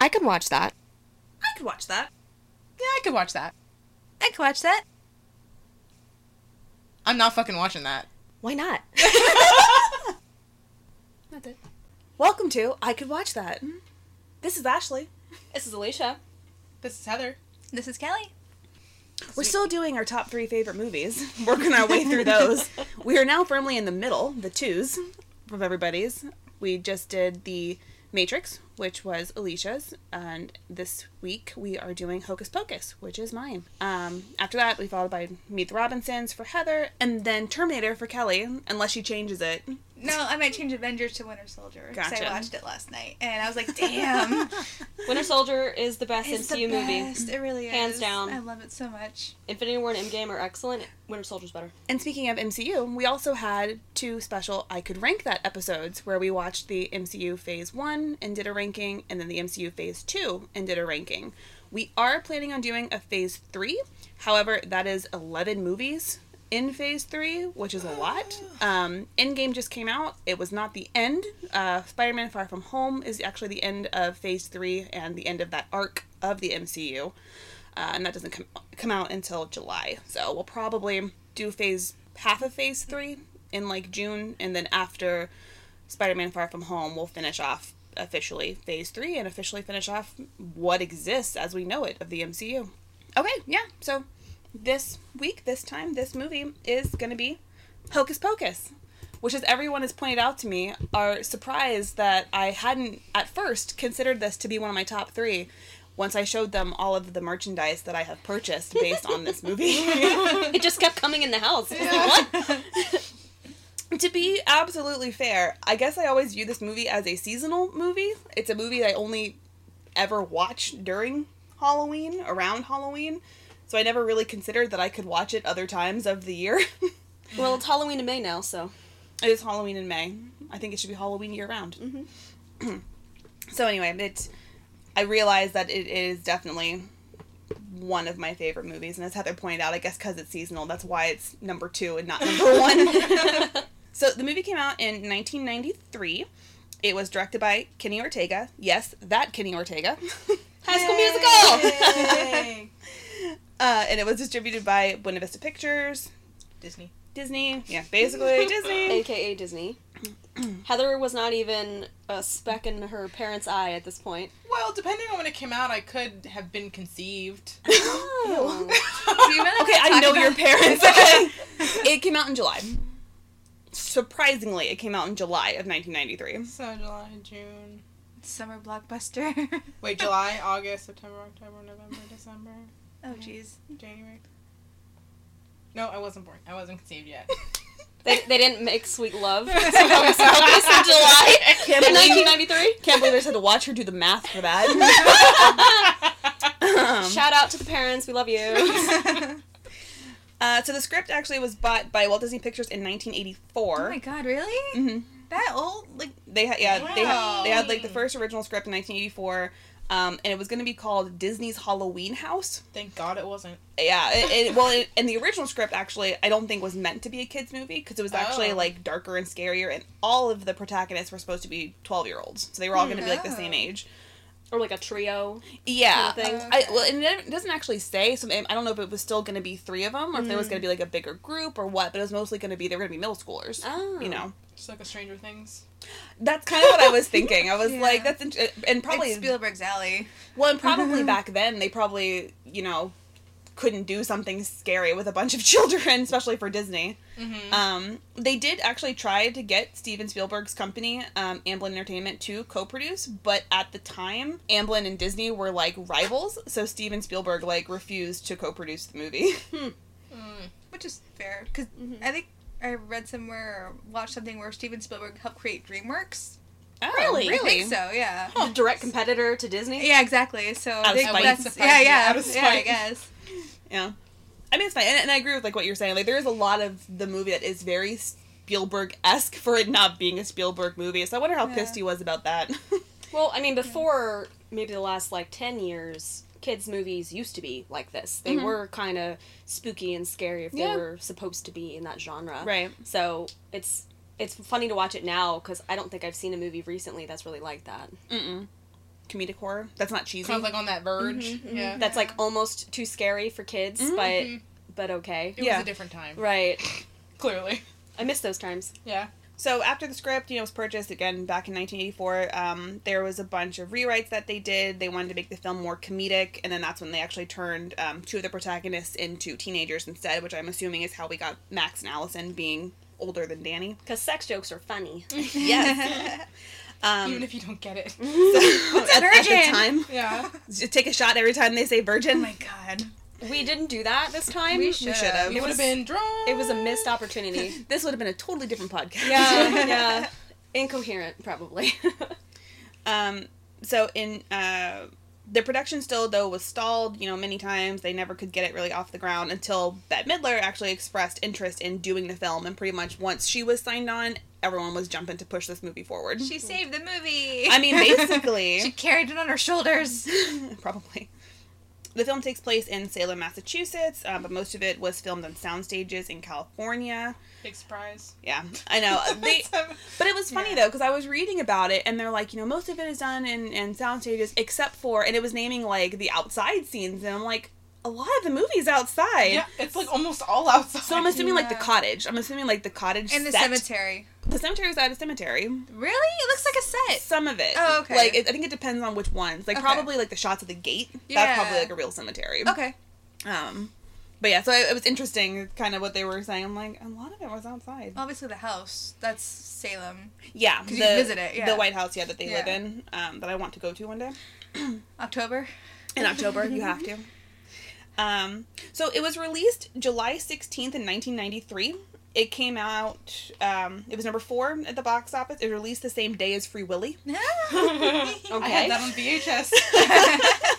I could watch that. I could watch that. Yeah, I could watch that. I could watch that. I'm not fucking watching that. Why not? That's it. Welcome to I Could Watch That. Mm-hmm. This is Ashley. This is Alicia. This is Heather. This is Kelly. We're still doing our top three favorite movies, working our way through those. we are now firmly in the middle, the twos of everybody's. We just did the Matrix, which was Alicia's, and this week we are doing Hocus Pocus, which is mine. Um, after that, we followed by Meet the Robinsons for Heather, and then Terminator for Kelly, unless she changes it. No, I might change Avengers to Winter Soldier because Gotcha. I watched it last night and I was like, damn, Winter Soldier is the best it's MCU the movie. It really is. Hands down. I love it so much. Infinity War and Endgame are excellent. Winter Soldier's better. And speaking of MCU, we also had two special I Could Rank That episodes where we watched the MCU Phase 1 and did a ranking, and then the MCU Phase 2 and did a ranking. We are planning on doing a Phase 3. However, that is 11 movies in Phase 3, which is a lot. Um, Endgame just came out. It was not the end. Uh, Spider Man Far From Home is actually the end of Phase 3 and the end of that arc of the MCU uh, and that doesn't come come out until July. So we'll probably do phase half of phase three in like June, and then after Spider-Man: Far From Home, we'll finish off officially phase three and officially finish off what exists as we know it of the MCU. Okay, yeah. So this week, this time, this movie is going to be Hocus Pocus. Which, as everyone has pointed out to me, are surprised that I hadn't at first considered this to be one of my top three once I showed them all of the merchandise that I have purchased based on this movie. It just kept coming in the house. Was like, what? to be absolutely fair, I guess I always view this movie as a seasonal movie. It's a movie that I only ever watch during Halloween, around Halloween. So I never really considered that I could watch it other times of the year. Well, it's Halloween in May now, so. it is Halloween in May. I think it should be Halloween year round. Mm-hmm. so anyway, it's I realize that it is definitely one of my favorite movies, and as Heather pointed out, I guess because it's seasonal, that's why it's number two and not number one. so the movie came out in 1993. It was directed by Kenny Ortega. Yes, that Kenny Ortega. High School Musical! Uh, and it was distributed by Buena Vista Pictures, Disney. Disney. Yeah, basically Disney. AKA Disney. Heather was not even a speck in her parents' eye at this point. Well, depending on when it came out, I could have been conceived. Oh. Do you really Okay, I know your parents. Okay. it came out in July. Surprisingly, it came out in July of 1993. so July, June. Summer blockbuster. Wait, July, August, September, October, November, December, oh jeez. January. No, I wasn't born. I wasn't conceived yet. They, they didn't make Sweet Love. So Hocus Pocus in July in believe, 1993. can't believe I just had to watch her do the math for that. Um, Shout out to the parents. We love you. uh, so the script actually was bought by Walt Disney Pictures in Oh 1984. my god, really? hmm That old? Like, They had yeah they had, they had like the first original script in 1984, um, and it was going to be called Disney's Halloween House. Thank God it wasn't. Yeah, it, it, well, it, and the original script actually, I don't think was meant to be a kids movie because it was actually Oh. like darker and scarier, and all of the protagonists were supposed to be twelve year olds, so they were all going to be like the same Oh. age. or like a trio. Yeah, Kind of thing. I, well, and it doesn't actually say. So I don't know if it was still going to be three of them, or if there was going to be like a bigger group, or what. But it was mostly going to be they were going to be middle schoolers. Oh. You know, Just like a Stranger Things. That's kind of what I was thinking. I was Yeah. like, that's int- and probably it's Spielberg's alley. Well, and probably back then they probably you know couldn't do something scary with a bunch of children, especially for Disney. Mm-hmm. Um, they did actually try to get Steven Spielberg's company, um, Amblin Entertainment, to co-produce, but at the time, Amblin and Disney were like rivals, so Steven Spielberg like refused to co-produce the movie. Which is fair, because I think I read somewhere or watched something where Steven Spielberg helped create DreamWorks. oh, Really? I think so, yeah. The direct competitor to Disney. Yeah, exactly. So Out I of think spite. that's Surprise yeah, yeah, out of yeah. I guess. Yeah. I mean, it's fine. And, and I agree with like what you're saying. Like, there is a lot of the movie that is very Spielberg esque for it not being a Spielberg movie. So I wonder how Yeah. pissed he was about that. Well, I mean, before maybe the last like 10 years, kids' movies used to be like this. They Mhm. were kind of spooky and scary if Yeah. they were supposed to be in that genre. right. So it's it's funny to watch it now because I don't think I've seen a movie recently that's really like that. Mm-mm. comedic horror. That's not cheesy. Kind of like on that verge. Mm-hmm, Yeah. That's like almost too scary for kids, but but okay. it yeah. was a different time. Right. Clearly. I miss those times. Yeah. So after the script, you know, was purchased again back in 1984, um, there was a bunch of rewrites that they did. They wanted to make the film more comedic, and then that's when they actually turned um, two of the protagonists into teenagers instead, which I'm assuming is how we got Max and Allison being older than Danny. Because sex jokes are funny. Yes. um, Even if you don't get it. What's a at, at the time, Yeah. just take a shot every time they say Oh virgin. my god. We didn't do that this time. We We should should have. It would have been drunk. It was a missed opportunity. This would have been a totally different podcast. yeah, yeah. Incoherent, probably. Um, so in uh, the production still though was stalled, you know, many times. They never could get it really off the ground until Bette Midler actually expressed interest in doing the film, and pretty much once she was signed on, everyone was jumping to push this movie forward. She saved the movie. I mean, basically, she carried it on her shoulders. probably. The film takes place in Salem, Massachusetts, uh, but most of it was filmed on sound stages in California. Big surprise. Yeah, I know. They, But it was funny Yeah. though because I was reading about it and they're like, you know, most of it is done in in sound stages except for, and it was naming like the outside scenes, and I'm like, a lot of the movie's outside. Yeah, it's like almost all outside. So I'm assuming like the cottage. I'm assuming like the cottage In the set. cemetery. The cemetery is at a cemetery. Really? It looks like a set. Some of it. Oh, okay. Like it, I think it depends on which ones. Like Okay. probably like the shots of the gate. Yeah. That's probably like a real cemetery. Okay. Um, but yeah, so it, it was interesting, kind of what they were saying. I'm like, a lot of it was outside. Obviously, the house. That's Salem. yeah, 'Cause the, you visit it, yeah. the White House, yeah, that they live in, um, that I want to go to one day. October. in October. you have to. Um, so it was released July 16th in 1993. It came out, um, it was number four at the box office. It released the same day as Free Willy. okay. I Okay. had that on VHS.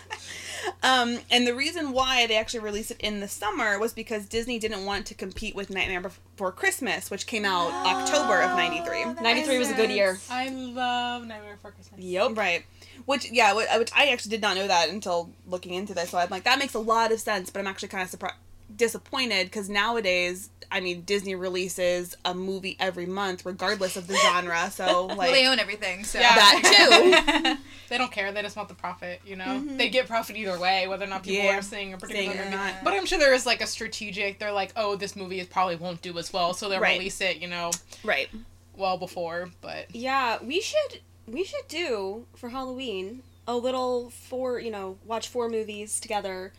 Um, and the reason why they actually released it in the summer was because Disney didn't want to compete with Nightmare Before Christmas, which came out October of 93. 93 was a good year. I love Nightmare Before Christmas. Yep. Right. Which, yeah, wh- which I actually did not know that until looking into this. So I'm like, that makes a lot of sense, but I'm actually kind of surprised. Disappointed because nowadays, I mean, Disney releases a movie every month, regardless of the genre. So, like, well, they own everything, so Yeah. that too. They don't care. They just want the profit. You know, mm-hmm. they get profit either way, whether or not people Yeah. are seeing a particular Seeing or movie. not. But I'm sure there is like a strategic. They're like, oh, this movie is probably won't do as well, so they'll Right. release it. You know, right. well before. But Yeah, we should we should do for Halloween a little four, you know, watch four movies together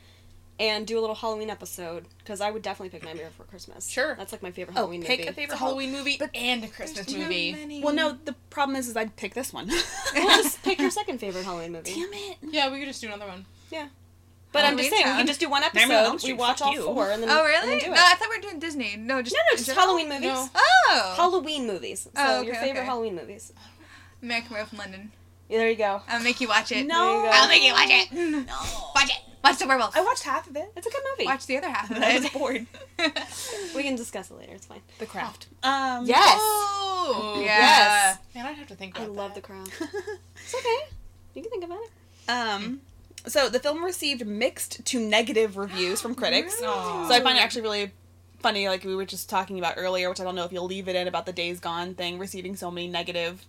and do a little Halloween episode because I would definitely pick Nightmare Before Christmas. Sure. That's like my favorite Oh, Halloween pick movie. a favorite it's Halloween oh, movie But and a Christmas movie. many. Well, no, the problem is, is I'd pick this one. well, just pick your second favorite Halloween movie. Damn it. Yeah, we could just do another one. Yeah. But I'm just Halloween saying, we Town. can just do one Nightmare on episode. We Street, watch all you. four and then Oh, really? then do No. I thought we were doing Disney. No, just No, no, just? Halloween movies. No. Oh, Halloween movies. So Oh, your favorite okay. Halloween movies. American Werewolf in London. Yeah, there you go. I'll make you watch it. No. There you go. I'll make you watch it. No. Watch it. Watch the werewolf. I watched half of it. It's a good movie. Watch the other half of it. I was bored. We can discuss it later. It's fine. The craft. Um, Yes. Oh, Ooh. yeah. Yes. Man, I'd have to think I about love the that. crowd. It's okay. You can think about it. Um, so the film received mixed to negative reviews from critics. Aw. So I find it actually really funny, like we were just talking about earlier, which I don't know if you'll leave it in about the Days Gone thing, receiving so many negative.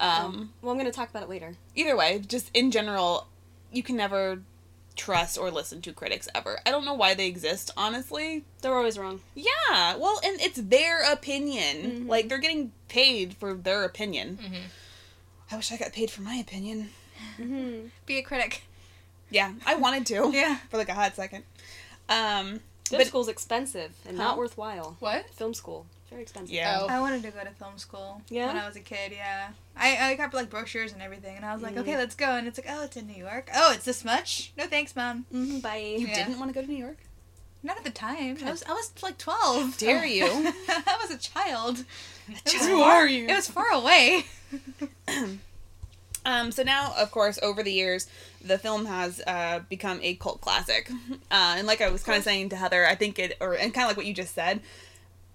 Um, Well, I'm going to talk about it later. either way, just in general, you can never trust or listen to critics ever. I don't know why they exist, honestly. They're always wrong. Yeah, well, and it's their opinion. Mhm. Like they're getting paid for their opinion. Mhm. I wish I got paid for my opinion. Mm-hmm. Be a critic. Yeah, I wanted to. Yeah. For like a hot second. Um, Film But- school's expensive and Huh? not worthwhile. What? Film school. Very expensive. yeah. Oh. I wanted to go to film school Yeah? when I was a kid. Yeah, I I got like brochures and everything, and I was like, Mhm. okay, let's go. And it's like, oh, it's in New York. Oh, it's this much? No thanks, mom. Mm, bye. You Yeah. didn't want to go to New York? Not at the time. I was I was like twelve. Dare you. I was a child. Who are you? It was far away. Um, so now, of course, over the years, the film has uh, become a cult classic. Uh, and like I was kind of saying to Heather, I think it, or and kind of like what you just said,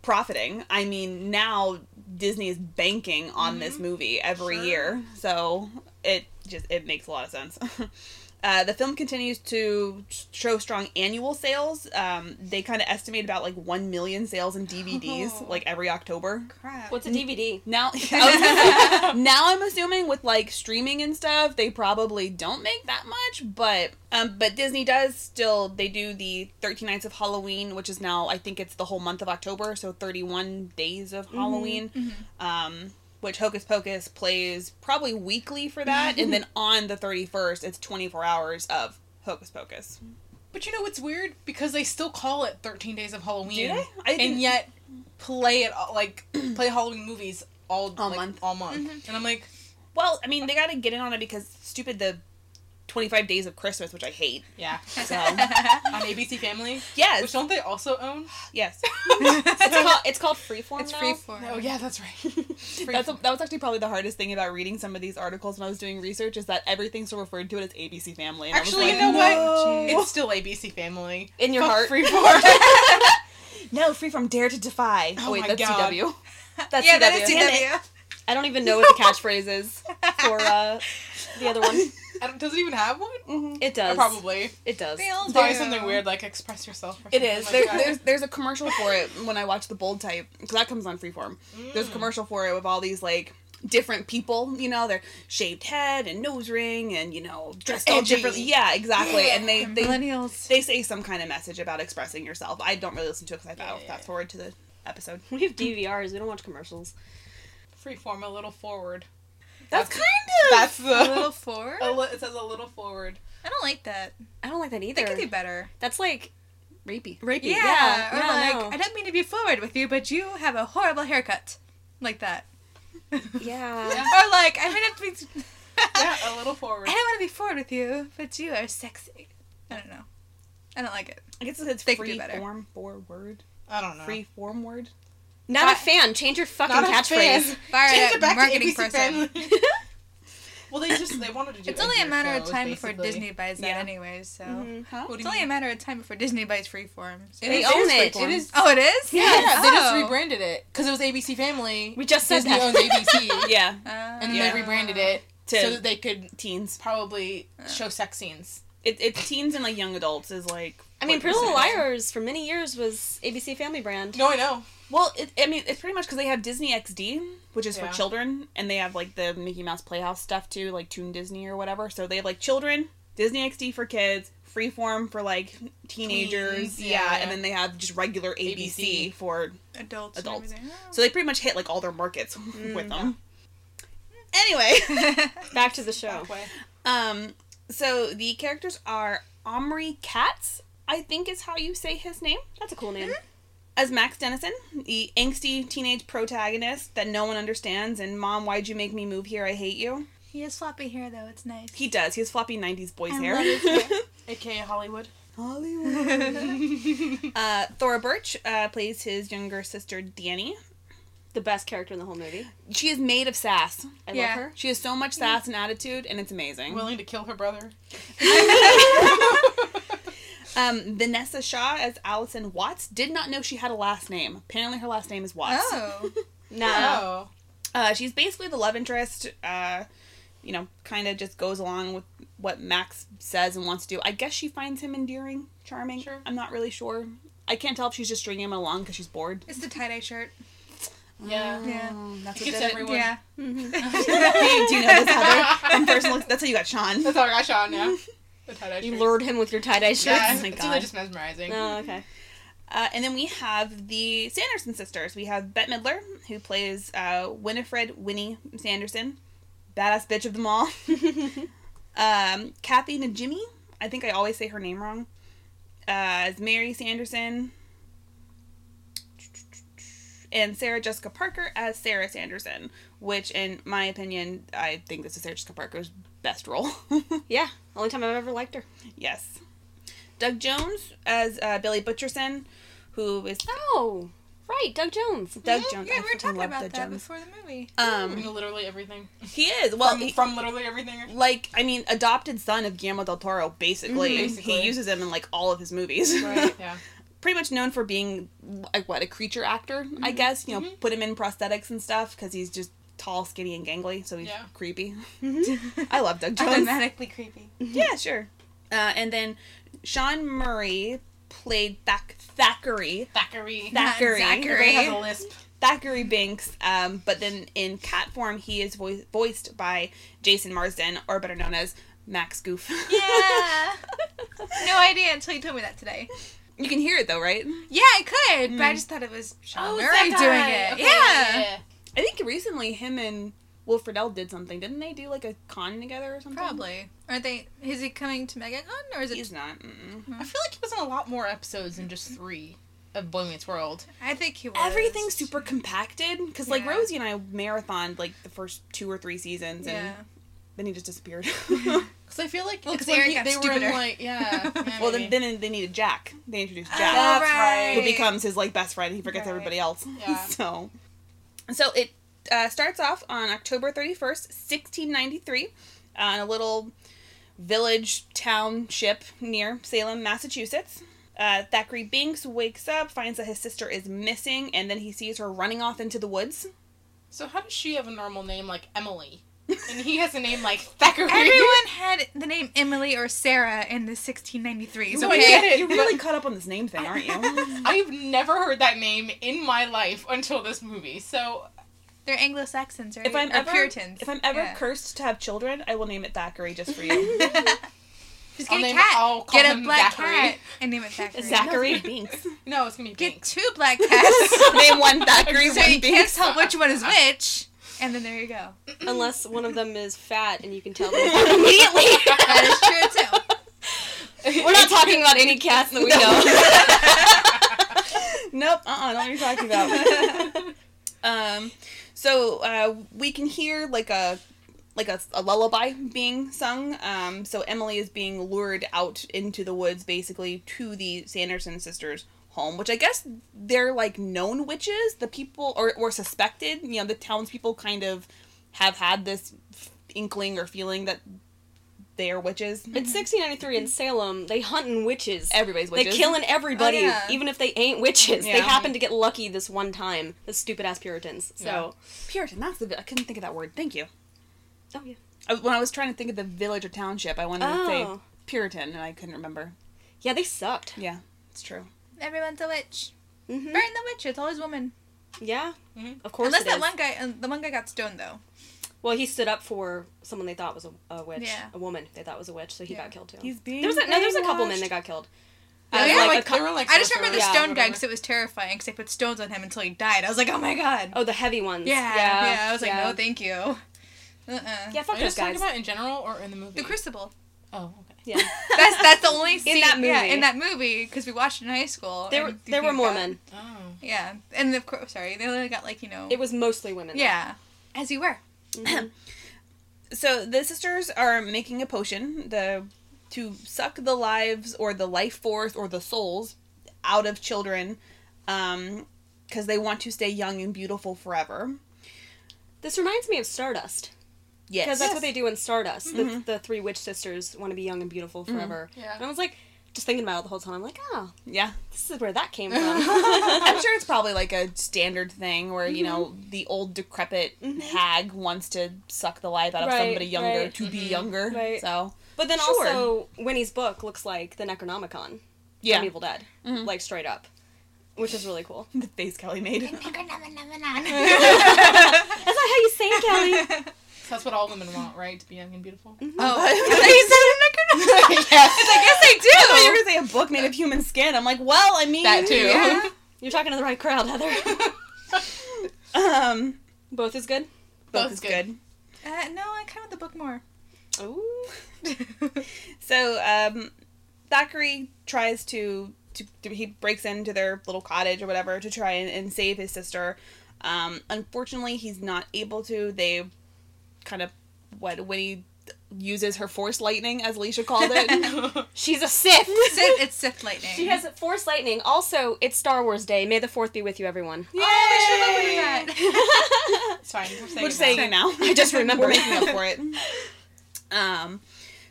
profiting. I mean, now Disney is banking on this mm-hmm. movie every Sure. year, so it just it makes a lot of sense. Uh, the film continues to show strong annual sales. Um, they kind of estimate about like 1 million sales in DVDs, Oh. like every October. Crap. What's a DVD? Now, say, now I'm assuming with like streaming and stuff, they probably don't make that much, but um, but Disney does still. They do the 13 Nights of Halloween, which is now I think it's the whole month of October, so 31 days of Halloween. Um, which Hocus Pocus plays probably weekly for that, and then on the 31st, it's 24 hours of Hocus Pocus. But you know what's weird? Because they still call it 13 Days of Halloween. Do they? And yet play it all- like play Halloween movies all All like, month. All month. Mm-hmm. And I'm like, Well, I mean, they got to get in on it because stupid the 25 Days of Christmas, which I hate. yeah. So On ABC Family, yes, which don't they also own? yes. It's called, it's called Freeform It's now. free for. Oh yeah, that's right. That's that was actually probably the hardest thing about reading some of these articles when I was doing research is that everything's still referred to it as ABC Family. And Actually, I was you like, know what? It's still ABC Family. In your Fuck heart. Freeform. no, free from Dare to Defy. Oh Oh, wait, my that's God. CW. That's yeah, CW. that is CW. I don't even know what the catchphrase is for uh, the other one. I don't, does it even have one? Mhm. It does. Probably. It does. They all It's probably do. something weird like express yourself. Or It something like There, there's there's a commercial for it when I watch the bold type because that comes on Freeform. There's a Mm. commercial for it with all these like different people. You know, their shaved head and nose ring and you know dressed all Edgy. differently. Yeah, exactly. And they they millennials. they say some kind of message about expressing yourself. I don't really listen to it because I Yeah, fast yeah, fast yeah. forward to the episode. We have DVRs. We don't watch commercials. Freeform a little forward. That's That's- kind of That's a little forward. a li- it says a little forward. I don't like that. I don't like that They either. could do better. That's like rapey. rapey. Yeah, Yeah. or yeah, like no. I don't mean to be forward with you, but you have a horrible haircut, like that. yeah. or like I mean, it to be. Yeah, a little forward. I don't want to be forward with you, but you are sexy. I don't know. I don't like it. I guess it's They could free do better. form forward. I don't know. Free form word. Not a fan. Change your fucking Not a catchphrase. fan. Fire Change that it back marketing to ABC person. Family. well, they just they wanted to do. It's only a Edgar matter of shows, time before. Disney buys that, Yeah. anyways. So Mhm. Huh? It's you only a matter of time before Disney buys Freeform. So- They own it. It is- Oh, it is. Yeah, they just Oh. rebranded it because it was ABC Family. We just said Disney that. owns ABC, Yeah, Uh, and then Yeah. they rebranded it To- so that they could teens. probably show sex scenes. It, it's teens and like young adults is like. I mean, what Pretty Little this is. Liars for many years was ABC Family brand. No, I know. Well, it, I mean, it's pretty much because they have Disney XD, which is Yeah. for children, and they have like the Mickey Mouse Playhouse stuff too, like Toon Disney or whatever. So they have like children, Disney XD for kids, Freeform for like teenagers, Tweens, yeah, yeah. and then they have just regular ABC, ABC. for. adults. Adults. everything. So they pretty much hit like all their markets Mm, with them. Anyway, Back to the show. Um, so the characters are Omri Katz, I think is how you say his name. That's a cool name. As Max Dennison, the angsty teenage protagonist that no one understands, and Mom, why'd you make me move here? I hate you. he has floppy hair though. It's nice. He does. He has floppy 90s boys I hair. love hair. AKA Hollywood. Hollywood. uh, Thora Birch uh, plays his younger sister, Danny. The best character in the whole movie. She is made of sass. I Yeah. love her. She has so much sass and attitude, and it's amazing. Willing to kill her brother. Um, Vinessa Shaw as Allison Watts did not know she had a last name. Apparently, her last name is Watts. Oh. Nah. Oh. Uh, she's basically the love interest. Uh, you know, kind of just goes along with what Max says and wants to do. I guess she finds him endearing, charming. Sure. I'm not really sure. I can't tell if she's just stringing him along because she's bored. It's the tie dye shirt. Yeah. Yeah. Oh, that's what gets did it. everyone. Yeah. do you know this, Heather? From personal, that's how you got Sean. That's how I got Sean, yeah. The tie-dye You shirts. lured him with your tie dye shirt. Yeah, Oh my it's God. really just mesmerizing. Oh, okay. Uh, and then we have the Sanderson sisters. We have Bette Midler, who plays uh, Winifred Winnie Sanderson, badass bitch of them all. um, Kathy Najimy, I think I always say her name wrong, uh, as Mary Sanderson. And Sarah Jessica Parker as Sarah Sanderson, which, in my opinion, I think this is Sarah Jessica Parker's best role. Yeah. Only time I've ever liked her. yes. Doug Jones as uh, Billy Butcherson, who is Oh, right. Doug Jones. Doug Mhm. Jones. Yeah, I we were talking about Doug that Jones. before the movie. Um, From literally everything. he is well, From, he- from literally everything. like I mean, adopted son of Guillermo del Toro. Basically, Mhm. Basically. he uses him in like all of his movies. Right. Yeah. Pretty much known for being like what a creature actor, I guess. You know, Mhm. put him in prosthetics and stuff because he's just tall, skinny, and gangly, so he's Yeah. creepy. I love Doug Jones. Automatically creepy. yeah, sure. Uh, and then Sean Murray played Thack- Thackeray. Thackeray. Thackeray. Everybody has a lisp. Thackeray Binks, um, but then in cat form, he is vo- voiced by Jason Marsden, or better known as Max Goof. Yeah. no idea until you told me that today. you can hear it though, right? Yeah, I could, but I just thought it was Sean Oh, Murray doing it. Okay, yeah. I think recently him and Will Friedle did something. Didn't they do like a con together or something? Probably. Are they? Is he coming to MegaCon or is it? He's not. Mm-mm. Hmm. I feel like he was in a lot more episodes than just three of Boy Meets World. I think he was. Everything's super compacted because like Rosie and I marathoned like the first two or three seasons, and Yeah. then he just disappeared. Because I feel like Well, it's 'cause when Aaron he- got they were in like yeah. yeah well, then, then they needed Jack. They introduced Oh, Jack. That's right. who becomes his like best friend. He forgets Right. everybody else. Yeah. so, so it uh, starts off on October thirty first, sixteen ninety three, on a little village township near Salem, Massachusetts. Uh, Thackeray Binks wakes up, finds that his sister is missing, and then he sees her running off into the woods. So how does she have a normal name like Emily, and he has a name like Thackeray? Everyone had the name Emily or Sarah in the 1693s. No, I Okay. get it. You're really caught up on this name thing, aren't you? I've never heard that name in my life until this movie. So They're Anglo Saxons, right? if I'm or ever Puritans. if I'm ever Yeah. cursed to have children, I will name it Thackeray just for you. Just I'll get a name- cat. I'll call get a black Thackeray. cat and name it Thackeray. Zachary Binks. no, it's gonna be Binks. Get two black cats. Name one Thackeray, so one you can't Binks. tell which one is which. And then there you go. Unless one of them is fat and you can tell them immediately. That is true too. We're not talking about any cats that we know. nope, uh-uh, not what you're talking about. um, so uh, we can hear like a like a, a lullaby being sung. Um, so Emily is being lured out into the woods, basically to the Sanderson sisters' home, which I guess they're like known witches. The people or or suspected. You know, the townspeople kind of have had this inkling or feeling that they are witches. It's 1693 mm-hmm. in Salem. They hunting witches. Everybody's witches. They witches. killing everybody, Oh, yeah. even if they ain't witches. They happen to get lucky this one time. The stupid ass Puritans. So, Puritan. That's the. I couldn't think of that word. Thank you. oh yeah. I- When I was trying to think of the village or township, I wanted to say Oh. Puritan, and I couldn't remember. Yeah, they sucked. Yeah, it's true. Everyone's a witch. hmm Burn the witch. It's always women. Yeah, Mhm. of course Unless it that is. one guy, uh, the one guy got stoned though. Well, he stood up for someone they thought was a, a witch, Yeah. a woman they thought was a witch, so he Yeah. got killed too. He's being there was a, no, there was a couple men that got killed. Oh, yeah? like, like, a were like I just remember the sorcerers or stone guy whatever. because it was terrifying because they put stones on him until he died. I was like, oh my god. oh, the heavy ones. yeah, yeah. yeah. I was like, yeah. no, thank you. Uh-uh. Yeah, fuck Are you those just talking guys. about in general or in the movie? The Crucible. Oh, okay. Yeah, That's that's the only scene in that movie. Yeah, movie. in that movie because we watched it in high school. there were and there were more got- men. Oh. Yeah, and of course, sorry, they only got like you know. It was mostly women. though. yeah, as you were. Mhm. So the sisters are making a potion the to suck the lives or the life force or the souls out of children, um, because they want to stay young and beautiful forever. This reminds me of Stardust. Yes, Because that's what they do in Stardust. Mhm. The, the three witch sisters want to be young and beautiful forever. Yeah. And I was like, just thinking about it the whole time. I'm like, oh, yeah. this is where that came from. I'm sure it's probably like a standard thing where you know the old decrepit Mhm. hag wants to suck the life out of Right, somebody younger right. to be Mhm. younger. Right. So but then Sure. also, Winnie's book looks like the Necronomicon yeah, from Evil Dead. Mhm. Like, straight up. Which is really cool. the face Kelly made. That's not how you say it, Kelly. So that's what all women want, right? To be young and beautiful. Oh, What? I thought you said it yes. I guess I do. I thought you were gonna say a book made of human skin. I'm like, well, I mean, That too. Yeah. You're talking to the right crowd, Heather. Um, Both is good. both Both is good. good. Uh, no, I kind of want the book more. Ooh. So, um, Thackeray tries to, to, to he breaks into their little cottage or whatever to try and, and save his sister. Um, unfortunately, he's not able to. They kind of what when he uses her force lightning, as Alicia called it. She's a Sith. Sith, it's Sith lightning. She has Force Lightning. Also, it's Star Wars Day. May the 4th be with you, everyone. Oh, we should have opened that. It's fine. We're saying, We're it saying now. it now. I just remember. We're making up for it. Um,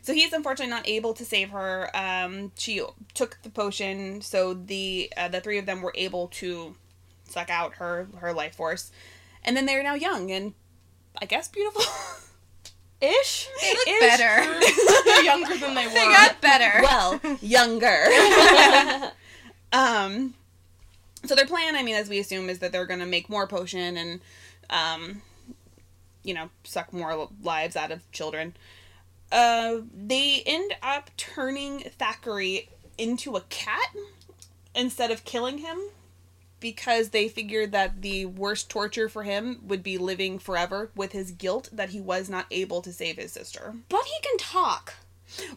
so he's unfortunately not able to save her. Um, she took the potion, so the uh, the three of them were able to suck out her her life force, and then they're now young and I guess beautiful. Ish. They look Ish. better. They're younger than they were. they got better. well, younger. um, so their plan, I mean, as we assume, is that they're going to make more potion and, um, you know, suck more lives out of children. Uh, they end up turning Thackeray into a cat instead of killing him because they figured that the worst torture for him would be living forever with his guilt that he was not able to save his sister. But he can talk.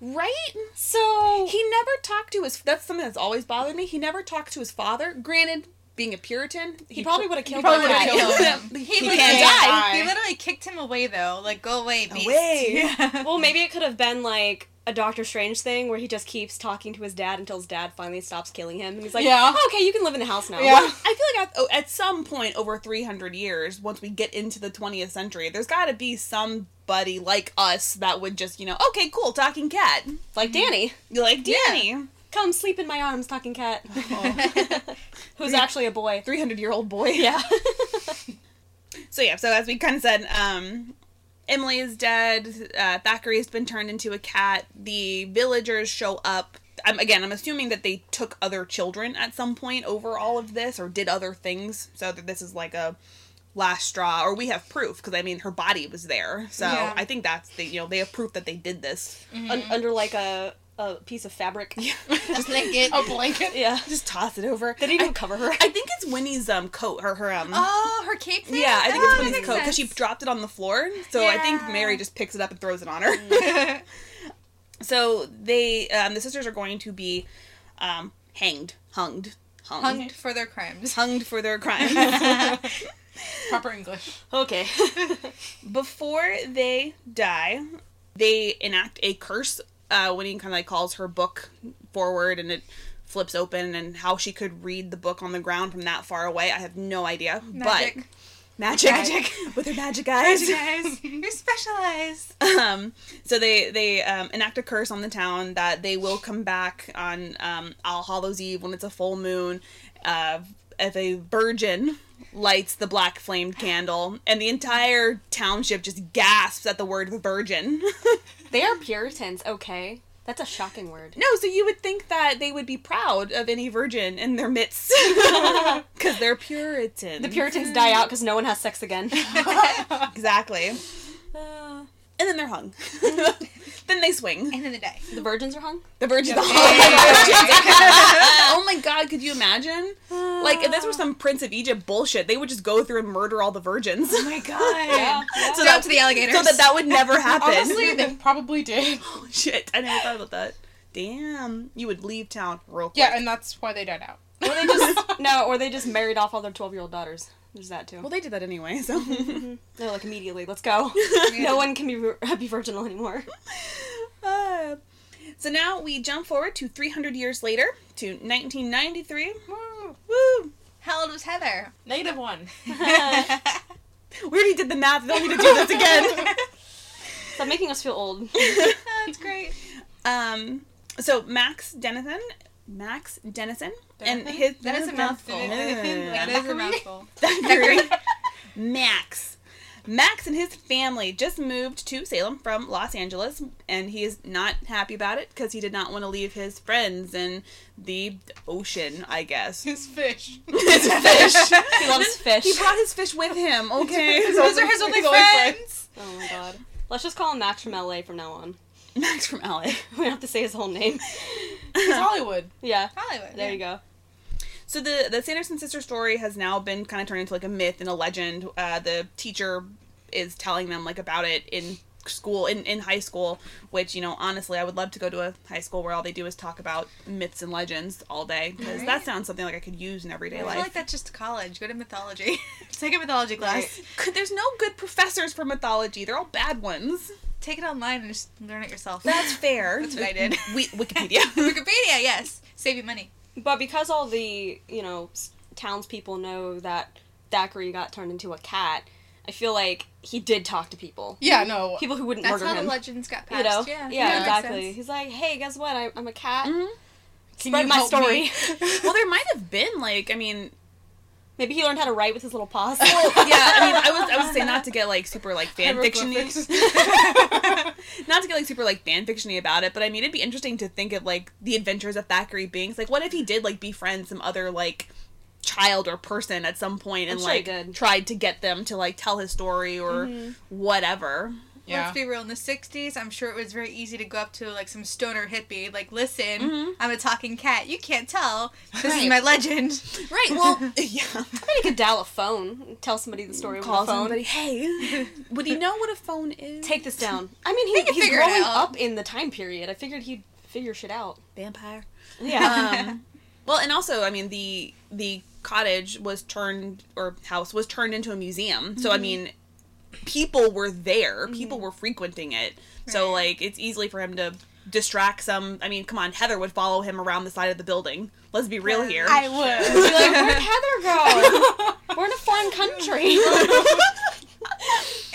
Right? So He never talked to his. That's something that's always bothered me. He never talked to his father. Granted, being a Puritan, he probably would have killed probably would've killed him. He, He, he literally- can't die. He literally kicked him away though. Like, go away, beast. Away. Well, maybe it could have been like a Doctor Strange thing where he just keeps talking to his dad until his dad finally stops killing him, and he's like, Yeah. "Oh, okay, you can live in the house now." Yeah. I feel like at, oh, at some point over 300 years, once we get into the 20th century, there's got to be somebody like us that would just, you know, okay, cool, talking cat. Like Danny, You like Danny, come sleep in my arms, talking cat. Who's actually a boy. 300 year old boy. Yeah. So yeah, so as we kind of said, um, Emily is dead. Uh, Thackeray's been turned into a cat. The villagers show up. I'm, again, I'm assuming that they took other children at some point over all of this, or did other things, so that this is like a last straw. Or we have proof because I mean, her body was there, so Yeah. I think that's the you know they have proof that they did this. Un- under like a a piece of fabric. Yeah. Just naked. A blanket. yeah. Just toss it over. They didn't even I, cover her. I think it's Winnie's um coat, her her um. Oh, her cape thing? yeah, I think Oh, it's Winnie's coat because she dropped it on the floor. So I think Mary just picks it up and throws it on her. So they, um, the sisters are going to be um, hanged, hunged, hung, Hunged for their crimes. hunged for their crimes. Proper English. Okay. Before they die, they enact a curse. Uh, when he kind of like calls her book forward and it flips open, and how she could read the book on the ground from that far away, I have no idea. Magic. But magic, Magic. with her magic eyes. Guys, guys, you're specialized. um, so they they um, enact a curse on the town that they will come back on um, All Hallows Eve when it's a full moon. Uh, if a virgin lights the black flamed candle, and the entire township just gasps at the word virgin. they are Puritans, okay? That's a shocking word. no, so you would think that they would be proud of any virgin in their midst because they're Puritan. The Puritans die out because no one has sex again. exactly, Uh, and then they're hung. then they swing. And of the day. the virgins are hung? The virgin. Yeah. oh my god, could you imagine? Like if this were some Prince of Egypt bullshit, they would just go through and murder all the virgins. Oh my god. Yeah. yeah. So Down that to the alligators. so that that would never happen. Honestly, they probably did. oh shit, I never thought about that. Damn, you would leave town real quick. Yeah, and that's why they died out. Or they just no, or they just married off all their twelve year old daughters. There's that too. well, they did that anyway. So They're like immediately, let's go. no one can be vir- be virginal anymore. Uh, so now we jump forward to 300 years later to 1993. Woo. Woo! How old was Heather? Negative one. We already did the math. We don't need to do this again. Stop making us feel old. That's great. Um, so Max Dennison, Max Dennison, and his That is a mouthful. That is a mouthful. Thackeray. Max. Max and his family just moved to Salem from Los Angeles, and he is not happy about it because he did not want to leave his friends in the ocean, I guess. His fish. his fish. He loves fish. He brought his fish with him, okay? Those are his only His only friends. oh my god. Let's just call him Max from LA from now on. Max from LA. We don't have to say his whole name. He's Hollywood. Yeah. Hollywood. There yeah. you go. So the the Sanderson sister story has now been kind of turned into like a myth and a legend. Uh, the teacher is telling them like about it in school in, in high school which you know honestly i would love to go to a high school where all they do is talk about myths and legends all day because Right. that sounds something like i could use in everyday I life feel like that's just college. Go to mythology. Take a mythology class. Could- there's no good professors for mythology they're all bad ones Take it online and just learn it yourself. that's fair That's what I did. we, wikipedia Wikipedia, yes. Save you money. But because all the, you know, townspeople know that Thackeray got turned into a cat, I feel like he did talk to people. Yeah, no. People who wouldn't That's murder how the legends got you passed. know? Yeah, yeah, that exactly. He's like, hey, guess what? I, I'm a cat. Mhm. Can Spread you my help story. me? well there might have been like i mean Maybe he learned how to write with his little paws. yeah, I mean, I was I was saying not to get like super like fan fiction Hieroglyphics. not to get like super like fan fictiony about it, but I mean it'd be interesting to think of like the adventures of Thackeray Binks. Like, what if he did like befriend some other like child or person at some point and sure like tried to get them to like tell his story or mm-hmm. whatever. Yeah. Let's be real. In the '60s, I'm sure it was very easy to go up to like some stoner hippie, like, "Listen, Mhm. I'm a talking cat. You can't tell. This is my legend." Right. Well, yeah. I bet he could dial a phone, and tell somebody the story over Call the phone. somebody. Hey, would he know what a phone is? Take this down. I mean, He he, he's growing up in the time period. I figured he'd figure shit out. vampire. Yeah. um, well, and also, I mean, the the cottage was turned or house was turned into a museum. So I mean, people were there. People mm-hmm. were frequenting it. So like, it's easily for him to distract some. I mean, come on, Heather would follow him around the side of the building. Let's be real here. I would. Be like, where'd Heather go? We're in a foreign country.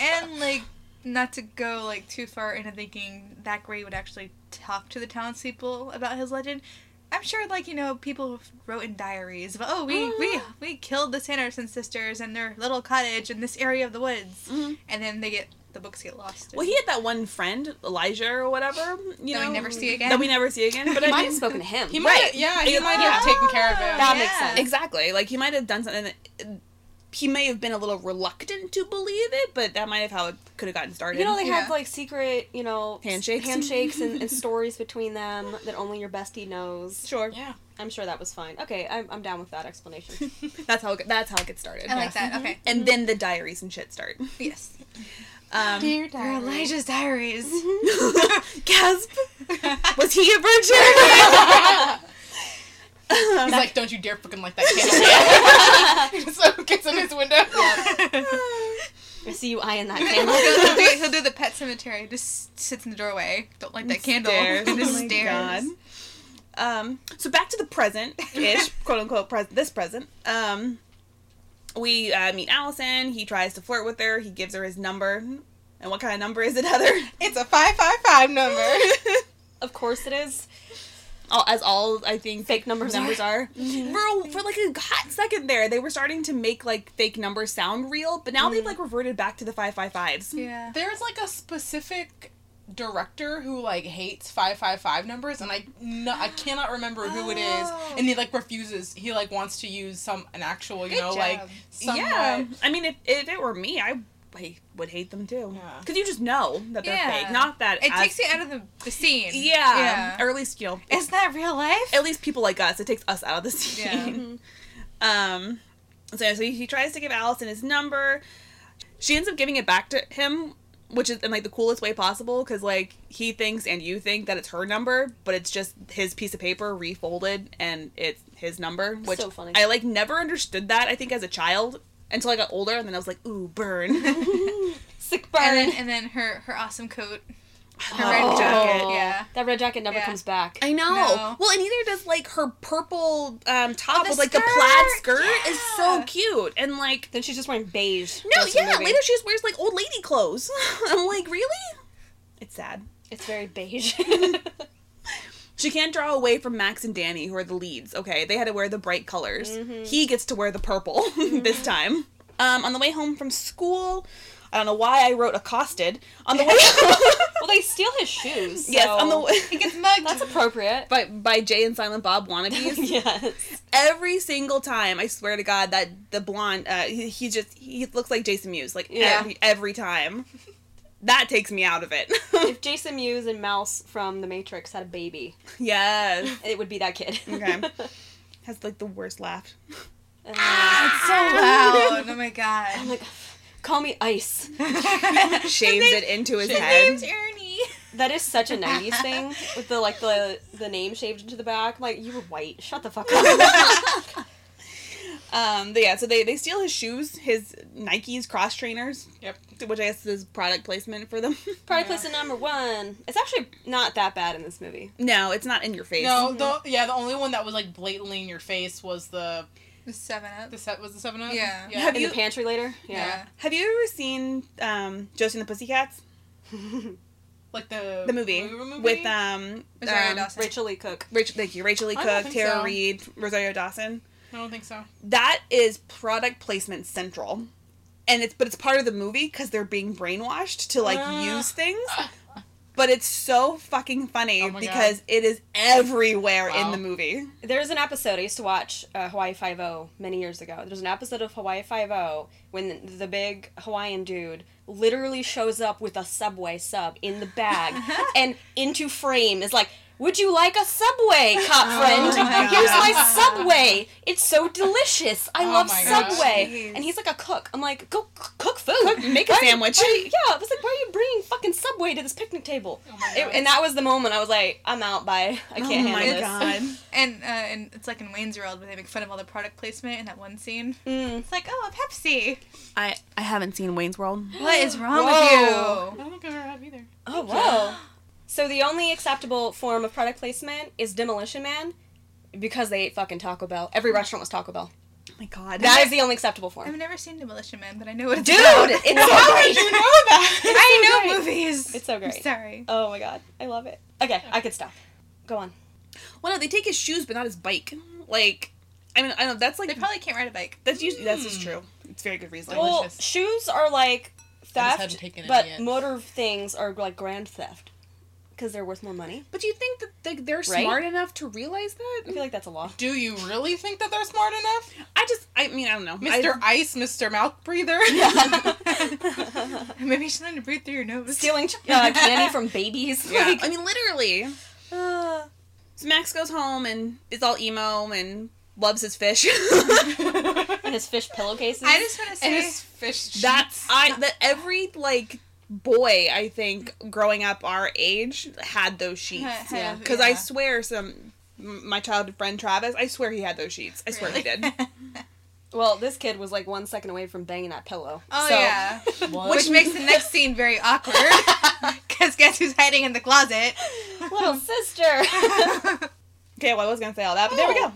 and like, not to go like too far into thinking Thackeray would actually talk to the townspeople about his legend. I'm sure, like you know, people wrote in diaries about, oh, we we we killed the Sanderson sisters and their little cottage in this area of the woods, Mhm. and then they get the books get lost. Well, he had that one friend, Elijah or whatever. You That know, we never see again? That we never see again. But he I might mean, have spoken to him. He might, Right. yeah, he Yeah. might have taken care of it. That Yeah. makes sense. Exactly. Like he might have done something that he may have been a little reluctant to believe it, but that might have how it could have gotten started. You know, they Yeah. have like secret, you know, Handshakes? handshakes and, and stories between them that only your bestie knows. sure. Yeah. I'm sure that was fine. Okay, I'm, I'm down with that explanation. That's how it, that's how it gets started. I like that. Okay. And then the diaries and shit start. Yes. Um, Dear They're Elijah's diaries. gasp. Was he a virgin? He's like, don't you dare fucking light that candle. so gets in his window. I see you eyeing that candle. do, he'll do- he'll do the pet cemetery. Just sits in the doorway. Don't light that candle. Stares. And just Oh stares. God. Um, so back to the present ish, quote unquote, pres- this present. Um, we uh, meet Allison. He tries to flirt with her. He gives her his number. And what kind of number is it, Heather? It's a 555 number. of course it is. All, as all I think Fake numbers numbers are. are. Mm-hmm. For, for like a hot second there, they were starting to make like fake numbers sound real, but now they've mm. like reverted back to the five five fives. Yeah. There's like a specific director who like hates 555 numbers and I no, I cannot remember who it is Oh. and he like refuses he like wants to use some an actual you Good know job. like somewhat Yeah, I mean, if, if it were me, I I would hate them too. Yeah. Because you just know that they're Yeah. fake. Not that It as- takes you out of the, the scene. Yeah. Yeah. Or at least you know. Isn't that real life? at least people like us. It takes us out of the scene. Yeah. scene. Um, so, so he tries to give Allison his number. She ends up giving it back to him, which is in like the coolest way possible because like he thinks and you think that it's her number, but it's just his piece of paper refolded and it's his number. Which So funny. I like never understood that. I think as a child until I got older, and then I was like, ooh, burn. Sick burn. And then, and then her, her awesome coat. Her Oh. red jacket. Oh. Yeah. That red jacket never Yeah. comes back. I know. No. Well, and neither does like her purple um, top with like the plaid skirt is so cute and like Then she's just wearing beige. no, most of the yeah. Later she just wears like old lady clothes. I'm like, really? It's sad. It's very beige. She can't draw away from Max and Danny, who are the leads. Okay, they had to wear the bright colors. Mm-hmm. He gets to wear the purple this time. Um, on the way home from school, I don't know why I wrote accosted. On the way, home. well, they steal his shoes. yes, on the way. He gets mugged. That's appropriate. by by Jay and Silent Bob wannabes. yes. every single time i swear to god that the blonde uh he, he just he looks like jason mewes like Yeah. every, every time that takes me out of it If Jason Mewes and Mouse from The Matrix had a baby, yes it would be that kid. okay has like the worst laugh And, ah, It's so loud. Oh my god! I'm god. like, call me Ice. shaves it into his His head name's Ernie. That is such a '90s thing with the like the the name shaved into the back. I'm like, you were white. Shut the fuck up. Um but yeah so they they steal his shoes his nikes cross trainers Yep. which i guess is product placement for them product Yeah. place at number one. It's actually not that bad in this movie. no it's not in your face no the yeah the only one that was like blatantly in your face was the The seven up. the set was the seven up Yeah. yeah Have in you- the pantry later. Yeah. Yeah. have you ever seen um josie and the pussycats like the the movie, movie? with um, um, Rachael Leigh Cook. Rachel, thank you, Rachael Leigh Cook, Tara so. Reid, Rosario Dawson. I don't think so. That is product placement central. And it's but it's part of the movie because they're being brainwashed to like Ah. use things. But it's so fucking funny Oh my because it is everywhere in the movie. There's an episode I used to watch uh, Hawaii Five O many years ago. There's an episode of Hawaii Five O when the big Hawaiian dude literally shows up with a Subway sub in the bag and into frame is like, "Would you like a Subway, cop friend? my Here's my Subway. It's so delicious. I Oh love my gosh. Subway." And he's like a cook. I'm like, "Go c- cook food. Cook- make a Why are you- sandwich." are you- yeah, I was like, "Why are you bringing fucking Subway to this picnic table?" Oh It- and that was the moment I was like, "I'm out. Bye. I can't oh handle my this." god. And uh, and it's like in Wayne's World where they make fun of all the product placement in that one scene. Mm. It's like, oh, a Pepsi. I I haven't seen Wayne's World. What is wrong Whoa. with you? I you? don't think I ever have either. Oh wow. So the only acceptable form of product placement is Demolition Man because they ate fucking Taco Bell. Every restaurant was Taco Bell. Oh my god. That is the only acceptable form. I've never seen Demolition Man, but I know what it's Dude, about. it's How so did great. you know that? I know great. movies. It's so I'm great. sorry. Oh my god, I love it. Okay, I could stop. Go on. well, no, they take his shoes, but not his bike. Like, I mean, I know that's like They probably can't ride a bike. that's usually that's just Mm. true. It's very good reason. Delicious. Well, shoes are like theft, hadn't taken it but motor things are like grand theft because they're worth more money. But do you think that they, they're Right? smart enough to realize that? I feel like that's a law. Do you really think that they're smart enough? I just, I mean, I don't know. Mr. I, Ice, Mr. Mouth Breather? Yeah. Maybe you should learn to breathe through your nose. Stealing uh, candy from babies. yeah, Like, I mean, literally. uh, So Max goes home and is all emo and loves his fish. and his fish pillowcases. I just want to and say, his fish That's I that every like boy I think growing up our age had those sheets. Ha- Yeah. Because I swear some my childhood friend Travis, I swear he had those sheets. I swear he did. Well, this kid was like one second away from banging that pillow. oh So- yeah, which makes the next scene very awkward. Because guess who's hiding in the closet? Little sister. Okay, well I was gonna say all that, but there we Oh. go.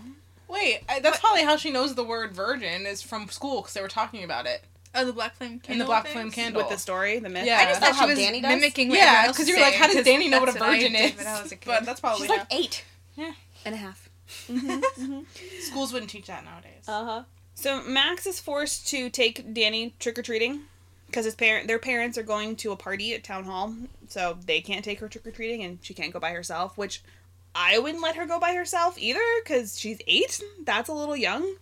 Wait, I, that's probably how she knows the word virgin is from school because they were talking about it. Oh, the black flame candle. In the black things? flame candle. With the story, the myth. Yeah. I just Is thought she how was Danny does? mimicking what Yeah, because you were like, how does Danny know what a that's I virgin is? when I was a kid. But that's probably She's how. like eight. Yeah, and a half. Schools wouldn't teach that nowadays. Uh huh. So Max is forced to take Danny trick or treating because his parent, their parents are going to a party at town hall, so they can't take her trick or treating, and she can't go by herself. Which I wouldn't let her go by herself either because she's eight. That's a little young,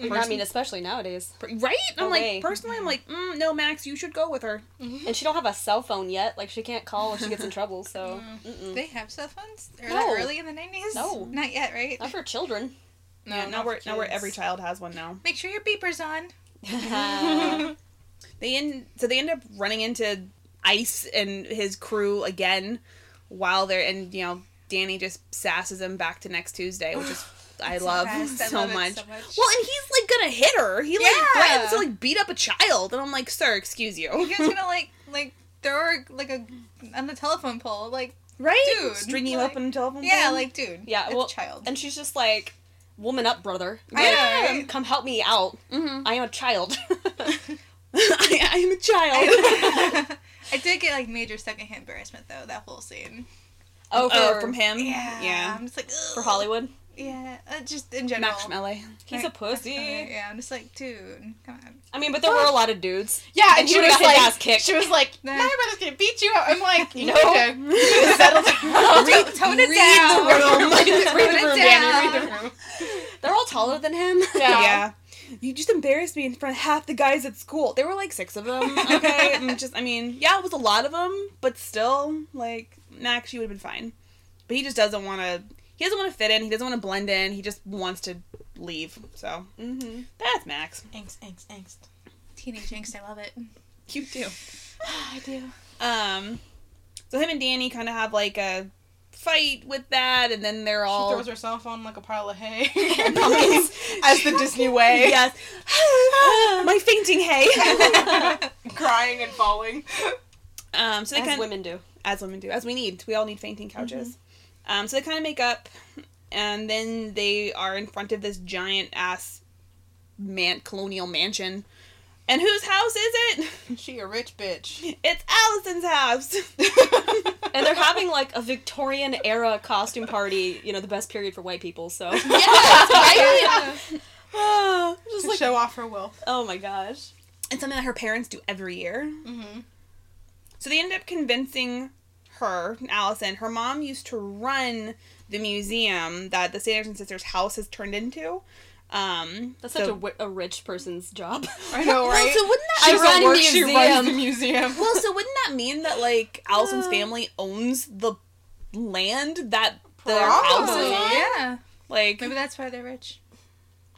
Mm-hmm. I mean, especially nowadays. right? I'm like way. personally, I'm mm-hmm. like, mm, no, Max, you should go with her. Mm-hmm. And she don't have a cell phone yet. Like she can't call if she gets in trouble. So mm. mm-mm. They have cell phones? Or No. early in the 90s? No. Not yet, right? not for children. No, yeah, now not we're now where kids. every child has one now. Make sure your beeper's on. They end so they end up running into Ice and his crew again while they're and you know Danny just sasses him back to next Tuesday, which is I love fast. I so love it much. so much. Well, and he's like gonna hit her. He like Yeah. threatens to like beat up a child, and I'm like, sir, excuse you, He's gonna like like throw her like a on the telephone pole. Like right? Dude, string you like- up on a telephone. yeah, pole? like dude. Yeah, it's well, a child. and she's just like, "Woman up, brother. I Like, know, right? Come help me out. Mhm. I am a child." I, I am a child. I did get like major secondhand embarrassment though that whole scene. oh, oh, for, from him. Yeah, yeah. I'm just like Ugh. for Hollywood. Yeah, uh, just in general. Max from LA. He's a pussy. Yeah, I'm just like, dude, come on. I mean, but there were a lot of dudes. Yeah, And and she was got his like, ass kicked. she was like, my brother's gonna beat you up. I'm like, you No. need to, you need to settle down. Read- tone it read down. the room. read the, read the room. Danny. Read the room. They're all taller than him. Yeah. Yeah. You just embarrassed me in front of half the guys at school. There were like six of them. Okay, and just I mean, yeah, it was a lot of them, but still, like Max, you would have been fine. But he just doesn't want to. He doesn't want to fit in. He doesn't want to blend in. He just wants to leave. So mm-hmm. that's Max. Angst, angst, angst. Teenage angst, I love it. You too. I do. Um, so him and Danny kind of have like a fight with that, and then they're all She throws herself on like a pile of hay. As the Disney way. yes, my fainting hay. Crying and falling. um, so they As kind women do. as women do, as we need. We all need fainting couches. Um, so they kind of make up, and then they are in front of this giant ass man colonial mansion. And whose house is it? She a rich bitch. It's Allison's house. and they're having like a Victorian era costume party. You know, the best period for white people. So, Yes, right? Ah, just to like, show off her wealth. oh my gosh. It's something that her parents do every year. Mm-hmm. So they end up convincing her, Allison, her mom used to run the museum that the Sanderson sisters' house has turned into. Um, That's so- such a, a rich person's job. I know, Well, right? so wouldn't that she run work, she runs the museum. well, so wouldn't that mean that like Allison's Uh. family owns the land that their house is on? Yeah. Like, Maybe that's why they're rich.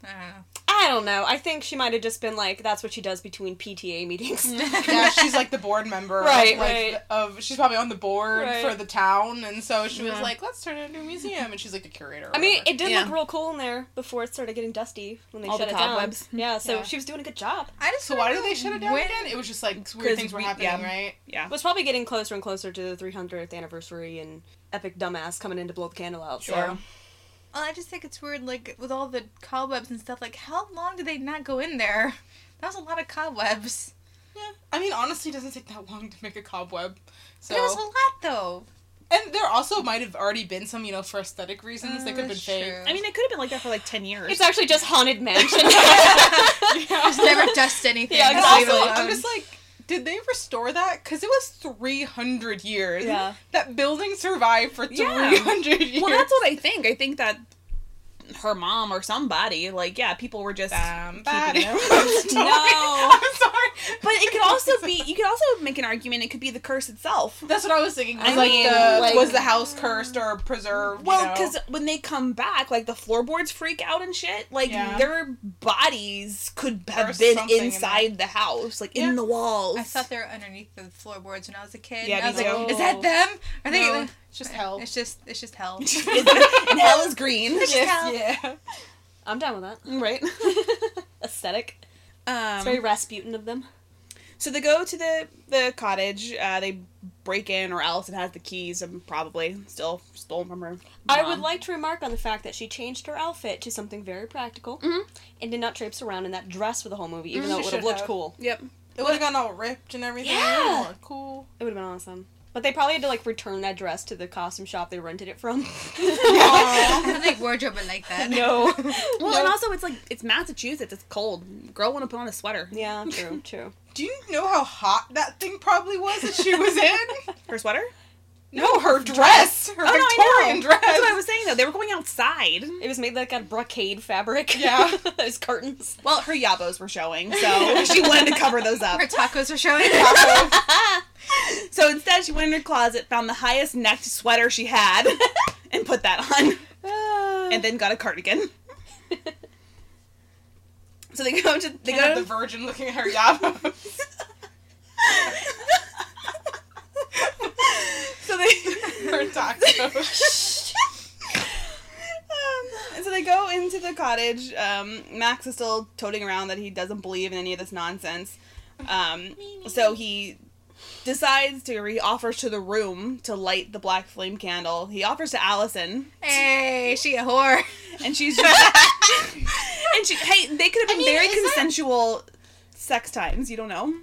I don't know. I don't know. I think she might have just been like, that's what she does between PTA meetings. yeah, she's like the board member. Right, of, like, right. Of she's probably on the board Right. for the town, and so she was like, "Let's turn it into a museum," and she's like the curator. or I mean, it did Yeah. look real cool in there before it started getting dusty when they All shut the it cobwebs. down. Yeah, so Yeah. she was doing a good job. I just So why did they shut it down when- again? It was just like weird things were we- happening, yeah. right? yeah. It was probably getting closer and closer to the 300th anniversary and epic dumbass coming in to blow the candle out. So. Sure. Well, I just think it's weird, like with all the cobwebs and stuff. Like, how long did they not go in there? That was a lot of cobwebs. Yeah. I mean, honestly, it doesn't take that long to make a cobweb. So There was a lot though. and there also might have already been some, you know, for aesthetic reasons. Uh, they could have been that's fake. true. I mean, it could have been like that for like 10 years. It's actually just Haunted Mansion. yeah. Just never dust anything. Yeah, And just leave it also, alone. I'm just like, did they restore that? Because it was 300 years. Yeah. That building survived for Yeah. 300 years. well, that's what I think. I think that her mom or somebody, like, yeah, people were just Somebody. keeping it. I'm sorry. No. I'm sorry. But it could also be, you could also make an argument it could be the curse itself. That's what I was thinking. Was I like, mean, the, like- was the house cursed or preserved? Well, you know? because when they come back, like the floorboards freak out and shit. Like Yeah. their bodies could have There's been something in inside the house, like Yeah. in the walls. I thought they were underneath the floorboards when I was a kid. Yeah, and I was like, too. is that them? Are they? No, it's just hell. It's just, it's just hell. and hell is green. Yes. yeah. I'm down with that. Right. Aesthetic. Um, It's very Rasputin of them. So they go to the the cottage. Uh, they break in, or Allison has the keys, and probably still stolen from her. I would like to remark on the fact that she changed her outfit to something very practical Mhm. and did not traipse around in that dress for the whole movie, even Mhm. though it would have looked have. cool. Yep. It would have gotten all ripped and everything. Yeah. Cool. It would have been awesome. But they probably had to like return that dress to the costume shop they rented it from. I think wardrobe would like that. no. Well, and also it's like it's Massachusetts. It's cold. Girl want to put on a sweater. Yeah, true, true. Do you know how hot that thing probably was that she was in? Her sweater. No, her dress. Her Oh, Victorian know. dress. That's what I was saying though. They were going outside. It was made like out of brocade fabric. Yeah. Those curtains. Well, her yabos were showing, so she wanted to cover those up. Her tacos are showing. So instead, she went in her closet, found the highest necked sweater she had, and put that on, ah. and then got a cardigan. So they go to they They go to the virgin looking at her yabos. So they her tacos. um, and so they go into the cottage. Um, Max is still toting around that he doesn't believe in any of this nonsense. Um, so he decides to he offers to the room to light the black flame candle. He offers to Allison, hey, she a whore. and she's just and she hey they could have been mean, very is that- consensual sex times. You don't know.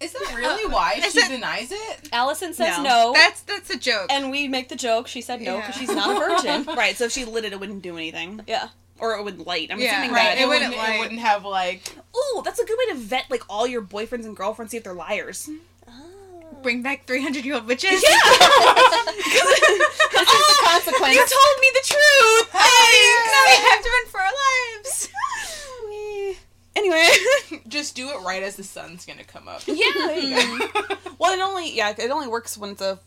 Is that really why Is she it- denies it? Allison says No. no. That's that's a joke. and we make the joke. She said no because Yeah. she's not a virgin. Right. So if she lit it, it wouldn't do anything, yeah. or it wouldn't light. I'm Yeah, assuming right, that. it it, wouldn't wouldn't, like- it wouldn't have like Ooh, that's a good way to vet like all your boyfriends and girlfriends, see if they're liars. Ah. Bring back 300 year old witches. This is the consequence. You told me the truth. Now we have to run for our lives. Anyway, just do it right as the sun's gonna come up. yeah. There you go. well, it only yeah, it only works when it's a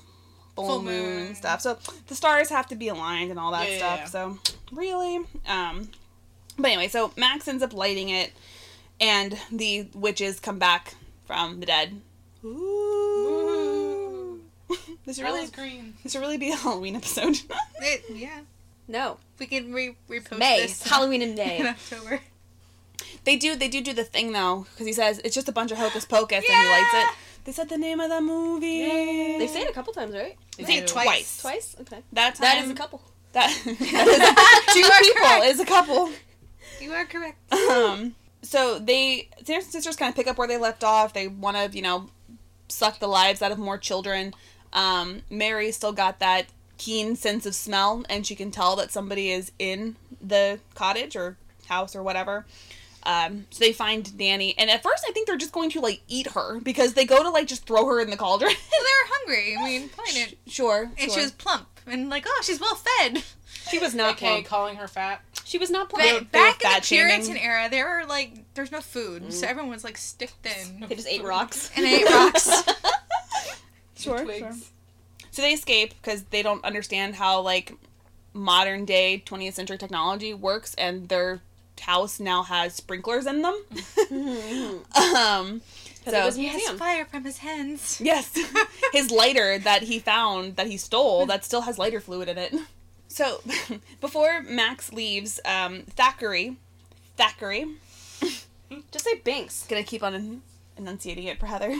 full, Full moon. moon. and stuff. So the stars have to be aligned and all that Yeah, yeah, stuff. yeah. So really, um, but anyway, so Max ends up lighting it, and the witches come back from the dead. Ooh. this should really Ella's green. this should really be a Halloween episode. It, yeah. No. We can re repost May. this It's Halloween in in October. They do. They do do the thing though, because he says it's just a bunch of hocus pocus, and he lights it. They said the name of the movie. They say it a couple times, right? They say it twice. Twice? Okay. That time, That is a couple. That, that is two people. Is a couple. You are correct. Um. So they, Sanderson sisters, kind of pick up where they left off. They want to, you know, suck the lives out of more children. Um, Mary still got that keen sense of smell, and she can tell that somebody is in the cottage or house or whatever. Um, so they find Danny, and at first I think they're just going to like eat her because they go to like just throw her in the cauldron. Well, they were hungry. I mean, probably didn't. sure, And sure. she was plump and like, oh, she's well fed. She was not Okay, plump. calling her fat. She was not But plump. they were back in fat the shaming. Puritan era, there were like, there's no food, so everyone was like stick thin They just ate rocks. and ate rocks. sure, sure. So they escape because they don't understand how like modern day 20th century technology works, and their house now has sprinklers in them. um, Because it was so he has fire from his hands. yes, his lighter that he found that he stole that still has lighter fluid in it. So before Max leaves, um, Thackeray, Thackeray, Just say Binks. gonna keep on enunciating it for Heather.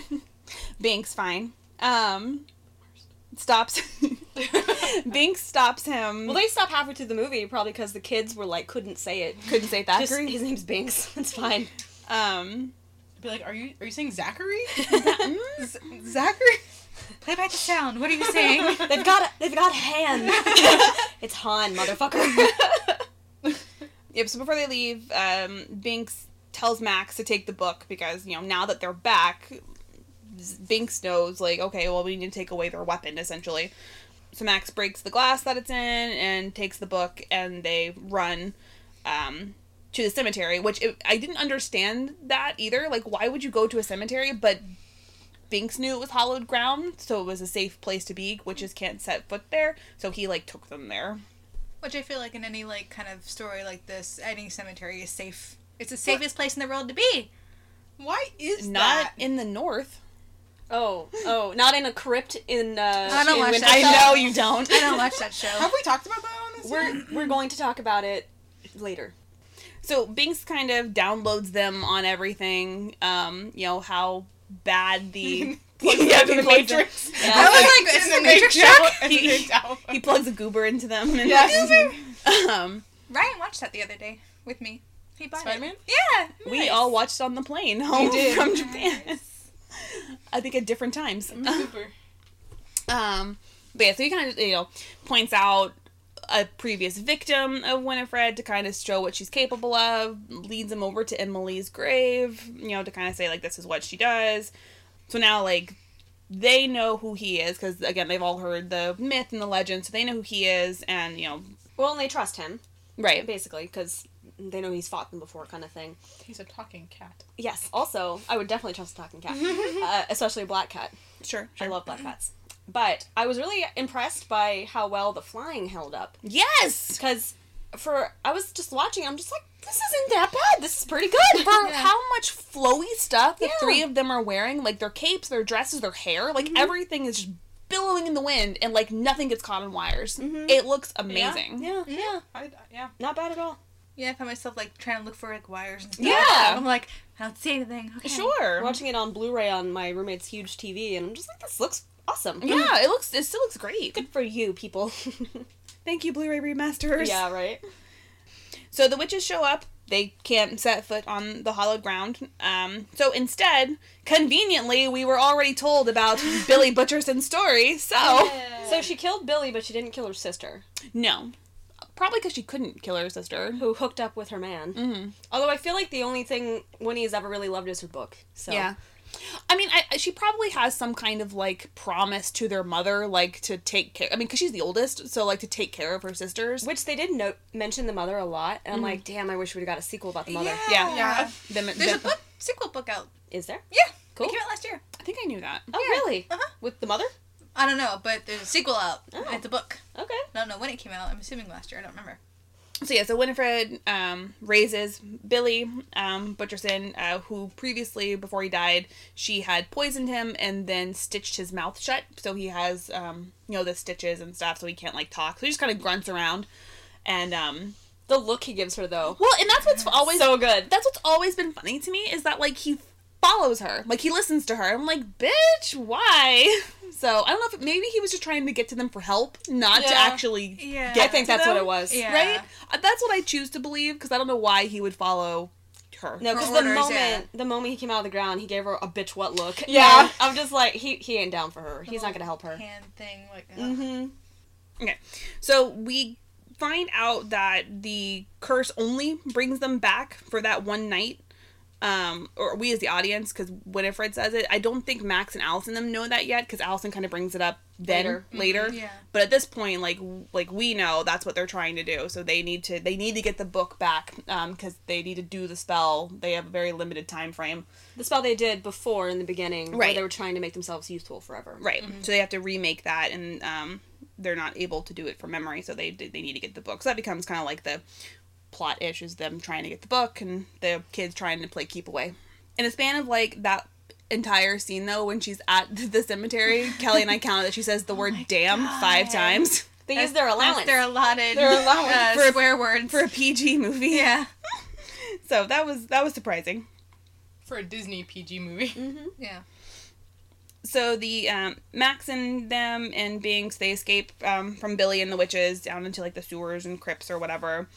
Binks, fine. Um, stops. Binks stops him. Well, they stopped halfway through the movie probably because the kids were like couldn't say it. couldn't say Just, Thackeray. his name's Binks. It's fine. um, Be like, are you are you saying Zachary? Z- Zachary? Play back the sound. What are you saying? They've got they've got Han. it's Han, motherfucker. Yep. So before they leave, um, Binks tells Max to take the book because you know now that they're back, Z- Binks knows like okay, well we need to take away their weapon essentially. So Max breaks the glass that it's in and takes the book, and they run um, to the cemetery. Which it, I didn't understand that either. Like, why would you go to a cemetery? But Binks knew it was hollowed ground, so it was a safe place to be. Witches can't set foot there, so he like took them there. Which I feel like in any like kind of story like this, any cemetery is safe. It's the safest place in the world to be. Why is Not that? in the north. Oh, oh, not in a crypt in. Uh, I don't in watch Winter that I know you don't. I don't watch that show. Have we talked about that on this? We're we're going to talk about it later. So Binks kind of downloads them on everything. Um, you know how bad the Yeah, the Matrix. Yeah. I was like, is And the then they Matrix down- truck? and He- then they down- he plugs a goober into them. And, Yes. um, Ryan watched that the other day with me. He bought Spider-Man? it. Yeah. we all watched on the plane home did. from Japan. I think at different times. Super. Um, but yeah, so he kind of you know points out a previous victim of Winifred to kind of show what she's capable of. Leads him over to Emily's grave, you know, to kind of say like this is what she does. So now like they know who he is because again they've all heard the myth and the legend, so they know who he is, and you know, Well, and they trust him right? basically because they know he's fought them before, kind of thing. He's a talking cat. Yes. Also, I would definitely trust a talking cat, uh, especially a black cat. Sure, I love black cats. But I was really impressed by how well the flying held up. Yes. Because for I was just watching, I'm just like, this isn't that bad. This is pretty good. For Yeah. how much flowy stuff the Yeah. three of them are wearing, like their capes, their dresses, their hair, like everything is just billowing in the wind, and like nothing gets caught in wires. It looks amazing. Yeah, yeah, I, yeah. not bad at all. Yeah, I found myself like trying to look for like wires and stuff. Yeah. I'm like, I don't see anything. Okay. Sure. Watching it on Blu-ray on my roommate's huge TV, and I'm just like, this looks awesome. Yeah, it looks. It still looks great. good for you, people. Thank you, Blu-ray remasters. yeah, right. So the witches show up. They can't set foot on the hollowed ground. Um, so instead, conveniently, we were already told about Billy Butcherson's story. So So she killed Billy, but she didn't kill her sister, no, probably because she couldn't kill her sister. who hooked up with her man. hmm Although I feel like the only thing Winnie has ever really loved is her book. So Yeah. I mean, I, she probably has some kind of like promise to their mother, like to take care. I mean, because she's the oldest, so like to take care of her sisters. Which they did note mention the mother a lot, and I'm like, damn, I wish we'd have got a sequel about the mother. Yeah. Yeah. Them, There's them- a book, sequel book out. Is there? Yeah. Cool. It came out last year. I think I knew that. Oh, Yeah. really? Uh-huh. With the mother? I don't know, but there's a sequel out. Oh. It's a book. Okay. I don't know when it came out. I'm assuming last year. I don't remember. So yeah, so Winifred um, raises Billy um, Butcherson, uh, who previously, before he died, she had poisoned him and then stitched his mouth shut, so he has um, you know the stitches and stuff, so he can't like talk. So he just kind of grunts around, and um, The look he gives her, though. well, and that's what's always so good. that's what's always been funny to me is that like he follows her, like he listens to her. I'm like, bitch, why? So I don't know if maybe he was just trying to get to them for help, not to actually Yeah. get I think to that's what it was. Yeah. right? Uh, That's what I choose to believe because I don't know why he would follow her. No, because the moment yeah. the moment he came out of the ground, he gave her a bitch what look. Yeah. And I'm just like he he ain't down for her. He's not gonna help her. Hand thing, like. uh, Mm-hmm. Okay. So we find out that the curse only brings them back for that one night. Um, or we as the audience, because Winifred says it. I don't think Max and Allison them know that yet, because Allison kind of brings it up then Later. later. Yeah. But at this point, like like we know that's what they're trying to do. So they need to they need to get the book back, um, because they need to do the spell. They have a very limited time frame. The spell they did before in the beginning, where Right. they were trying to make themselves useful forever. Right. So they have to remake that, and um, they're not able to do it from memory. So they they need to get the book. So that becomes kind of like the plot ish is them trying to get the book and the kids trying to play keep away. In a span of like that entire scene though, when she's at the cemetery, Kelly and I counted that she says the word "damn" five times They use their allowance. Their allotted Their allowance uh, for a- swear words. for a PG movie. yeah. So that was that was surprising. For a Disney PG movie. mm-hmm. Yeah. so the um, Max and them and Binks they escape um, from Billy and the witches down into like the sewers and crypts or whatever.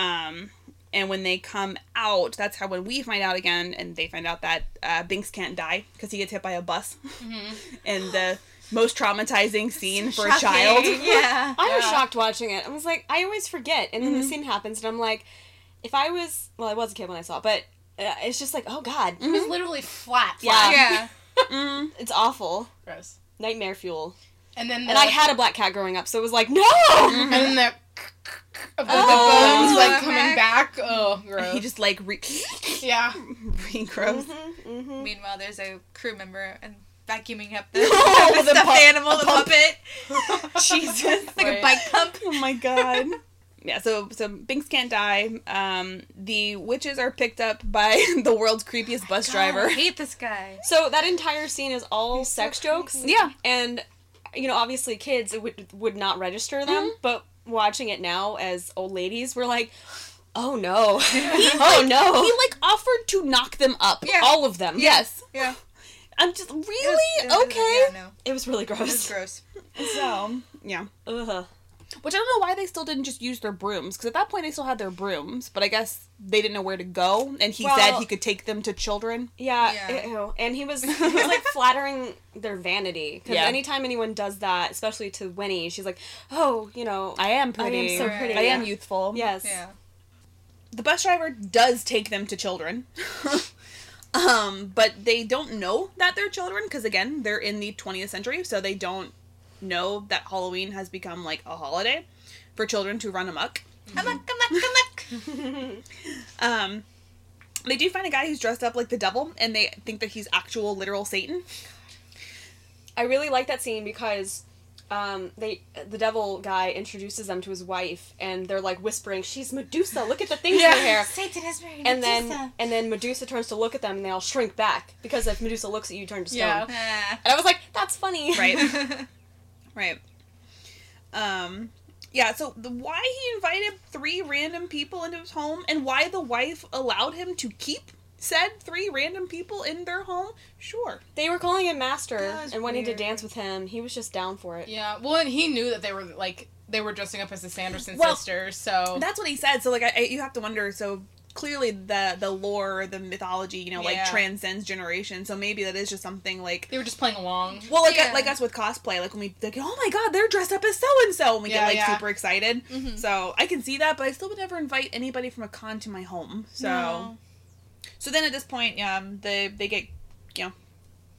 Um, and when they come out, that's how when we find out again, and they find out that uh, Binks can't die because he gets hit by a bus, and the most traumatizing scene for a child. Yeah. I was Yeah. shocked watching it. I was like, I always forget, and then Mm-hmm. the scene happens, and I'm like, if I was, well, I was a kid when I saw it, but uh, it's just like, oh god, It was literally flat. Yeah. flat. Yeah. Mm. it's awful, Gross. nightmare fuel. And then the, And I had a black cat growing up, so it was like, no. and then the of the, Oh, the bones like back. coming back. Oh, gross. He just like re, yeah. re gross. Mm-hmm, mm-hmm. Meanwhile, there's a crew member and vacuuming up the, Oh, the the stuffed pu- animal, the pump. puppet. Jesus. like a bike pump. Oh my god. Yeah, so so Binks can't die. Um, the witches are picked up by the world's creepiest bus God, driver. I hate this guy. So that entire scene is all sex jokes. Yeah. and you know, obviously, kids would would not register them, Mm-hmm. but watching it now as old ladies, we're like, oh no, oh no. He like offered to knock them up. Yeah. All of them. Yes. Yeah. I'm just It was- really it was- okay. Yeah, no. It was really It was gross. gross. So yeah. Ugh. Which I don't know why they still didn't just use their brooms because at that point they still had their brooms, but I guess they didn't know where to go, and he said he could take them to children. Yeah, Yeah. and he was he was like flattering their vanity because Yeah. anytime anyone does that, especially to Winnie, she's like, "Oh, you know, I am pretty. so Right. pretty. I am youthful. Yes. Yeah. the bus driver does take them to children. um, but they don't know that they're children because again, they're in the 20th century, so they don't know that Halloween has become like a holiday for children to run amok. Come on, come on, come on. Um, they do find a guy who's dressed up like the devil, and they think that he's actual literal Satan. I really like that scene because um, they the devil guy introduces them to his wife, and they're like whispering, "She's Medusa. Look at the things in her hair." Satan has married And Medusa. then and then Medusa turns to look at them, and they all shrink back because if Medusa looks at you, you turn to stone. Yeah. Ah. And I was like, "That's funny." Right. Right. Um yeah, so the, why he invited three random people into his home and why the wife allowed him to keep said three random people in their home? Sure. They were calling him master That was and wanting to weird. dance with him. He was just down for it. Yeah. Well, and he knew that they were like they were dressing up as the Sanderson Well, sisters. So That's what he said. So like I, I you have to wonder so clearly the the lore, the mythology, you know, like transcends generation. So maybe that is just something like they were just playing along. well, like Yeah. like us with cosplay, like when we like, oh my god, they're dressed up as so and so, and we Yeah, get like yeah. super excited. Mhm. So I can see that, but I still would never invite anybody from a con to my home. So No. so then at this point, um, they they get you know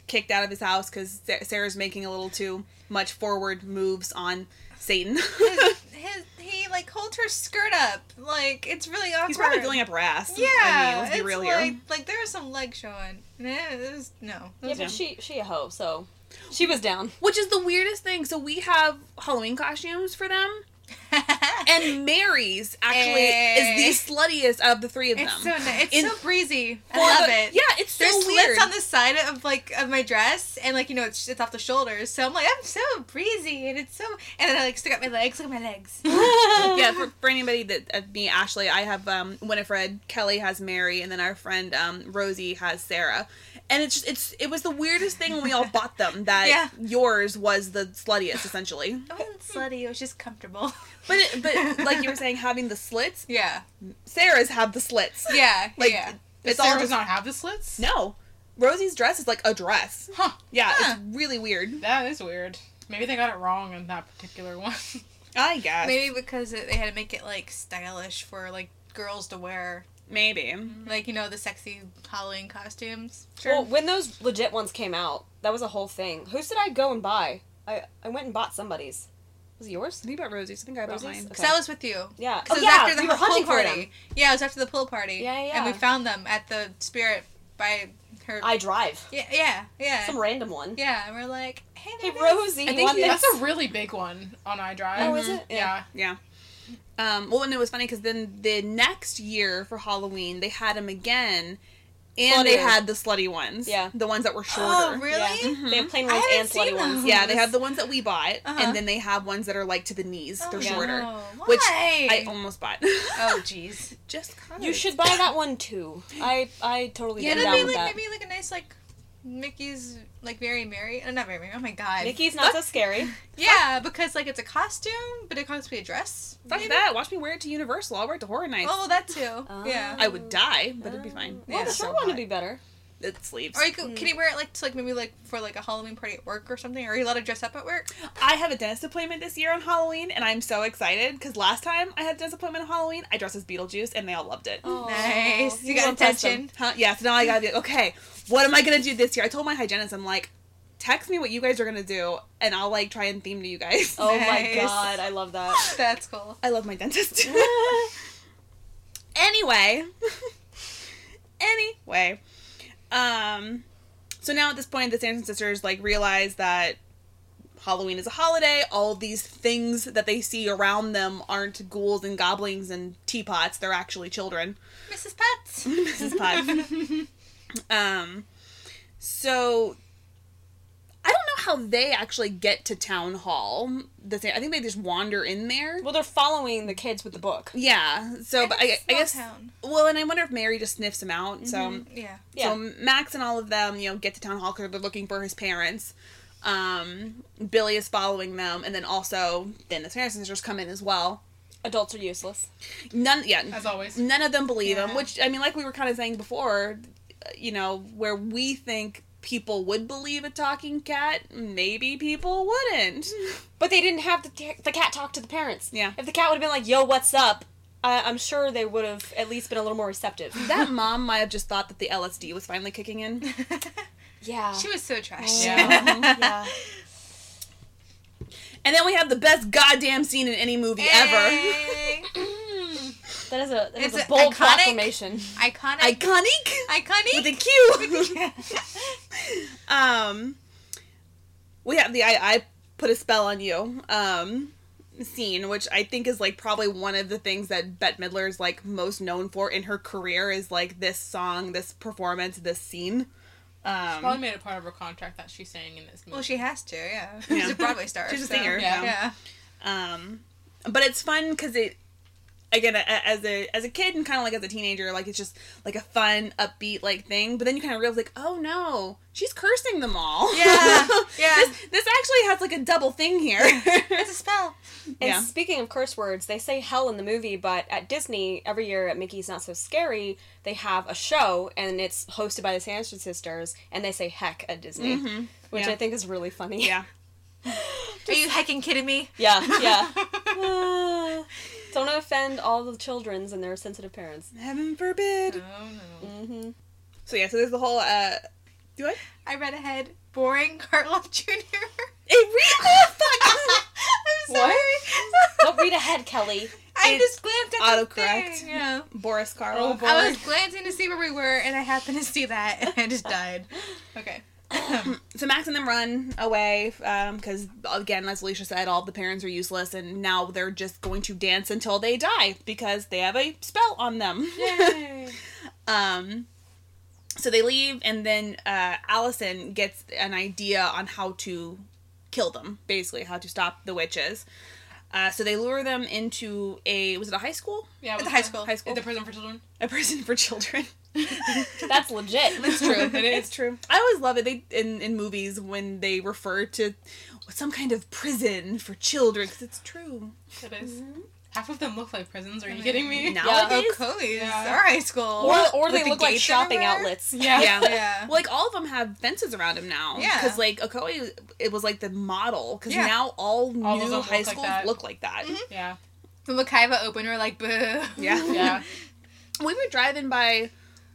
kicked out of his house because Sarah's making a little too much forward moves on Satan. his, his, like holds her skirt up. Like it's really awkward. He's probably filling up her ass. Yeah, I mean, let's be it's real like, here. Like there was some leg showing. Nah, it was no. It Yeah, was- but she she a hoe, so she was down. Which is the weirdest thing. So we have Halloween costumes for them, and Mary's actually Eh. is the sluttiest of the three of them. it's so nice. It's In- so breezy. I love the- it. Yeah, it's so There's weird. slits on the side of like of my dress, and like you know it's it's off the shoulders. So I'm like I'm so breezy, and it's so. And then I like stick out my legs. Look at my legs. yeah, for, for anybody that uh, me, Ashley, I have um, Winifred, Kelly has Mary, and then our friend um, Rosie has Sarah. And it's just it's it was the weirdest thing when we all bought them that Yeah. yours was the sluttiest essentially. It wasn't slutty. It was just comfortable. But it, but like you were saying, having the slits, Yeah. Sarah's have the slits. Yeah. Like yeah. Does It's all Sarah just not have the slits? no. Rosie's dress is like a dress. Huh. Yeah, Huh. it's really weird. That is weird. Maybe they got it wrong in that particular one. I guess Maybe because it, they had to make it like stylish for like girls to wear, maybe. Mm-hmm. like you know the sexy Halloween costumes. Well, when those legit ones came out, that was a whole thing. Whose did I go and buy? I I went and bought somebody's. Was it yours? I think about Rosie's. I think I bought mine. Because I was with you. Yeah. Because Oh it was yeah, after the we pool hunting party. them. Yeah, it was after the pool party. Yeah, yeah. And we found them at the Spirit by her. I drive. yeah, yeah, yeah. Some random one. yeah, and we're like, hey, Hey there it is. Rosie, I you think want you- this? That's a really big one on I-Drive. Oh, is it? Yeah. Yeah. Um, well, and it was funny because then the next year for Halloween they had them again, and they had the slutty ones. Yeah. the ones that were shorter. Oh, really? Yeah. They have plain ones haven't and slutty seen ones. those. Yeah, they have the ones that we bought, Uh-huh. and then they have ones that are like to the knees. They're Oh, shorter, no. which I almost bought. Oh, jeez. Just cause. You should buy that one too. I I totally Yeah, am that'd down be with like that. maybe like a nice like Mickey's like very merry. Uh, not very merry. Oh my god. Mickey's not so scary. Yeah, because like it's a costume, but it comes to be a dress. Fuck maybe? that. Watch me wear it to Universal. I'll wear it to Horror Nights. Oh, that too. Oh. yeah. I would die, but it'd be fine. Well, Yeah. the so short one would be better. It sleeves. Or you could, can you wear it like to like maybe like for like a Halloween party at work or something? Are you allowed to dress up at work? I have a dentist appointment this year on Halloween, and I'm so excited because last time I had a dentist appointment on Halloween, I dressed as Beetlejuice, and they all loved it. Oh, nice. You got impressed attention. Huh? Yeah, so now I gotta be like, okay, what am I gonna do this year? I told my hygienist, I'm like, text me what you guys are gonna do, and I'll like try and theme to you guys. Oh my god, I love that. That's cool. I love my dentist. anyway, anyway, um, so now at this point, the Sanderson sisters like realize that Halloween is a holiday. All these things that they see around them aren't ghouls and goblins and teapots; they're actually children. Mrs. Potts. Mrs. Potts. Um, so I don't know how they actually get to town hall. The same, I think they just wander in there. Well, they're following the kids with the book. Yeah. So, but I, It's I guess. town. Well, and I wonder if Mary just sniffs them out. So, Yeah. Yeah. so Max and all of them, you know, get to town hall because they're looking for his parents. Um, Billy is following them, and then also then the Sanderson sisters come in as well. Adults are useless. None, yeah, As always. none of them believe him which i mean like we were kind of saying before you know where we think people would believe a talking cat maybe people wouldn't But they didn't have the, t- the cat talk to the parents. Yeah. If the cat would have been like, yo, what's up? I I'm sure they would have at least been a little more receptive. that mom might have just thought that the lsd was finally kicking in Yeah. She was so trash. Oh, yeah. yeah. and then we have the best goddamn scene in any movie ever Hey. That is a, that is It's a a bold iconic- proclamation. Iconic. iconic Iconic. with a q um we have the I, I put a spell on you um scene which i think is like probably one of the things that bette midler is like most known for in her career is like this song this performance this scene she Probably um made it part of her contract that she sang in this movie. well, she has to. Yeah. Yeah. She's a Broadway star. She's a so- singer, yeah. Yeah. um but it's fun because it again as a as a kid and kind of like as a teenager like it's just like a fun upbeat like thing but then you kind of realize like oh no she's cursing them all Yeah, yeah. this, this actually has like a double thing here It's a spell. And Yeah. speaking of curse words, they say hell in the movie, but at Disney, every year at Mickey's Not So Scary, they have a show, and it's hosted by the Sanderson sisters, and they say heck at Disney, Mhm. which Yeah. I think is really funny. yeah Are you hecking kidding me? Yeah, yeah. Uh, don't offend all the children's and their sensitive parents. heaven forbid Oh no. hmm so yeah so there's the whole uh do I? I read ahead. Boring Karloff Jr. It re- oh, fuck. I'm sorry. Don't read ahead, Kelly. I It- just glanced at the autocorrect. thing, Yeah. Boris Karloff. Oh. I was glancing to see where we were, and I happened to see that, and I just died. Okay. so Max and them run away because again, as Alicia said, all the parents are useless, and now they're just going to dance until they die because they have a spell on them. Yay. um, so they leave, and then uh, Allison gets an idea on how to kill them, basically how to stop the witches. Uh, so they lure them into a was it a high school? Yeah, At was the high school. High school. The prison for children. A prison for children. That's legit. That's true. It is true. I always love it. They in in movies when they refer to some kind of prison for children because it's true. It is. Mm-hmm. Half of them look like prisons. Are you kidding me? Nowadays, Ocoee's Yeah. our high school. Or, or they the look like shopping everywhere? outlets. Yeah. yeah. yeah. Well, like all of them have fences around them now. Yeah. Because like Ocoee, it was like the model. Because Yeah. now all, All new of them high look like schools that. look like that. Mm-hmm. Yeah. The Makaiva open, we're like, boo. Yeah. Yeah. We were driving by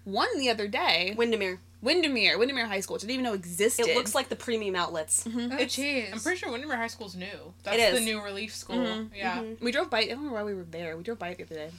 one the other day. Windermere. Windermere, Windermere High School, which I didn't even know existed. It looks like the premium outlets. Oh, jeez. I'm pretty sure Windermere High School's new. That's It the new relief school. Mhm. Yeah. Mhm. We drove by. I don't know why we were there. We drove by it the other day.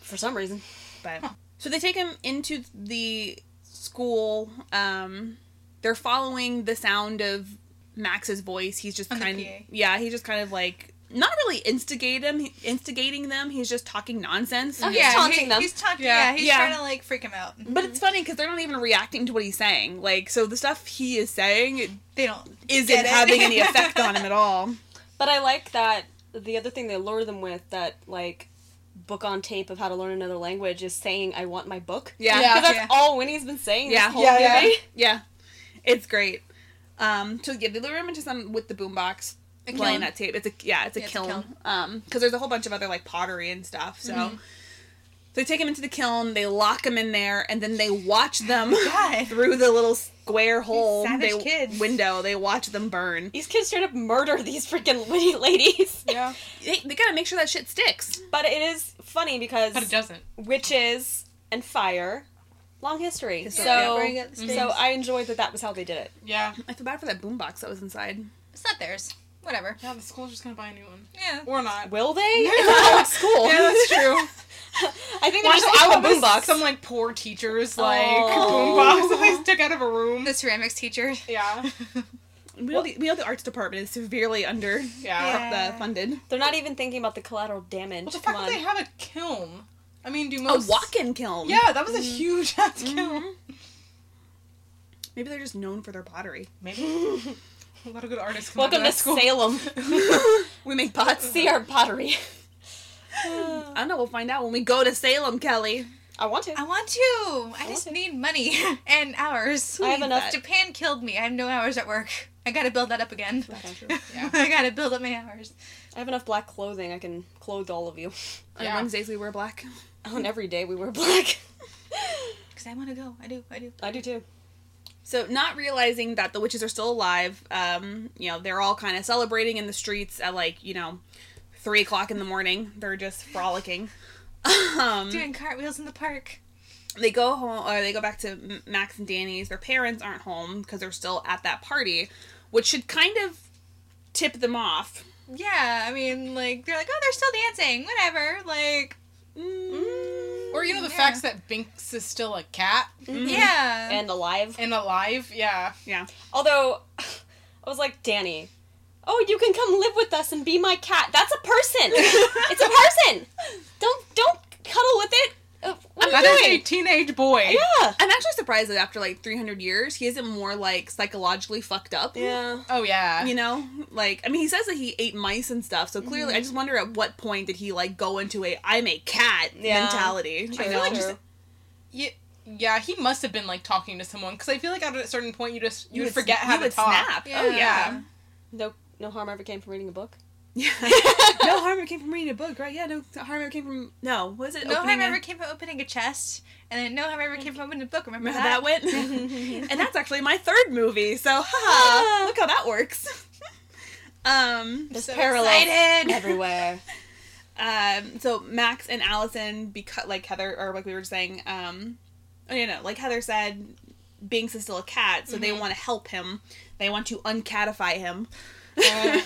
For some reason. But so they take him into the school. Um, they're following the sound of Max's voice. He's just On kind of yeah. He's just kind of like not really instigate him, instigating them. He's just talking nonsense. Oh, he's yeah, taunting he- them. He's taunting. Yeah. Yeah, he's Yeah. trying to like freak him out. But it's funny because they're not even reacting to what he's saying. Like, so the stuff he is saying They don't. isn't Get it. having any effect on him at all. But I like that the other thing they lure them with that like book on tape of how to learn another language is saying I want my book. Yeah. Yeah. Because that's Yeah. all Winnie's been saying Yeah. this whole Yeah, yeah. Yeah. It's great. Um, so yeah, they lure him into some with the boombox A playing kiln. that tape. It's a yeah, it's a Yeah, it's a kiln. kiln. Um, because there's a whole bunch of other like pottery and stuff. So. Mhm. So they take him into the kiln, they lock him in there, and then they watch them God. through the little square hole savage they, kids. window. They watch them burn. These kids straight up murder these freaking Winnie ladies. Yeah. They, they gotta make sure that shit sticks. But it is funny because But it doesn't. witches and fire, long history. History, So, Very good so. I enjoyed that that was how they did it. Yeah. I feel bad for that boombox that was inside. It's not theirs. Whatever. Yeah, the school's just gonna buy a new one. Yeah. Or not. Will they? It's a public school. Yeah, that's true. I think Why they're just don't out of boombox. Some like poor teachers like Oh. boombox that they took out of a room. The ceramics teacher. Yeah. We know, the, we know the arts department is severely under Yeah. Yeah. uh, funded. They're not even thinking about the collateral damage. Well, the Come fact on. that they have a kiln. I mean, do most A most walk-in kiln. Yeah, that was a huge ass kiln. Mhm. Maybe they're just known for their pottery. Maybe a lot of good artists. Come Welcome out to of that school. Salem. we make pots. See our pottery. I don't know. We'll find out when we go to Salem, Kelly. I want to. I want to. I just to. need money and hours. I have enough that? Japan killed me. I have no hours at work. I gotta build that up again. Yeah. I gotta build up my hours. I have enough black clothing. I can clothe all of you. On Yeah. Wednesdays we wear black. On every day we wear black. Because I want to go. I do. I do. I do too. So, not realizing that the witches are still alive, um, you know, they're all kind of celebrating in the streets at like, you know, three o'clock in the morning. They're just frolicking. Um, Doing cartwheels in the park. they go home, or they go back to Max and Danny's. Their parents aren't home because they're still at that party, which should kind of tip them off. Yeah, I mean, like, they're like, oh, they're still dancing. Whatever. Like, Mm, Or you know the Yeah. facts that Binks is still a cat yeah. And alive. and alive. Yeah. yeah. Although, I was like, Danny, oh, you can come live with us and be my cat. That's a person. it's a person. Don't don't cuddle with it. What That are you is a doing? teenage boy. Yeah. I'm actually surprised that after like 300 years, he isn't more like psychologically fucked up. Yeah. Oh yeah. You know, like I mean, he says that he ate mice and stuff. So clearly, I mm-hmm. just wonder at what point did he like go into a "I'm a cat" Yeah. mentality. True, you know? like just- Yeah, yeah, he must have been like talking to someone because I feel like at a certain point you just you, would would- forget how you to would talk. snap. Oh yeah. no no harm ever came from reading a book. Yeah. no harm ever came from reading a book, right? Yeah, no harm ever came from no. Was it? No Opening harm a- ever came from opening a chest, and then no harm ever came from opening a book. Remember, Remember how that? that went? and that's actually my third movie. So, haha, look how that works. um, There's So parallels excited. everywhere. um, so Max and Allison, because like Heather, or like we were saying, um, oh yeah, no, like Heather said, Binks is still a cat, so they want to help him. They want to uncatify him, Uh,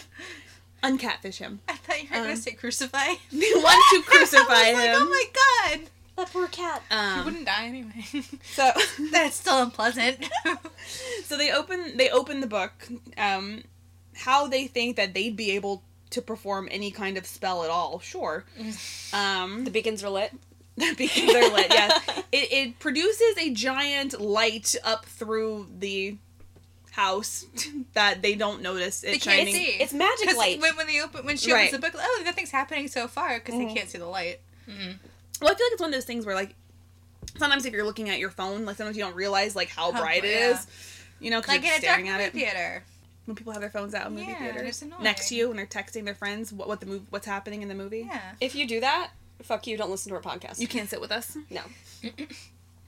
uncatfish him. I thought you were Um, gonna say crucify. They want to crucify I was like, him. oh my god, That poor cat. he um, wouldn't die anyway. so that's still unpleasant. so they open they open the book um how they think that they'd be able to perform any kind of spell at all sure um The beacons are lit. because beacons are lit yes it, it produces a giant light up through the house that they don't notice it They can't shining see. It's magic Because light. when, when they open, when she Right. opens the book, oh, nothing's happening so far because Mhm. they can't see the light. Mhm. well i feel like it's one of those things where like sometimes if you're looking at your phone like sometimes you don't realize like how How bright bright, it yeah. is you know because Like you're in a dark staring at movie it theater. when people have their phones out in movie Yeah, theaters it's annoying. next to you when they're texting their friends what, what the move what's happening in the movie. Yeah. If you do that, fuck you. Don't listen to our podcast. You can't sit with us. No.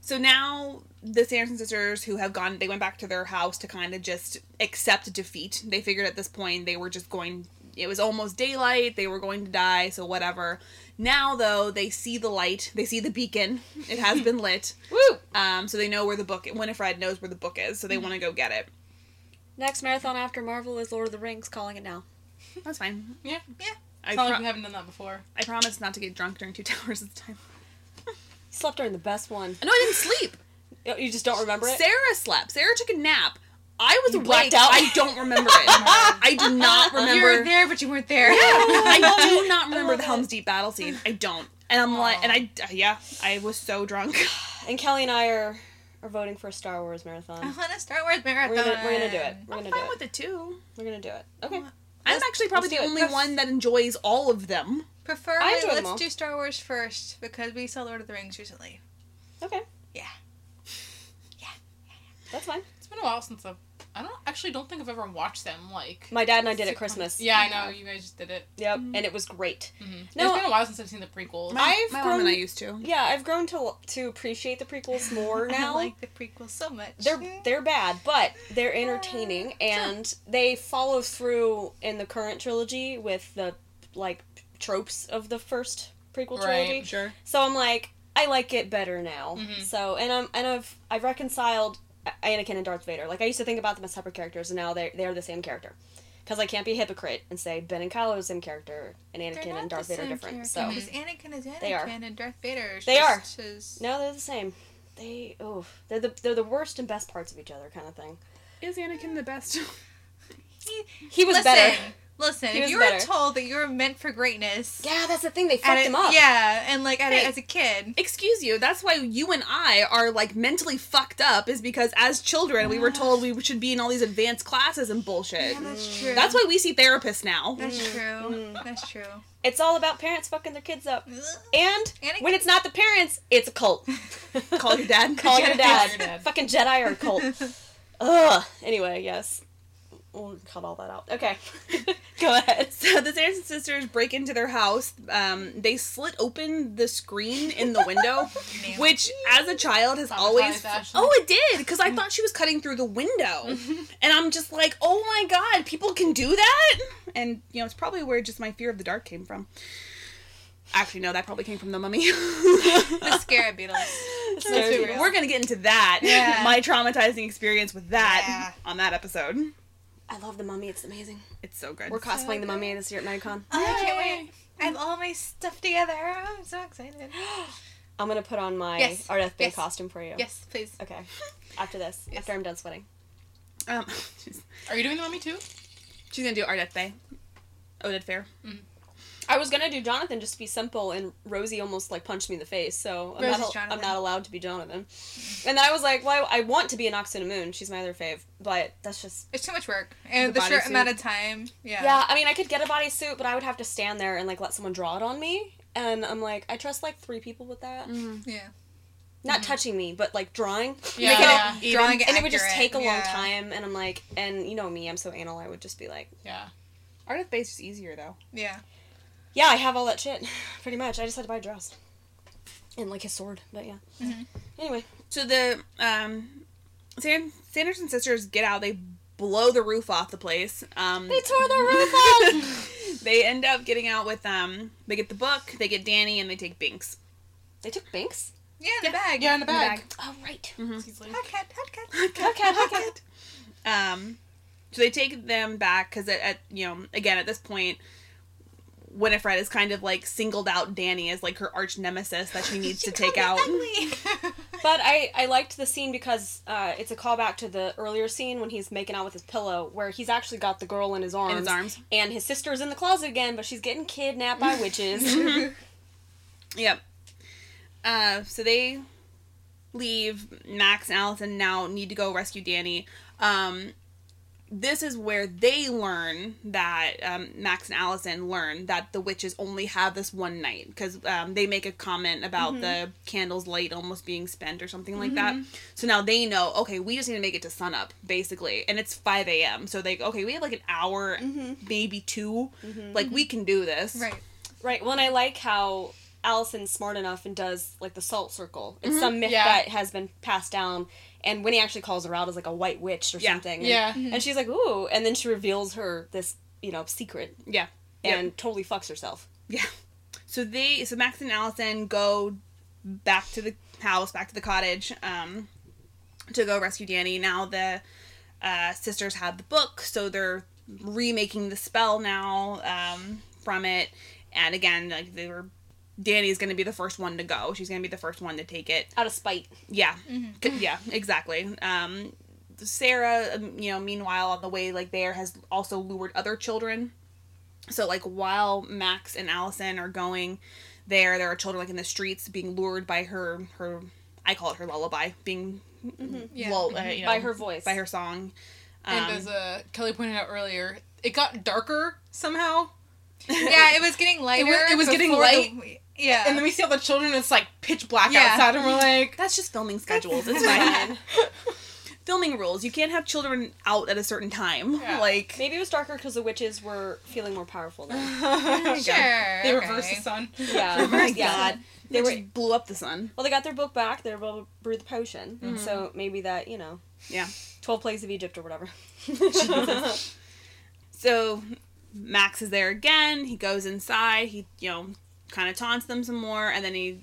So now the Sanderson sisters who have gone, they went back to their house to kind of just accept defeat. They figured at this point they were just going. It was almost daylight. They were going to die. So whatever. Now though, they see the light. They see the beacon. It has been lit. Woo! Um, so they know where the book. Winifred knows where the book is. So they want to go get it. Next marathon after Marvel is Lord of the Rings. Calling it now. That's fine. Yeah. Yeah. I, It's not like we haven't done that before. I promise not to get drunk during two towers this time. Slept during the best one. No, I didn't sleep. Oh, You just don't remember it. Sarah slept. Sarah took a nap. I was You awake. blacked out. I don't remember it. I do not remember. You were there, but you weren't there. I do not remember the. Helm's Deep battle scene. I don't. And I'm like, and I, uh, yeah, I was so drunk. And Kelly and I are are voting for a Star Wars marathon. I want a Star Wars marathon. We're gonna we're gonna do it. We're I'm gonna do fine it. with it too. We're gonna do it. Okay. I'm Let's- actually probably the let's it. only one that enjoys all of them. Preferably, I enjoy them let's all. do Star Wars first because we saw Lord of the Rings recently. Okay. Yeah. That's fine. It's been a while since I've. I don't actually don't think I've ever watched them like. My dad and I did at Christmas. Yeah, I know you guys just did it. Yep. And it was great. Mm-hmm. No, it's been a while since I've seen the prequels. My, I've my mom and grown- I used to. Yeah, I've grown to to appreciate the prequels more now. I like the prequels so much. they're they're bad, but they're entertaining and they follow through in the current trilogy with the like tropes of the first prequel Right. trilogy. Sure. So I'm like, I like it better now. Mhm. So and I'm and I've I've reconciled Anakin and Darth Vader. Like I used to think about them as separate characters, and now they they're the same character. Because I can't be a hypocrite and say Ben and Kylo are the same character, and Anakin and Darth Vader are different. character, So because Anakin is Anakin They are. and Darth Vader is They just his- no, they're the same. They oh, they're the they're the worst and best parts of each other, kind of thing. Is Anakin the best? He, He was listen, better. Listen, He if was you were better. told that you were meant for greatness, Yeah, that's the thing. They at fucked a- him up. Yeah, and like at Hey. a, as a kid, Excuse you. That's why you and I are like mentally fucked up. Is because as children we were told we should be in all these advanced classes and bullshit. yeah, that's true. That's why we see therapists now. That's true. Mm. That's true. It's all about parents fucking their kids up. And Anakin- when it's not the parents, it's a cult. Call your dad. Call your dad. your dad. Fucking Jedi or a cult. Ugh. Anyway, yes. We'll cut all that out. Okay. Go ahead. So the Sanderson sisters break into their house. Um, they slit open the screen in the window, which, as a child, has Traumatized always. Ashley. Oh, it did because I thought she was cutting through the window, and I'm just like, oh my god, people can do that. And you know, it's probably where just my fear of the dark came from. Actually, no, that probably came from the mummy. the Scarab Beetles. Scary be Beatles. We're gonna get into that. Yeah. My traumatizing experience with that on that episode. I love the mummy. It's amazing. It's so good. We're cosplaying the mummy this year at NightCon. I can't wait. I have all my stuff together. I'm so excited. I'm gonna put on my Yes. Ardeth Bay Yes. costume for you. Yes, please. Okay. After this. Yes. After I'm done sweating. Um, she's, Are you doing the mummy too? she's gonna do Ardeth Bay. Odette Fair. I was gonna do Jonathan just to be simple, and Rosie almost like punched me in the face, so I'm, Rosie's not, al- I'm not allowed to be Jonathan. And then I was like, well, I, I want to be Anck-su-namun. She's my other fave, but that's just It's too much work. And The the, short bodysuit. amount of time. Yeah. yeah. I mean, I could get a bodysuit, but I would have to stand there and like let someone draw it on me, and I'm like, I trust like three people with that, mm-hmm. Yeah. not mm-hmm. touching me, but like drawing. Yeah. Making yeah. it, drawing it and it would just take a long Yeah. time, and I'm like, and you know me, I'm so anal. I would just be like, Yeah. Ardeth Bay's is easier though. Yeah. Yeah, I have all that shit, pretty much. I just had to buy a dress and like his sword, but yeah. Mhm. Anyway, So the um, San- Sanderson sisters get out. They blow the roof off the place. Um, they tore the roof off. they end up getting out with um. They get the book. They get Danny, and they take Binks. they took Binks. Yeah, in the bag. Yeah, in the bag. Oh right. He's like, Hot cat, hot cat. Okay, okay. Um, so they take them back because at, at you know again at this point, Winifred is kind of like singled out Danny as like her arch nemesis that she needs to take out. But I, I liked the scene because uh, it's a callback to the earlier scene when he's making out with his pillow, where he's actually got the girl in his arms. In his arms. And his sister's in the closet again, but she's getting kidnapped by witches. Yep. Uh, so they leave. Max and Allison now need to go rescue Danny. Um, this is where they learn that um, Max and Allison learn that the witches only have this one night because um, they make a comment about mm-hmm. the candles light almost being spent or something like that. Mm-hmm. So now they know, okay, we just need to make it to sunup basically, and it's five a.m. So they okay, we have like an hour, mm-hmm. maybe 2 like we can do this. Right. Right. Well, and I like how Allison's smart enough and does like the salt circle. It's some myth Yeah. that has been passed down, and when he actually calls her out as like a white witch or Yeah. something. And, Yeah. And she's like, "Ooh!" And then she reveals her this, you know, secret Yeah. Yep. and totally fucks herself. Yeah. So they so Max and Allison go back to the house, back to the cottage, um, to go rescue Danny. Now the uh, sisters have the book, so they're remaking the spell now um, from it. And again, like they were, Danny's going to be the first one to go. She's going to be the first one to take it. Out of spite. Yeah, C- yeah, exactly. Um, Sarah, um, you know, meanwhile on the way like there has also lured other children. So like while Max and Allison are going there, there are children like in the streets being lured by her her I call it her lullaby, being Yeah. lull- uh, you know, By her voice. by her song. And Um, as uh, Kelly pointed out earlier, it got darker somehow. Yeah, it was getting lighter. it was getting before light. the- yeah. And then we see all the children, it's like pitch black Yeah. outside, and we're like, that's just filming schedules. It's fine. filming rules. You can't have children out at a certain time. Yeah. Like Maybe it was darker because the witches were feeling more powerful then. sure. they okay. reversed the sun. Yeah. oh my yeah. god, they They were- blew up the sun. Well, they got their book back. They were able to brew the potion. Mm-hmm. So maybe that, you know, Yeah. 12 Plagues of Egypt or whatever. So Max is there again. He goes inside. He, you know, kind of taunts them some more, and then he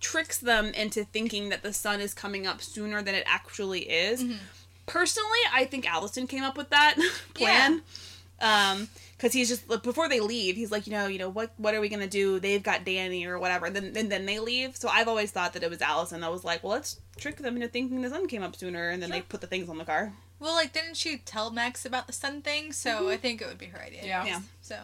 tricks them into thinking that the sun is coming up sooner than it actually is. Personally, I think Allison came up with that plan. Um, because he's just like, before they leave, he's like, you know, you know what, what are we gonna do? They've got Danny or whatever. And then and then they leave. So I've always thought that it was Allison. that was like, well, let's trick them into thinking the sun came up sooner, and then they put the things on the car. Well, like, didn't she tell Max about the sun thing? So I think it would be her idea. Yeah. Yeah. So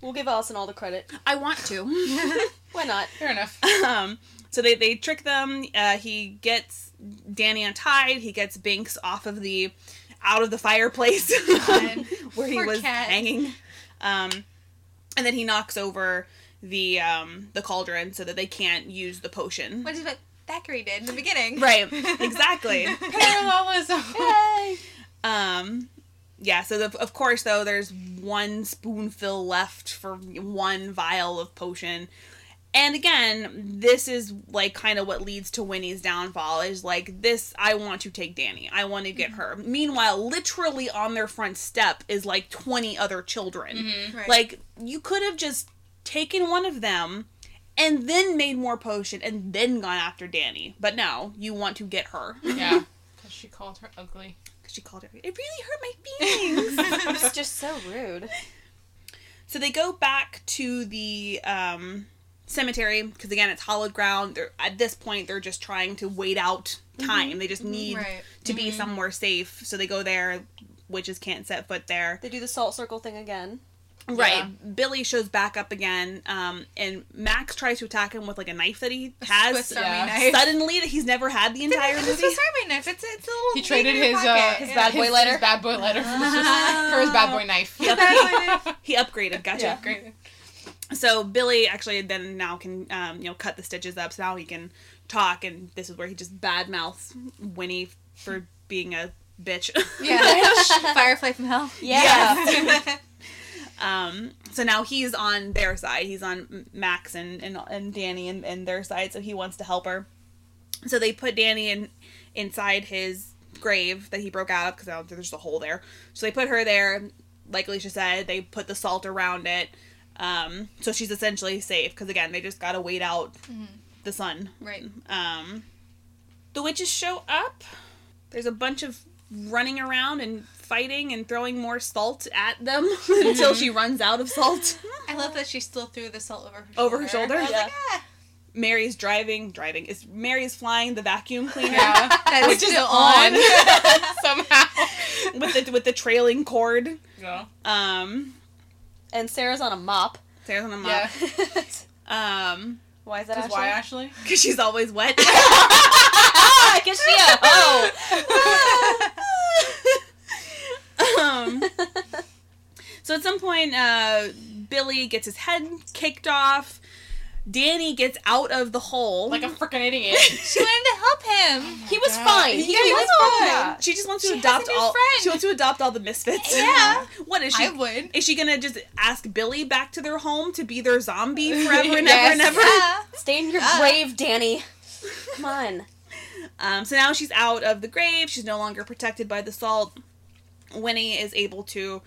We'll give Allison all the credit. I want to. Why not? Fair enough. um, so they, they trick them. Uh, he gets Danny untied. He gets Binks off of the out of the fireplace where he Poor was cat. hanging. Um, and then he knocks over the um, the cauldron so that they can't use the potion. which is what Thackeray did in the beginning. Right, exactly. Parallelism. Hey! Um, yeah. So the, of course, though, there's one spoonful left for one vial of potion. And again, this is like kind of what leads to Winnie's downfall. Is like this. I want to take Danny. I want to get mm-hmm. her. Meanwhile, literally on their front step is like twenty other children. Mm-hmm. Right. Like you could have just taken one of them. And then made more potion and then gone after Danny. But no, you want to get her. yeah. Because she called her ugly. She called her. It really hurt my feelings. It's just so rude. So they go back to the um, cemetery because again it's hollowed ground. They're at this point they're just trying to wait out mm-hmm. time. They just mm-hmm. need Right. to be mm-hmm. somewhere safe. So they go there. Witches can't set foot there. They do the salt circle thing again. Right. Billy shows back up again, um, and Max tries to attack him with like a knife that he has Swiss Army yeah. knife. suddenly that he's never had the entire It's a movie. Swiss Army knife. It's, it's a little. He traded in your his uh, pocket. his Yeah. bad boy lighter? His bad boy lighter for, for his bad boy knife. He, up- Bad boy knife. he upgraded. Gotcha. Yeah. Great. so Billy actually then now can um, you know cut the stitches up, so now he can talk, and this is where he just bad mouths Winnie for being a bitch. Yeah. Firefly from hell. Yeah. Um, so now he's on their side. He's on Max and and, and Danny and, and their side, so he wants to help her. So they put Danny in inside his grave that he broke out of because there's a hole there. So they put her there. Like Alicia said, they put the salt around it. Um, so she's essentially safe because again, they just gotta wait out the sun. Right. Um, the witches show up. There's a bunch of running around and fighting and throwing more salt at them until she runs out of salt. I love that she still threw the salt over her Over her shoulder? I was Yeah. like, ah, Mary's driving, driving. Is Mary's flying the vacuum cleaner Yeah. Which is on somehow. with the with the trailing cord? Yeah. Um, and Sarah's on a mop. Sarah's on a Yeah. mop. Um, Why is that Because Ashley? why, Ashley? because she's always wet. Ah, Cause she a hoe. So at some point, uh, Billy gets his head kicked off. Danny gets out of the hole. Like a freaking idiot. She wanted to help him. He was God. fine. Yeah, He he was was fine. She just wants to She has adopt all. friend. She wants to adopt all the misfits. Yeah. What is she? I would. Is she gonna just ask Billy back to their home to be their zombie forever and Yes. ever and ever? Yeah. Stay in your Yeah. grave, Danny. Come on. Um, so now she's out of the grave. She's no longer protected by the salt. Winnie is able to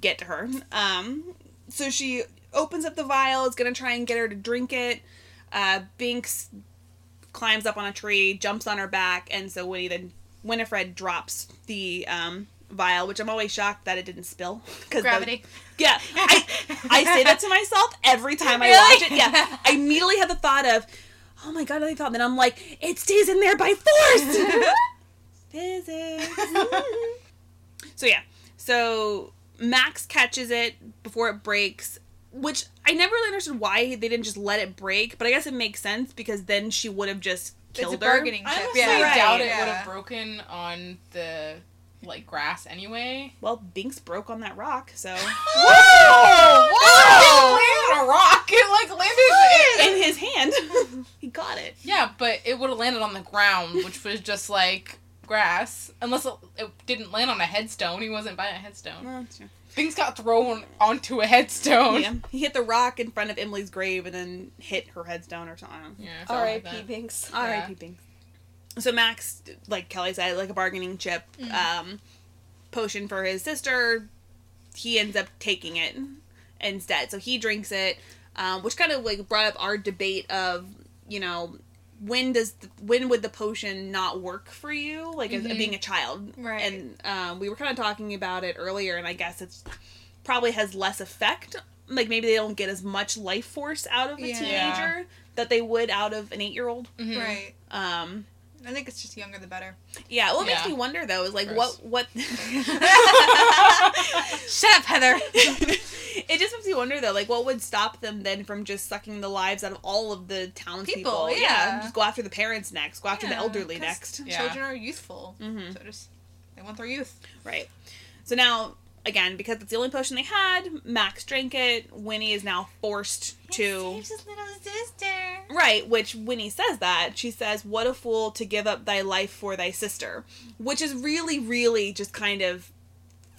get to her. Um, so she opens up the vial. Is gonna try and get her to drink it. Uh, Binks climbs up on a tree, jumps on her back, and so Winnie then Winifred drops the um, vial, which I'm always shocked that it didn't spill. 'cause the- Gravity. yeah, I, I say that to myself every time I watch it. Yeah, I immediately have the thought of, oh my god, I thought. Then I'm like, it stays in there by force. Physics. so yeah, so Max catches it before it breaks, which I never really understood why they didn't just let it break. But I guess it makes sense because then she would have just It's killed a her. bargaining I chip. honestly Yeah. Right. doubt it Yeah. would have broken on the like grass anyway. Well, Binks broke on that rock, so Whoa! Whoa! It landed on a rock. It like landed. in his hand, he got it. Yeah, but it would have landed on the ground, which was just like grass. Unless it, it didn't land on a headstone. He wasn't by a headstone. Well, sure. Things got thrown onto a headstone. Yeah, he hit the rock in front of Emily's grave and then hit her headstone or something. Yeah, something like R.I.P. Binks. R.I.P. Binks. So Max, like Kelly said, like a bargaining chip, um, potion for his sister. He ends up taking it instead. So he drinks it, um, which kind of like brought up our debate of you know when does the, when would the potion not work for you like as, being a child Right. and um, we were kind of talking about it earlier and i guess it's probably has less effect like maybe they don't get as much life force out of a Yeah. teenager that they would out of an eight year old Mhm. Right. um I think it's just younger the better. yeah what makes Yeah. me wonder though is like Gross. what what Shut up, Heather. it just makes me wonder though like what would stop them then from just sucking the lives out of all of the townspeople People, yeah. just go after the parents next go after the elderly elderly 'cause next Yeah. Children are youthful. Mhm. So just they want their youth. Right. So now, again, because it's the only potion they had, Max drank it. Winnie is now forced to. his little sister. Right, which Winnie says that. She says, What a fool to give up thy life for thy sister. Which is really, really just kind of.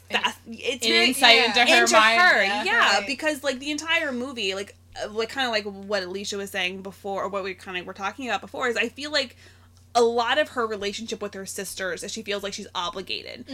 Fast. It's An very insight yeah. into her into mind. her, yeah. yeah, Right. because like the entire movie, like, uh, like kind of like what Alicia was saying before, or what we kind of were talking about before, is I feel like a lot of her relationship with her sisters is she feels like she's obligated.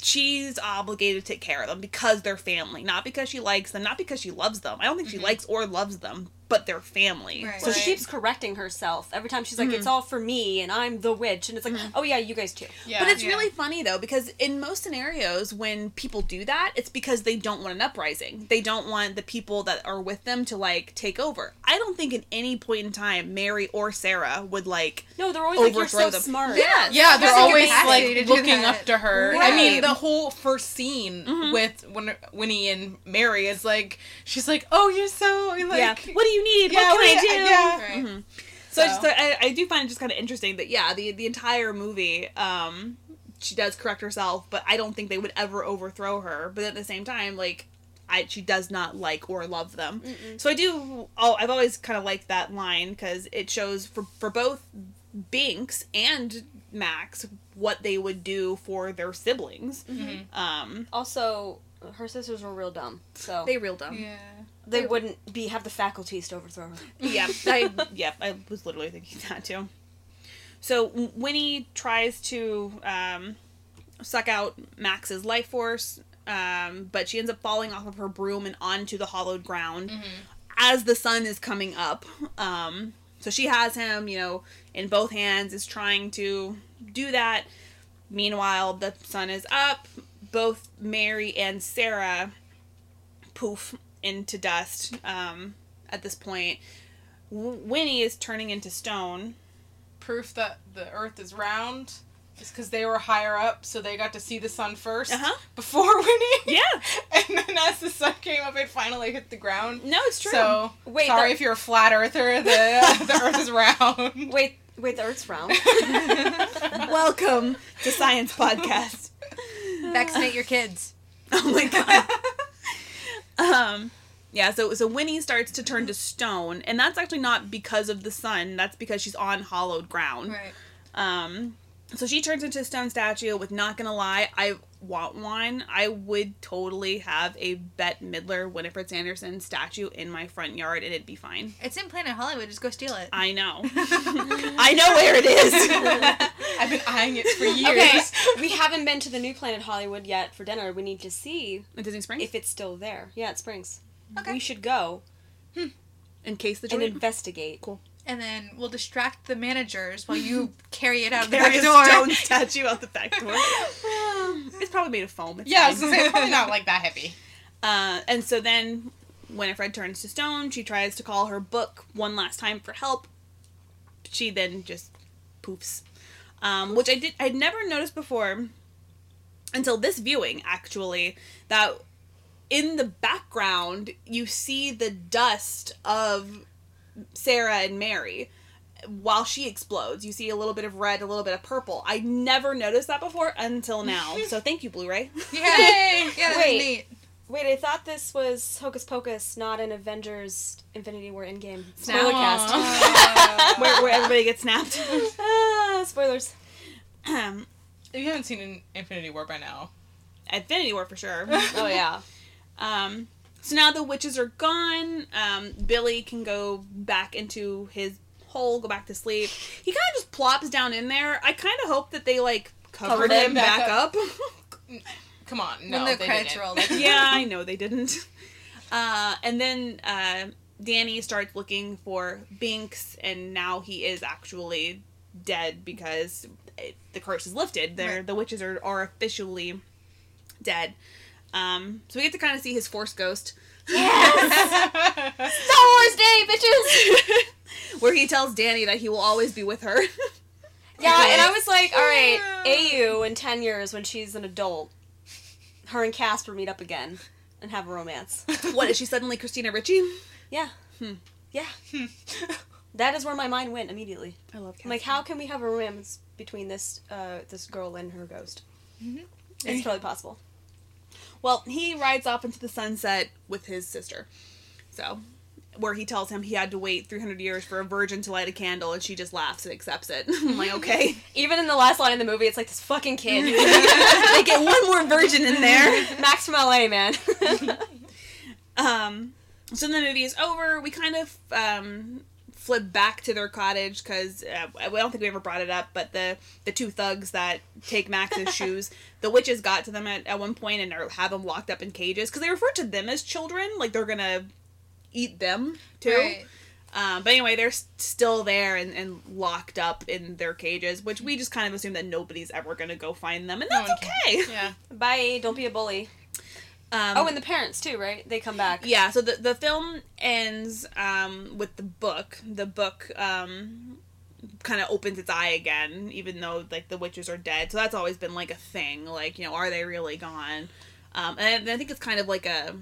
She's obligated to take care of them because they're family, not because she likes them, not because she loves them. I don't think she mm-hmm. likes or loves them, but they're family. Right. So she keeps correcting herself every time she's like, "It's all for me, and I'm the witch," and it's like, "Oh yeah, you guys too." Yeah. But it's Yeah. really funny though because in most scenarios when people do that, it's because they don't want an uprising. They don't want the people that are with them to like take over. I don't think at any point in time Mary or Sarah would like No, they're always like, "You're overthrow so them. smart." Yes. Yeah, they're always like looking that. up to her. I mean, the whole first scene Mhm. with when Winnie and Mary is like, she's like, "Oh, you're so like, yeah. What do you need? Yeah, what can I we- do? yeah. Right. Mhm. So, I, just, I, I do find it just kind of interesting that yeah, the the entire movie, um, she does correct herself, but I don't think they would ever overthrow her. But at the same time, like, I she does not like or love them. So I do. Oh, I've always kind of liked that line because it shows for for both Binks and Max what they would do for their siblings. Mhm. Um, Also, her sisters were real dumb, so they real dumb. Yeah. They wouldn't be have the faculties to overthrow her. yeah, I yeah, I was literally thinking that too. So Winnie tries to um, suck out Max's life force, um, but she ends up falling off of her broom and onto the hollowed ground as the sun is coming up. Um, so she has him, you know, in both hands, is trying to do that. Meanwhile, the sun is up. Both Mary and Sarah poof into dust um, at this point. W- Winnie is turning into stone. proof that the Earth is round." Is because they were higher up, so they got to see the sun 1st Uh-huh. before Winnie. Yeah. And then as the sun came up, it finally hit the ground. No, it's true. So Wait, sorry that- if you're a flat earther. The the Earth is round. Wait, wait, the Earth's round. Welcome to Science Podcast. Vaccinate your kids. Oh my god. Um, yeah, so so Winnie starts to turn to stone, and that's actually not because of the sun. That's because she's on hollowed ground. Right. Um, so she turns into a stone statue. With not gonna lie, I want one. I would totally have a Bette Midler, Winifred Sanderson statue in my front yard, and it'd be fine. It's in Planet Hollywood. Just go steal it. I know. I know where it is. I've been eyeing it for years. Okay, we haven't been to the new Planet Hollywood yet for dinner. We need to see At Disney Springs, if it's still there. Yeah, it springs. Okay. We should go hmm. in case the and joint. investigate. Cool. And then we'll distract the managers while you carry it out the Carry back a door. stone statue out the back door. it's probably made of foam. It's Yeah, I was gonna say it's probably not like that heavy. Uh, and so then Winifred turns to stone. She tries to call her book one last time for help. She then just poofs. Um, which I did I'd never noticed before until this viewing actually that in the background you see the dust of Sarah and Mary while she explodes. You see a little bit of red, a little bit of purple. I never noticed that before until now. so thank you, Blu-ray. Yeah. Yeah, that was Wait. neat. Wait, I thought this was Hocus Pocus, not an Avengers Infinity War Endgame Snap. spoiler cast. Where, where everybody gets snapped. ah, spoilers. Um, If you haven't seen an Infinity War by now, Infinity War for sure. Oh yeah. Um, so now the witches are gone. Um, Billy can go back into his hole, go back to sleep. He kind of just plops down in there. I kind of hope that they like covered, Covered him him back, back up. come on, no, when the they credits didn't. roll. Like, yeah, I know they didn't. Uh, and then uh, Danny starts looking for Binks, and now he is actually dead because it, the curse is lifted. They're, Right. The witches are, are officially dead. Um, so we get to kind of see his force ghost. Star Wars Day, bitches. where he tells Danny that he will always be with her. Yeah, and I was like, all right, AU in ten years when she's an adult, her and Casper meet up again and have a romance. what is she suddenly Christina Ricci? Yeah. Hmm. Yeah. That is where my mind went immediately. I love. I'm like, how can we have a romance between this uh, this girl and her ghost? Mhm. It's totally possible. Well, he rides off into the sunset with his sister. So, where he tells him he had to wait 300 years for a virgin to light a candle, and she just laughs and accepts it. I'm like, okay. Even in the last line in the movie, it's like this fucking kid. they get one more virgin in there. Max from LA, man. Um, so then the movie is over. We kind of um, flip back to their cottage because uh, I don't think we ever brought it up, but the the two thugs that take Max's shoes, the witches got to them at, at one point and are, have them locked up in cages because they refer to them as children, like they're gonna eat them too. Right. Um, but anyway, they're still there and, and locked up in their cages, which we just kind of assume that nobody's ever gonna go find them, and that's one can. okay. Yeah. Bye. Don't be a bully. Um, Oh, and the parents too, right? They come back. yeah so the, the film ends um, with the book the book um, kind of opens its eye again even though like the witches are dead so that's always been like a thing like you know are they really gone um, and i think it's kind of like a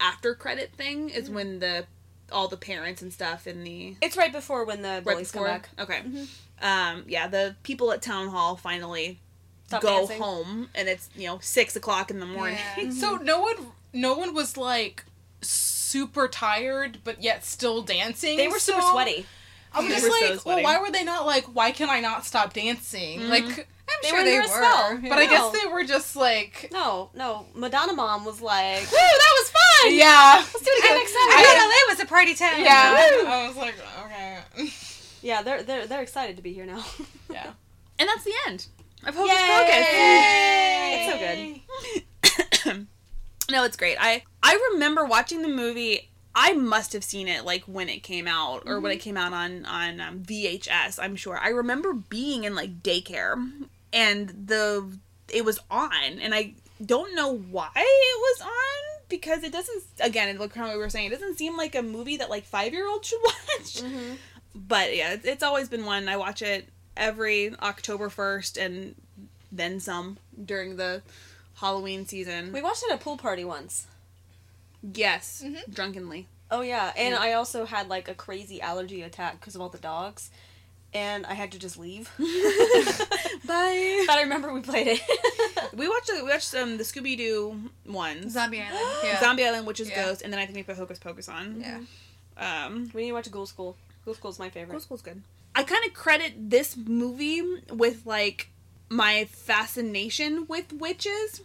after credit thing is when the all the parents and stuff in the It's right before when the right bullies before come back. okay um, yeah the people at town hall finally Stop go dancing. home and it's you know six o'clock in the morning Yeah. So no one, no one was like super tired, but yet still dancing. They were super sweaty. I'm just were so like, well, why were they not like, why can I not stop dancing? Mm-hmm. Like, I'm They sure were they were. as well. but I guess they were just like, No, no. Madonna mom was like, "Woo, that was fun. yeah, Let's do it again next I Saturday." thought LA was a party town. yeah. I was like, okay, Yeah, they're they're they're excited to be here now. yeah. and that's the end of Hocus Yay! Pocus. It's so good. no, it's great. I I remember watching the movie. I must have seen it like when it came out or when it came out on on um, VHS. I'm sure. I remember being in like daycare and the it was on and I don't know why it was on because it doesn't again like we were saying it doesn't seem like a movie that like five year olds should watch. But yeah, it's, it's always been one. I watch it every October first and then some during the Halloween season. We watched it at a pool party once. Yes, drunkenly. Oh yeah, and I also had like a crazy allergy attack because of all the dogs, and I had to just leave. Bye. But I remember we played it. We watched the, we watched um, the Scooby Doo ones. Zombie Island. Yeah. Zombie Island, Witch's Yeah. Ghost, and then I think we put Hocus Pocus on. Yeah. Um, we need to watch Ghoul School. Ghoul School's my favorite. Ghoul School's good. I kind of credit this movie with like my fascination with witches.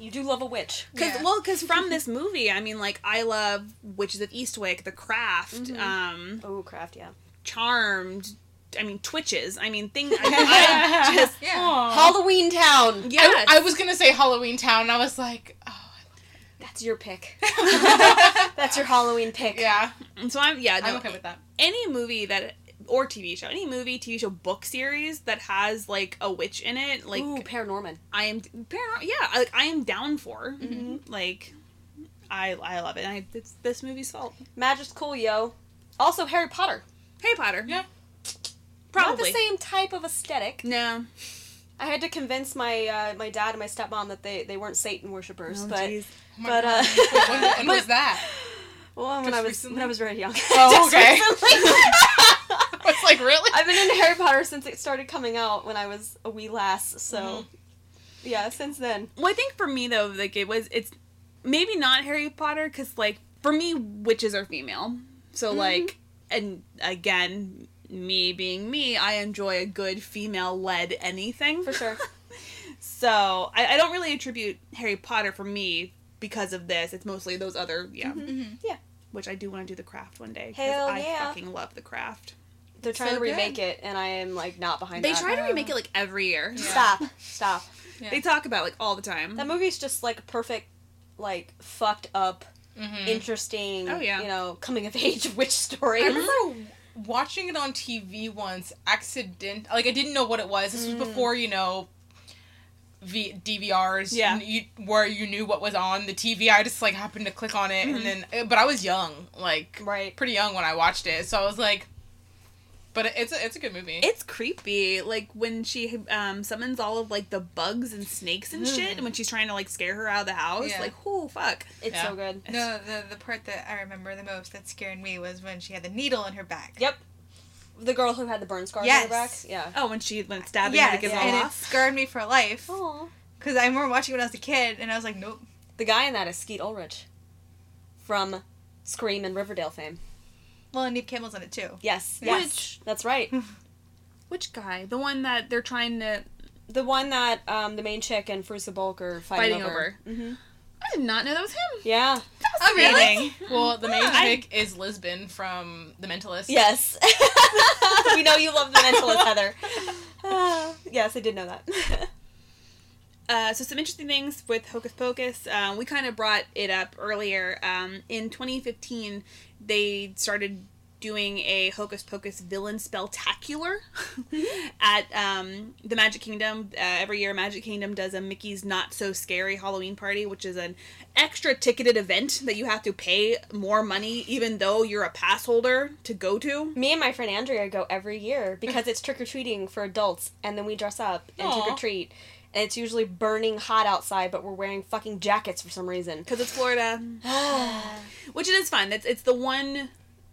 You do love a witch. Cause Yeah. well, cause from this movie, I mean, like I love Witches of Eastwick, The Craft, Mhm. um, Oh, craft, yeah. Charmed. I mean, Twitches. I mean, things. I, I just Yeah. Halloween Town. yes. I, I was gonna say Halloween Town, and I was like, oh, That's your pick. That's your Halloween pick. yeah, And so I'm yeah. I'm okay with that. any movie that or TV show, any movie, TV show, book series that has like a witch in it, like Ooh, Paranorman. I am, parar- yeah, like I am down for. Mm-hmm. Like, I I love it. And I, it's this movie's fault. Magic's cool, yo. Also, Harry Potter. Harry Potter. Yeah. Probably. Not the same type of aesthetic. No. I had to convince my uh, my dad and my stepmom that they, they weren't Satan worshippers. Oh, but jeez. Oh But, uh, when, when was that? well, when Just I was recently? when I was very young. Oh, okay. recently. I was like, really? I've been into Harry Potter since it started coming out when I was a wee lass. So, Mhm. yeah, since then. Well, I think for me though, like it was, it's maybe not Harry Potter because like for me, witches are female. So Mhm. like, and again, me being me, I enjoy a good female-led anything. For sure. So I, I don't really attribute Harry Potter for me because of this. It's mostly those other, yeah. Mhm. Which I do want to do the craft one day. 'cause Hell I yeah. fucking love the craft. They're trying So to remake good. it, and I am like not behind They that. try to remake it like every year. Yeah. Stop. Stop. Yeah. They talk about like all the time. That movie's just like perfect, like fucked up, Mhm. interesting. Oh, yeah. You know, coming of age witch story. I remember watching it on TV once, accident. Like I didn't know what it was. This was Mm. before you know. V- DVRs, Yeah. you, where you knew what was on the TV. I just like happened to click on it, Mhm. and then, but I was young, like Right. pretty young when I watched it, so I was like, but it's a it's a good movie. It's creepy, like when she um, summons all of like the bugs and snakes and shit, and when she's trying to like scare her out of the house. Yeah. Like, oh fuck. It's Yeah. so good. No, the the part that I remember the most that scared me was when she had the needle in her back. Yep. The girl who had the burn scar Yes. on her back. Yeah. Oh, when she when stabbing Yes, her to get it and all it off. scarred me for life. Aw. Because I remember watching it when I was a kid, and I was like, nope. The guy in that is Skeet Ulrich, from Scream and Riverdale fame. Well, and Neve Campbell's in it too. Yes. Yes. Which- That's right. Which guy? The one that they're trying to The one that um, the main chick and Fairuza Balk are fighting, Fighting over. hmm I did not know that was him. Yeah. Oh, really? well, the main Yeah, I- chick is Lisbon from The Mentalist. Yes. we know you love the mentalist, Heather. Uh, yes, I did know that. Uh, so some interesting things with Hocus Pocus. Um, we kind of brought it up earlier. Um, in 2015, they started doing a Hocus Pocus villain spelltacular at um, the Magic Kingdom. Uh, every year, Magic Kingdom does a Mickey's Not So Scary Halloween party, which is an extra ticketed event that you have to pay more money, even though you're a pass holder, to go to. Me and my friend Andrea go every year because it's trick or treating for adults, and then we dress up and trick or treat. And it's usually burning hot outside, but we're wearing fucking jackets for some reason. Because it's Florida. Which it is fun. It's it's the one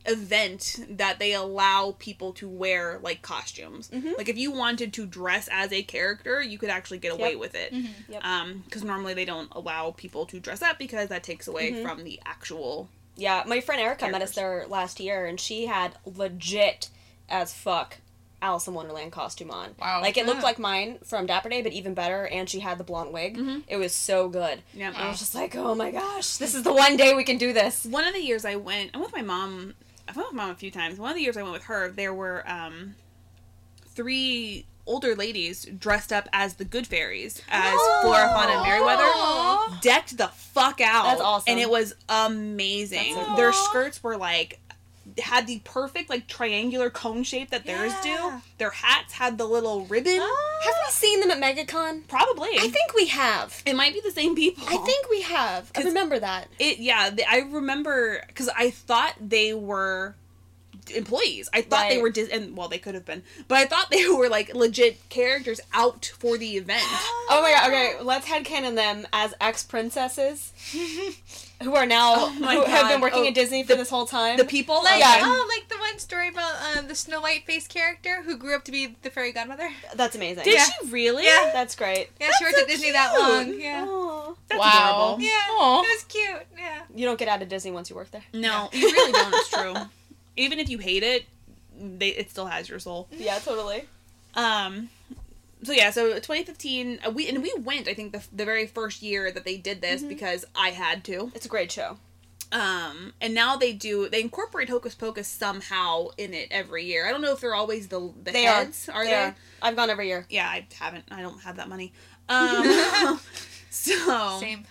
event that they allow people to wear like costumes. Mhm. Like if you wanted to dress as a character, you could actually get away Yep. with it. Mhm. Yep. Um, because normally they don't allow people to dress up because that takes away Mhm. from the actual. Yeah, my friend Erica met us there last year, and she had legit as fuck Alice in Wonderland costume on. Wow. Like it looked Yeah. like mine from Dapper Day, but even better. And she had the blonde wig. Mhm. It was so good. Yeah. And I was just like, oh my gosh, this is the one day we can do this. One of the years I went, I went with my mom. I went with my mom a few times. One of the years I went with her, there were um, three older ladies dressed up as the Good Fairies, as Flora, Fauna, and decked the fuck out. That's awesome. And it was amazing. So Their skirts were like had the perfect like triangular cone shape that theirs do. Their hats had the little ribbon. Oh. Have we seen them at MegaCon? Probably. I think we have. it might be the same people. I think we have. I remember that. it yeah, the, I remember cuz I thought they were employees. I thought they were dis- and well they could have been. But I thought they were like legit characters out for the event. Oh my god, okay, let's headcanon them as ex princesses who are now Oh my who have been working Oh, at Disney for this whole time. The people Like, okay. oh, like the one story about um, the Snow White face character who grew up to be the fairy godmother. That's amazing. Did Yeah. she really? Yeah. That's great. Yeah, she worked so at Disney that long. Yeah. Aw. That's Wow. adorable. Yeah, Aw. it was cute. Yeah. You don't get out of Disney once you work there. No, you really don't. It's true. Even if you hate it, they it still has your soul. Yeah, totally. Um. So yeah, so 2015, uh, we and we went. I think the the very first year that they did this because I had to. It's a great show. Um, and now they do they incorporate Hocus Pocus somehow in it every year. I don't know if they're always the the They heads. are. Are they? Are. I've gone every year. Yeah, I haven't. I don't have that money. Um. so Same.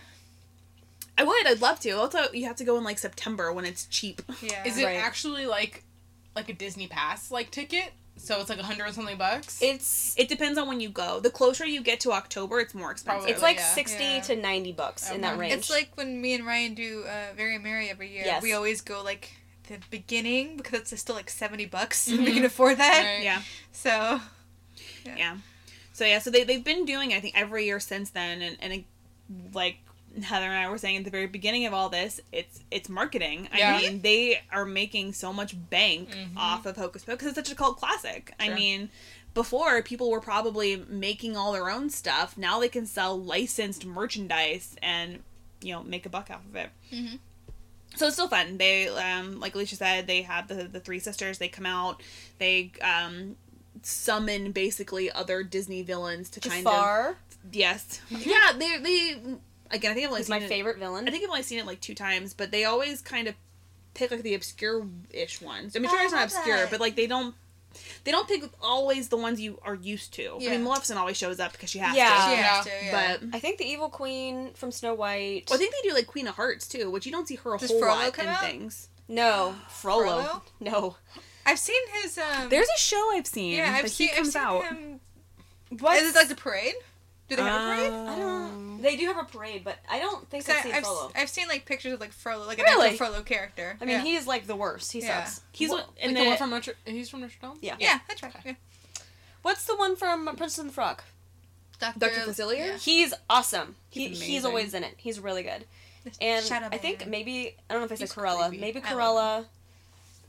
I would. I'd love to. Also, you have to go in like September when it's cheap. Yeah. Is it Right. actually like like a Disney Pass like ticket? So it's like a hundred and something bucks. It's It depends on when you go. The closer you get to October, it's more expensive. Probably. it's like yeah. sixty Yeah. to ninety bucks in that range. It's like when me and Ryan do uh, Very Merry every year. Yes. We always go like the beginning because it's still like seventy bucks. Mhm. We can afford that. Right. yeah. So Yeah. So yeah, so they they've been doing I think every year since then, and and it, like Heather and I were saying at the very beginning of all this, it's it's marketing. Yeah. I mean, they are making so much bank Mhm. off of Hocus Pocus. It's such a cult classic. I mean. Before people were probably making all their own stuff. Now they can sell licensed merchandise and you know make a buck off of it. Mhm. So it's still fun. They um like Alicia said, they have the the three sisters. They come out. They um summon basically other Disney villains to kind of yes yeah they they again I think I've only is seen my it, favorite villain. I think I've only seen it like two times, but they always kind of pick like the obscure ish ones. I mean, sure it's not obscure, that. but like they don't. They don't pick always the ones you are used to. I mean, Maleficent always shows up because she has Yeah. to. she Yeah. has to. Yeah. But I think the evil queen from Snow White. well, I think they do like Queen of Hearts too, which you don't see her a Does whole Frollo lot in out? things. no, Frollo. Frollo? No. I've seen his. Um, There's a show I've seen. yeah, I've that seen. he comes I've seen out. him. What? Is it like the parade? Do they have a parade? Um, I don't. They do have a parade, but I don't think I've I, seen have Frollo. I've seen like pictures of like Frollo, like an Really? actual Frollo character. I mean, yeah. he's like the worst. He Yeah. sucks. He's What- in like the, the one from Notre. He's from Notre Dame. Yeah. yeah, that's right. Okay. Yeah. What's the one from Princess and the Frog? Dr. Dr. Facilier? Yeah. He's awesome. He, He's he's always in it. He's really good. And Shadow I think maybe I don't know if I said He's Cruella. Maybe I Cruella. I'm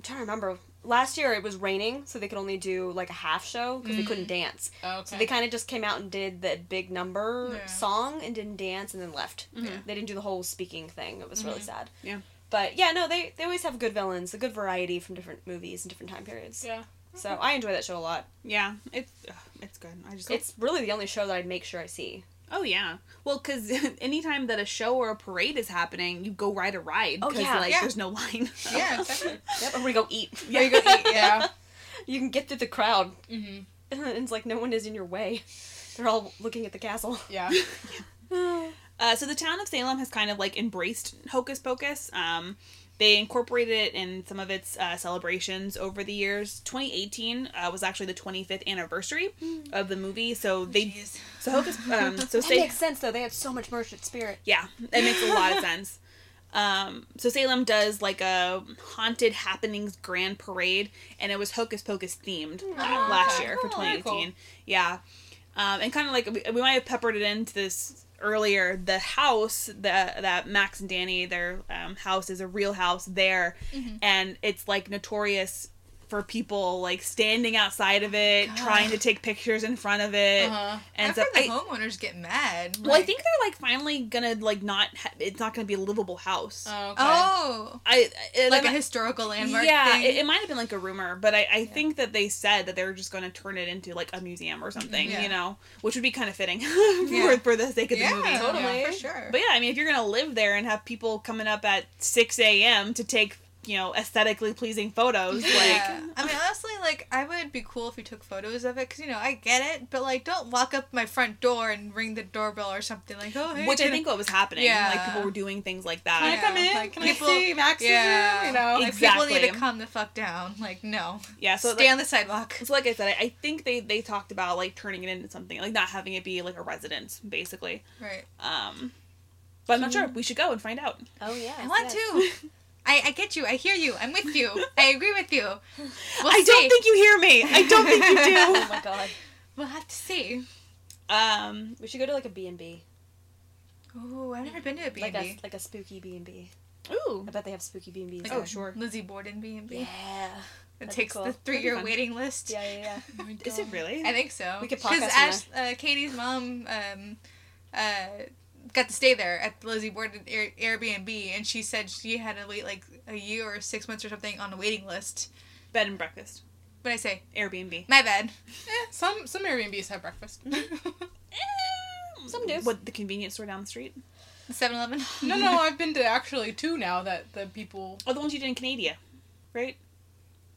trying to remember. Last year it was raining, so they could only do like a half show because they Mm. couldn't dance. Okay. So they kind of just came out and did the big number Yeah. song and didn't dance and then left. Mhm. They didn't do the whole speaking thing. It was really Mhm. sad. Yeah. But yeah, no, they they always have good villains, a good variety from different movies and different time periods. yeah. So I enjoy that show a lot. yeah, it's ugh, it's good. I just It's really the only show that I'd make sure I see. Oh yeah. Well, because anytime that a show or a parade is happening, you go ride a ride Oh, because yeah. like Yeah. there's no line. Yeah, exactly. Yep, or we go eat. Yeah, you go eat. Yeah. Yeah. You can get through the crowd, mm-hmm. and it's like no one is in your way. They're all looking at the castle. Yeah. Uh, so the town of Salem has kind of like embraced Hocus Pocus. Um, they incorporated it in some of its uh, celebrations over the years. 2018 uh, was actually the 25th anniversary of the movie. So they Jeez. so Hocus um, so say makes sense though. They had so much merchant spirit. yeah, it makes a lot of sense. Um, so Salem does like a haunted happenings grand parade, and it was Hocus Pocus themed Oh, last okay. year for Oh, 2018. cool. Yeah, um, and kind of like we, we might have peppered it into this earlier. The house that that Max and Danny their um, house is a real house there, Mhm. and it's like notorious for people like standing outside of it, God. trying to take pictures in front of it, Uh-huh. and I've the I- homeowners get mad. well, I think they're like finally gonna like not. Ha- it's not gonna be a livable house. Oh, okay. Oh, I it, like a historical landmark. Yeah, thing. it, it might have been like a rumor, but I, I think that they said that they were just gonna turn it into like a museum or something. Yeah. You know, which would be kind of fitting for Yeah. for the sake of yeah, the movie. Totally. for sure. But yeah, I mean, if you're gonna live there and have people coming up at six a.m. to take you know aesthetically pleasing photos, like yeah. I mean, honestly, like I would be cool if you took photos of it, cause you know I get it, but like don't walk up my front door and ring the doorbell or something like oh hey. which I think what was happening. Yeah. Like people were doing things like that. Can I that. Yeah, come in? like, Can people- I see Max's Yeah, room? You know. like, people need Exactly. to calm the fuck down. Like no, Yeah, so stay like, on the sidewalk. so like I said, I, I think they they talked about like turning it into something like not having it be like a residence, basically. Right. Um, but I'm not sure. We should go and find out. Oh yeah. I want to. I, I get you. I hear you. I'm with you. I agree with you. We'll I see. don't think you hear me. I don't think you do. Oh my god. We'll have to see. um, We should go to like a B and B, Oh, I've never been to a B like and a B. like a spooky B and B. ooh, I bet they have spooky B and B's. Oh, sure. Lizzie Borden B and B. Yeah. It That'd takes cool. the three-year waiting list. Yeah, yeah, yeah. Is it really? I think so. We could because podcast Ash, from uh, Katie's mom, um, uh, got to stay there at the Lizzie Borden Air- Airbnb, and she said she had to wait like a year or six months or something on the waiting list. Bed and breakfast. What I say? Airbnb. My bad. Eh, some some Airbnbs have breakfast. Some do. What the convenience store down the street? 7 Eleven. no, no, I've been to actually two now that the people. Oh, the ones you did in Canada, right?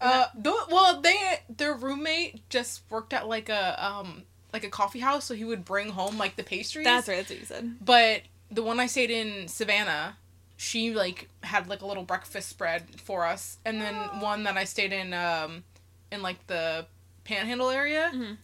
Uh, th- well, they their roommate just worked at like a um like a coffee house, so he would bring home like the pastries. That's right. That's what you said. But the one I stayed in Savannah, she like had like a little breakfast spread for us, and then one that I stayed in um in like the Panhandle area. Mhm.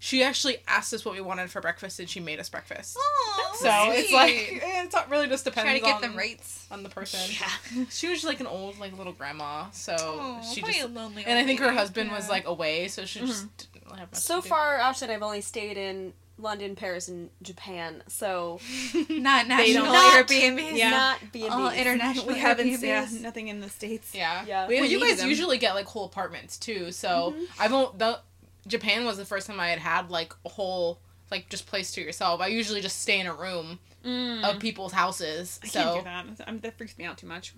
She actually asked us what we wanted for breakfast, and she made us breakfast. Oh, so it's like it's not really just depends trying to get on, them rates. on the person. Yeah. She was just like an old like little grandma, so she just lonely. and I think her husband was like away, so she just didn't have much So to do. far, Ashley and I've only stayed in London, Paris, and Japan. So not They national don't- Not- Airbnbs. Yeah. not B All international. We haven't. Airbnbs. Yeah, nothing in the states. Yeah. Yeah. We, We you guys them. usually get like whole apartments too. So I've only the Japan was the first time I had had like a whole like just place to yourself. I usually just stay in a room Mm. of people's houses. I so can't do that. I'm, that freaks me out too much.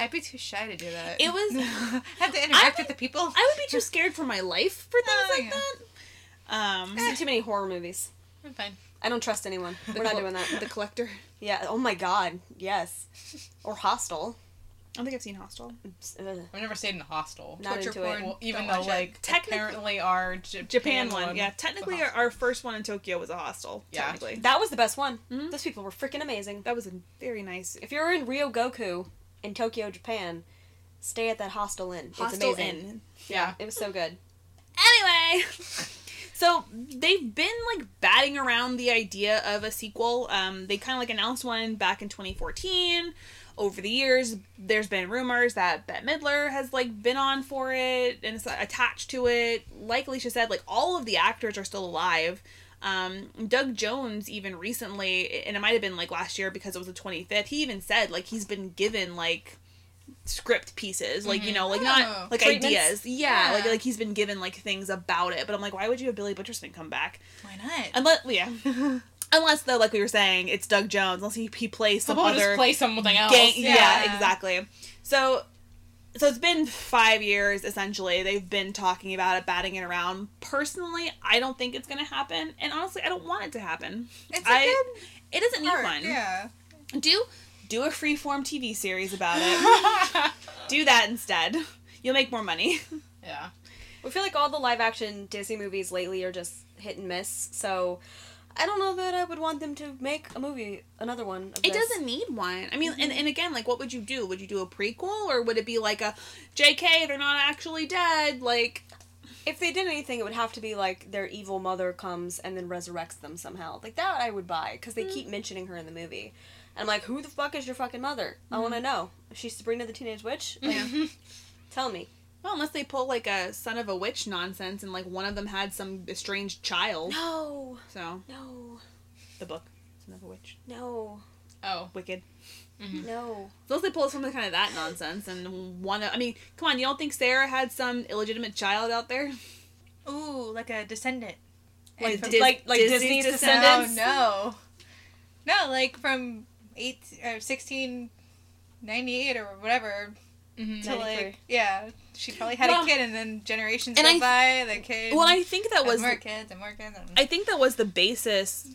I'd be too shy to do that. It was- have to interact I- with the people. I would be too scared for my life for things Oh, like yeah. that. Um, I've seen too many horror movies. I'm fine. I don't trust anyone. We're not col- doing that. The collector. Yeah. Oh my God. Yes. Or Hostel. I don't think I've seen Hostel. I've never stayed in a hostel. Not Torture into porn. it. Well, even though like Technically- apparently our Japan, Japan one, yeah. Technically, our, our first one in Tokyo was a hostel. Yeah. Technically, That was the best one. Mhm. Those people were freaking amazing. that was a very nice If you're in Ryogoku in Tokyo, Japan, stay at that hostel inn. It's hostel amazing. inn. yeah. It was so good. Anyway, so they've been like batting around the idea of a sequel. Um, they kind of like announced one back in 2014. Over the years, there's been rumors that Bette Midler has like been on for it and is attached to it. Like Alicia said, like all of the actors are still alive. Um, Doug Jones even recently, and it might have been like last year because it was the 25th. He even said like he's been given like script pieces, like you know, like Oh. not like Treatments? ideas. Yeah, like Yeah. like he's been given like things about it. But I'm like, why would you have Billy Butcherson come back? Why not? Unless yeah, unless though, like we were saying, it's Doug Jones. Unless he he plays some other just play something else. gang. Yeah. Yeah. exactly. So. So it's been five years essentially. They've been talking about it, batting it around. Personally, I don't think it's gonna happen, and honestly, I don't want it to happen. It's a I- good It doesn't need one. Yeah. Do do a freeform TV series about it. do that instead. You'll make more money. yeah. We feel like all the live action Disney movies lately are just hit and miss. So I don't know that I would want them to make a movie, another one. Of It this. doesn't need one. I mean, and, mm-hmm. and again, like, what would you do? Would you do a prequel, or would it be like a JK? They're not actually dead. Like, If they did anything, it would have to be like their evil mother comes and then resurrects them somehow. Like that, I would buy because they mm. keep mentioning her in the movie. And I'm like, who the fuck is your fucking mother? I want to mm-hmm. know. Is she Sabrina the Teenage Witch? Like, Tell me. Well, unless they pull like a son of a witch nonsense, and like one of them had some estranged child. No, So no, the book, son of a witch, no, Oh. wicked. no. So unless they pull something kind of that nonsense, and one, of, I mean, come on, you don't think Sarah had some illegitimate child out there? Ooh, like a descendant. Like from- Dis- like like Disney's Disney's Descendants? Descendants. No, no. No, like from eight or sixteen ninety eight or whatever Mhm. to like yeah. She probably had Well, a kid, and then generations and go I- by. The kid. Well, I think that was more kids and more kids. And, I think that was the basis,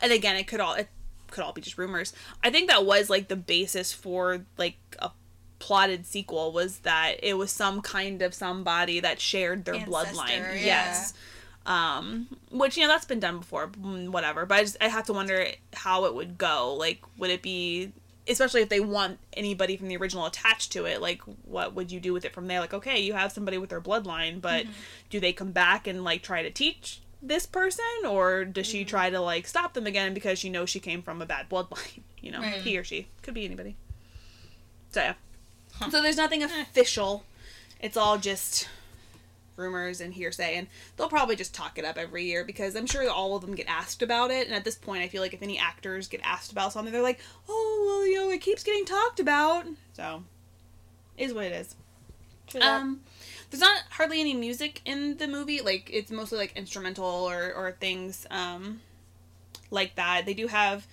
and again, it could all it could all be just rumors. I think that was like the basis for like a plotted sequel was that it was some kind of somebody that shared their Ancestor, bloodline. yeah. Yes. Um, which you know that's been done before, mm, whatever. But I just I have to wonder how it would go. Like, would it be, especially if they want anybody from the original attached to it? Like, what would you do with it from there? Like, okay, you have somebody with their bloodline, but mm-hmm. do they come back and like try to teach this person, or does she mm-hmm. try to like stop them again because she knows she came from a bad bloodline? You know, Right. he or she could be anybody. So yeah. So there's nothing official. It's all just rumors and hearsay, and they'll probably just talk it up every year because I'm sure all of them get asked about it. And at this point, I feel like if any actors get asked about something, they're like, "Oh, well, you know, it keeps getting talked about." So, is what it is. Um, there's not hardly any music in the movie. Like it's mostly like instrumental or or things um like that. They do have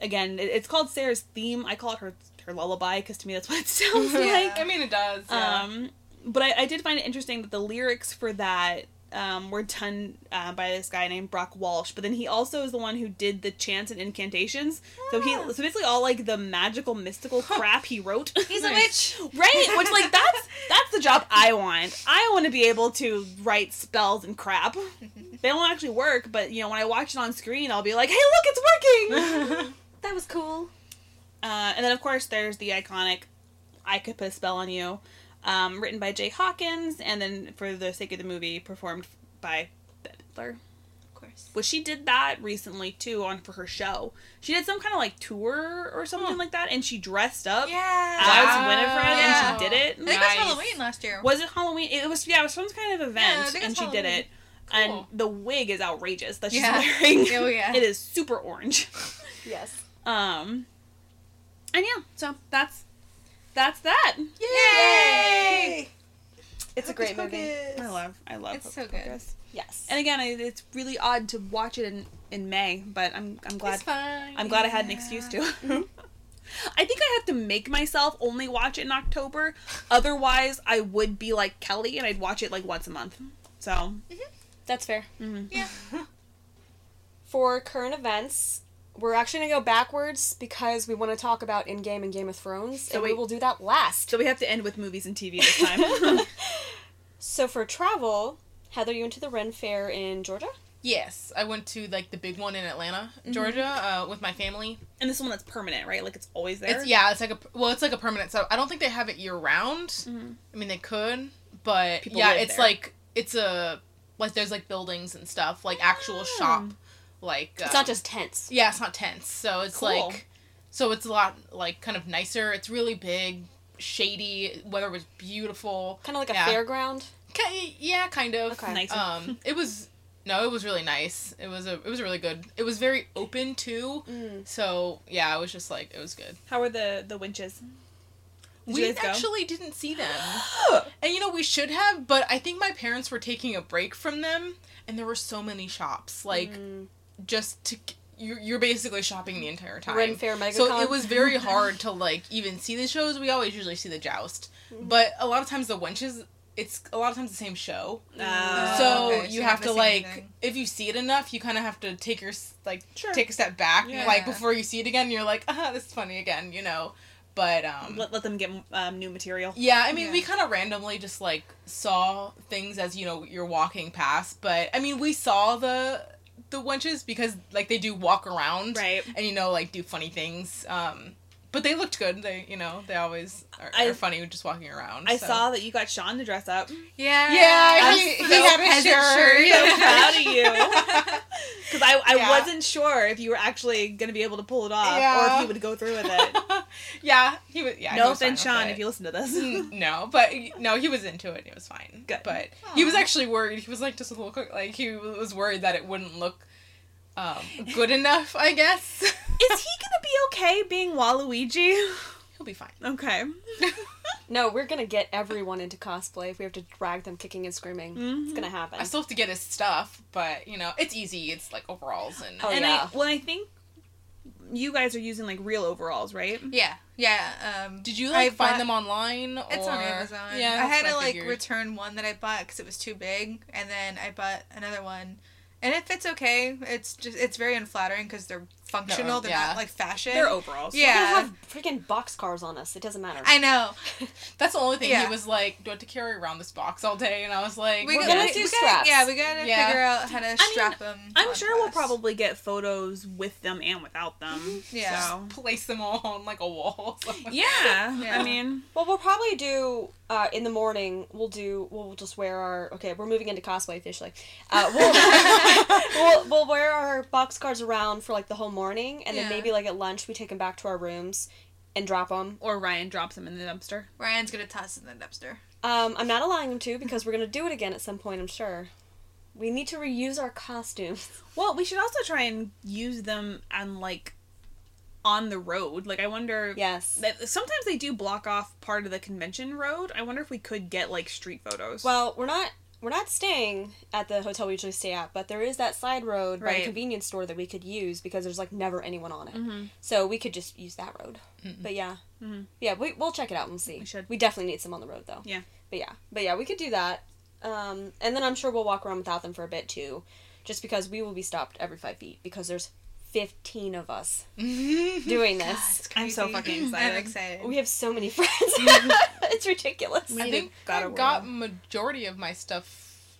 again. It's called Sarah's theme. I call it her her lullaby because to me that's what it sounds I like. I mean, it does. Yeah. Um, but I, I did find it interesting that the lyrics for that um, were done uh, by this guy named Brock Walsh. But then he also is the one who did the chants and incantations. So he so basically all like the magical mystical crap he wrote. He's a witch. right, which like that's that's the job I want. I want to be able to write spells and crap. They don't actually work, but you know when I watch it on screen, I'll be like, "Hey, look, it's working!" That was cool. Uh, and then, of course, there's the iconic I Could Put a Spell on You, um, written by Jay Hawkins, and then, for the sake of the movie, performed by Bette Midler. Of course. Which she did that recently, too, on for her show. She did some kind of, like, tour or something Huh. like that, and she dressed up Yeah. as Wow. Winifred, Yeah. and she did it. I think it was Halloween last year. Was it Halloween? It was, yeah, it was some kind of event, Yeah, and it's she did Halloween. it. And the wig is outrageous that she's Yeah. wearing. Oh, yeah. It is super orange. Yes. Um, and yeah, so that's that's that. Yay! It's a great movie. I love, I love. It. It's Hocus so good. Pocus. Yes. And again, I, it's really odd to watch it in in May, but I'm I'm glad It's fine. I'm glad I had an excuse to. I think I have to make myself only watch it in October. Otherwise, I would be like Kelly and I'd watch it like once a month. So, That's fair. mhm. Yeah. For current events, we're actually gonna go backwards because we want to talk about in game and Game of Thrones, So and we we- will do that last. so we have to end with movies and TV this time. So for travel, Heather, you went to the Ren Fair in Georgia. Yes, I went to like the big one in Atlanta, Mm-hmm. Georgia, uh, with my family. and this one that's permanent, right? Like it's always there. It's yeah, it's like a well, it's like a permanent. So I don't think they have it year round. Mhm. I mean, they could, but People yeah, it's there. like it's a like there's like buildings and stuff, like actual shop, like It's um, not just tents. yeah, it's not tents. So it's Cool. like so it's a lot like kind of nicer. It's really big, shady. Weather was beautiful. Kind of like a fairground. Ki- yeah, kind of. Okay. Nicer. Um, it was no, it was really nice. It was a it was really good. It was very open too. Mm. So yeah, it was just like it was good. How were the the winches? Did we you guys go? actually didn't see them, and you know we should have, but I think my parents were taking a break from them, and there were so many shops like Mm. Just to you're, you're basically shopping the entire time. Ren Fair MegaCon. So it was very hard to like even see the shows. We always usually see the joust, but a lot of times the wenches, it's a lot of times the same show. Uh, so okay, you you're have to like anything. if you see it enough, you kind of have to take your like Sure. take a step back, Yeah. like before you see it again. You're like, ah, this is funny again, you know. But um, let, let them get um, new material. yeah, I mean, Yeah. we kind of randomly just like saw things as you know you're walking past. But I mean, we saw the the wenches because like they do walk around, Right. And you know, like do funny things. Um, but they looked good. They you know they always are, I- are funny just walking around. I so. saw that you got Sean to dress up. Yeah. Yeah, I'm he, he so had a shirt. shirt. So proud of you. Because I, I Yeah. wasn't sure if you were actually going to be able to pull it off or if you would go through with it. yeah, he was. Yeah, he no was offense, Sean, if you listen to this. Mm, no, but no, he was into it. It was fine. Good. But he was actually worried. He was like just a little. Like he was worried that it wouldn't look um, good enough. I guess Is he going to be okay being Waluigi? he'll be fine. Okay. No, we're gonna get everyone into cosplay if we have to drag them kicking and screaming. Mhm. It's gonna happen. I still have to get his stuff, but you know it's easy. It's like overalls and Oh, and yeah. I, well, I think you guys are using like real overalls, right? Yeah. Yeah. Um, Did you I like find bought- them online? It's on Amazon. Yeah, I had what to like return one that I bought because it was too big, and then I bought another one, and it fits okay. It's just it's very unflattering because they're functional. Uh-uh. they're yeah. not like fashion. They're overalls. We're gonna have freaking boxcars on us. It doesn't matter. I know. That's the only thing. Yeah. He was like, "Do I have to carry around this box all day?" And I was like, We We're gotta, gonna do we gotta- Yeah, we gotta Yeah. figure out how to mean, strap them. I'm on sure we'll probably get photos with them and without them. Mm-hmm. Yeah. So. place them all on like a wall. Yeah. Yeah. I mean, Well, we'll probably do uh, in the morning. We'll do. We'll just wear our. Okay, we're moving into cosplay officially. Uh, we'll, we'll we'll wear our box cars around for like the whole morning, and then Yeah. maybe like at lunch we take them back to our rooms and drop them. or Ryan drops them in the dumpster. Ryan's gonna toss it in the dumpster. Um, I'm not allowing them to because we're gonna do it again at some point. I'm sure. We need to reuse our costumes. Well, we should also try and use them on like on the road. Like I wonder. Yes. That, sometimes they do block off part of the convention road. I wonder if we could get like street photos. Well, we're not we're not staying at the hotel we usually stay at, but there is that side road by Right. the convenience store that we could use because there's like never anyone on it. Mm-hmm. So we could just use that road. Mm-mm. But yeah, Mhm. yeah, we, we'll check it out and see. We should. We definitely need some on the road though. Yeah. But yeah, but yeah, we could do that. Um, and then I'm sure we'll walk around without them for a bit too, just because we will be stopped every five feet because there's 15 of us doing this. It's I'm so fucking excited. I'm excited. We have so many friends. it's ridiculous. We I need think gotta I got majority of my stuff,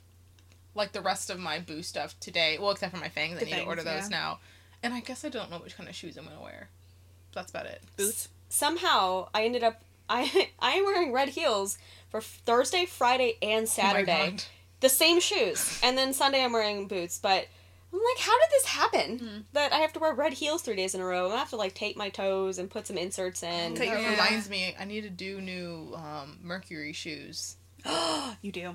like the rest of my boo stuff today. Well, except for my fangs, I The need to order those yeah. now. And I guess I don't know which kind of shoes I'm gonna wear. That's about it. Boots. somehow I ended up I I am wearing red heels for Thursday, Friday, and Oh my Saturday. God. the same shoes, and then Sunday I'm wearing boots. But I'm like, how did this happen? Hmm. That I have to wear red heels three days in a row. I'm gonna have to like tape my toes and put some inserts in. Cut your That Yeah. reminds me, I need to do new um, Mercury shoes. you do.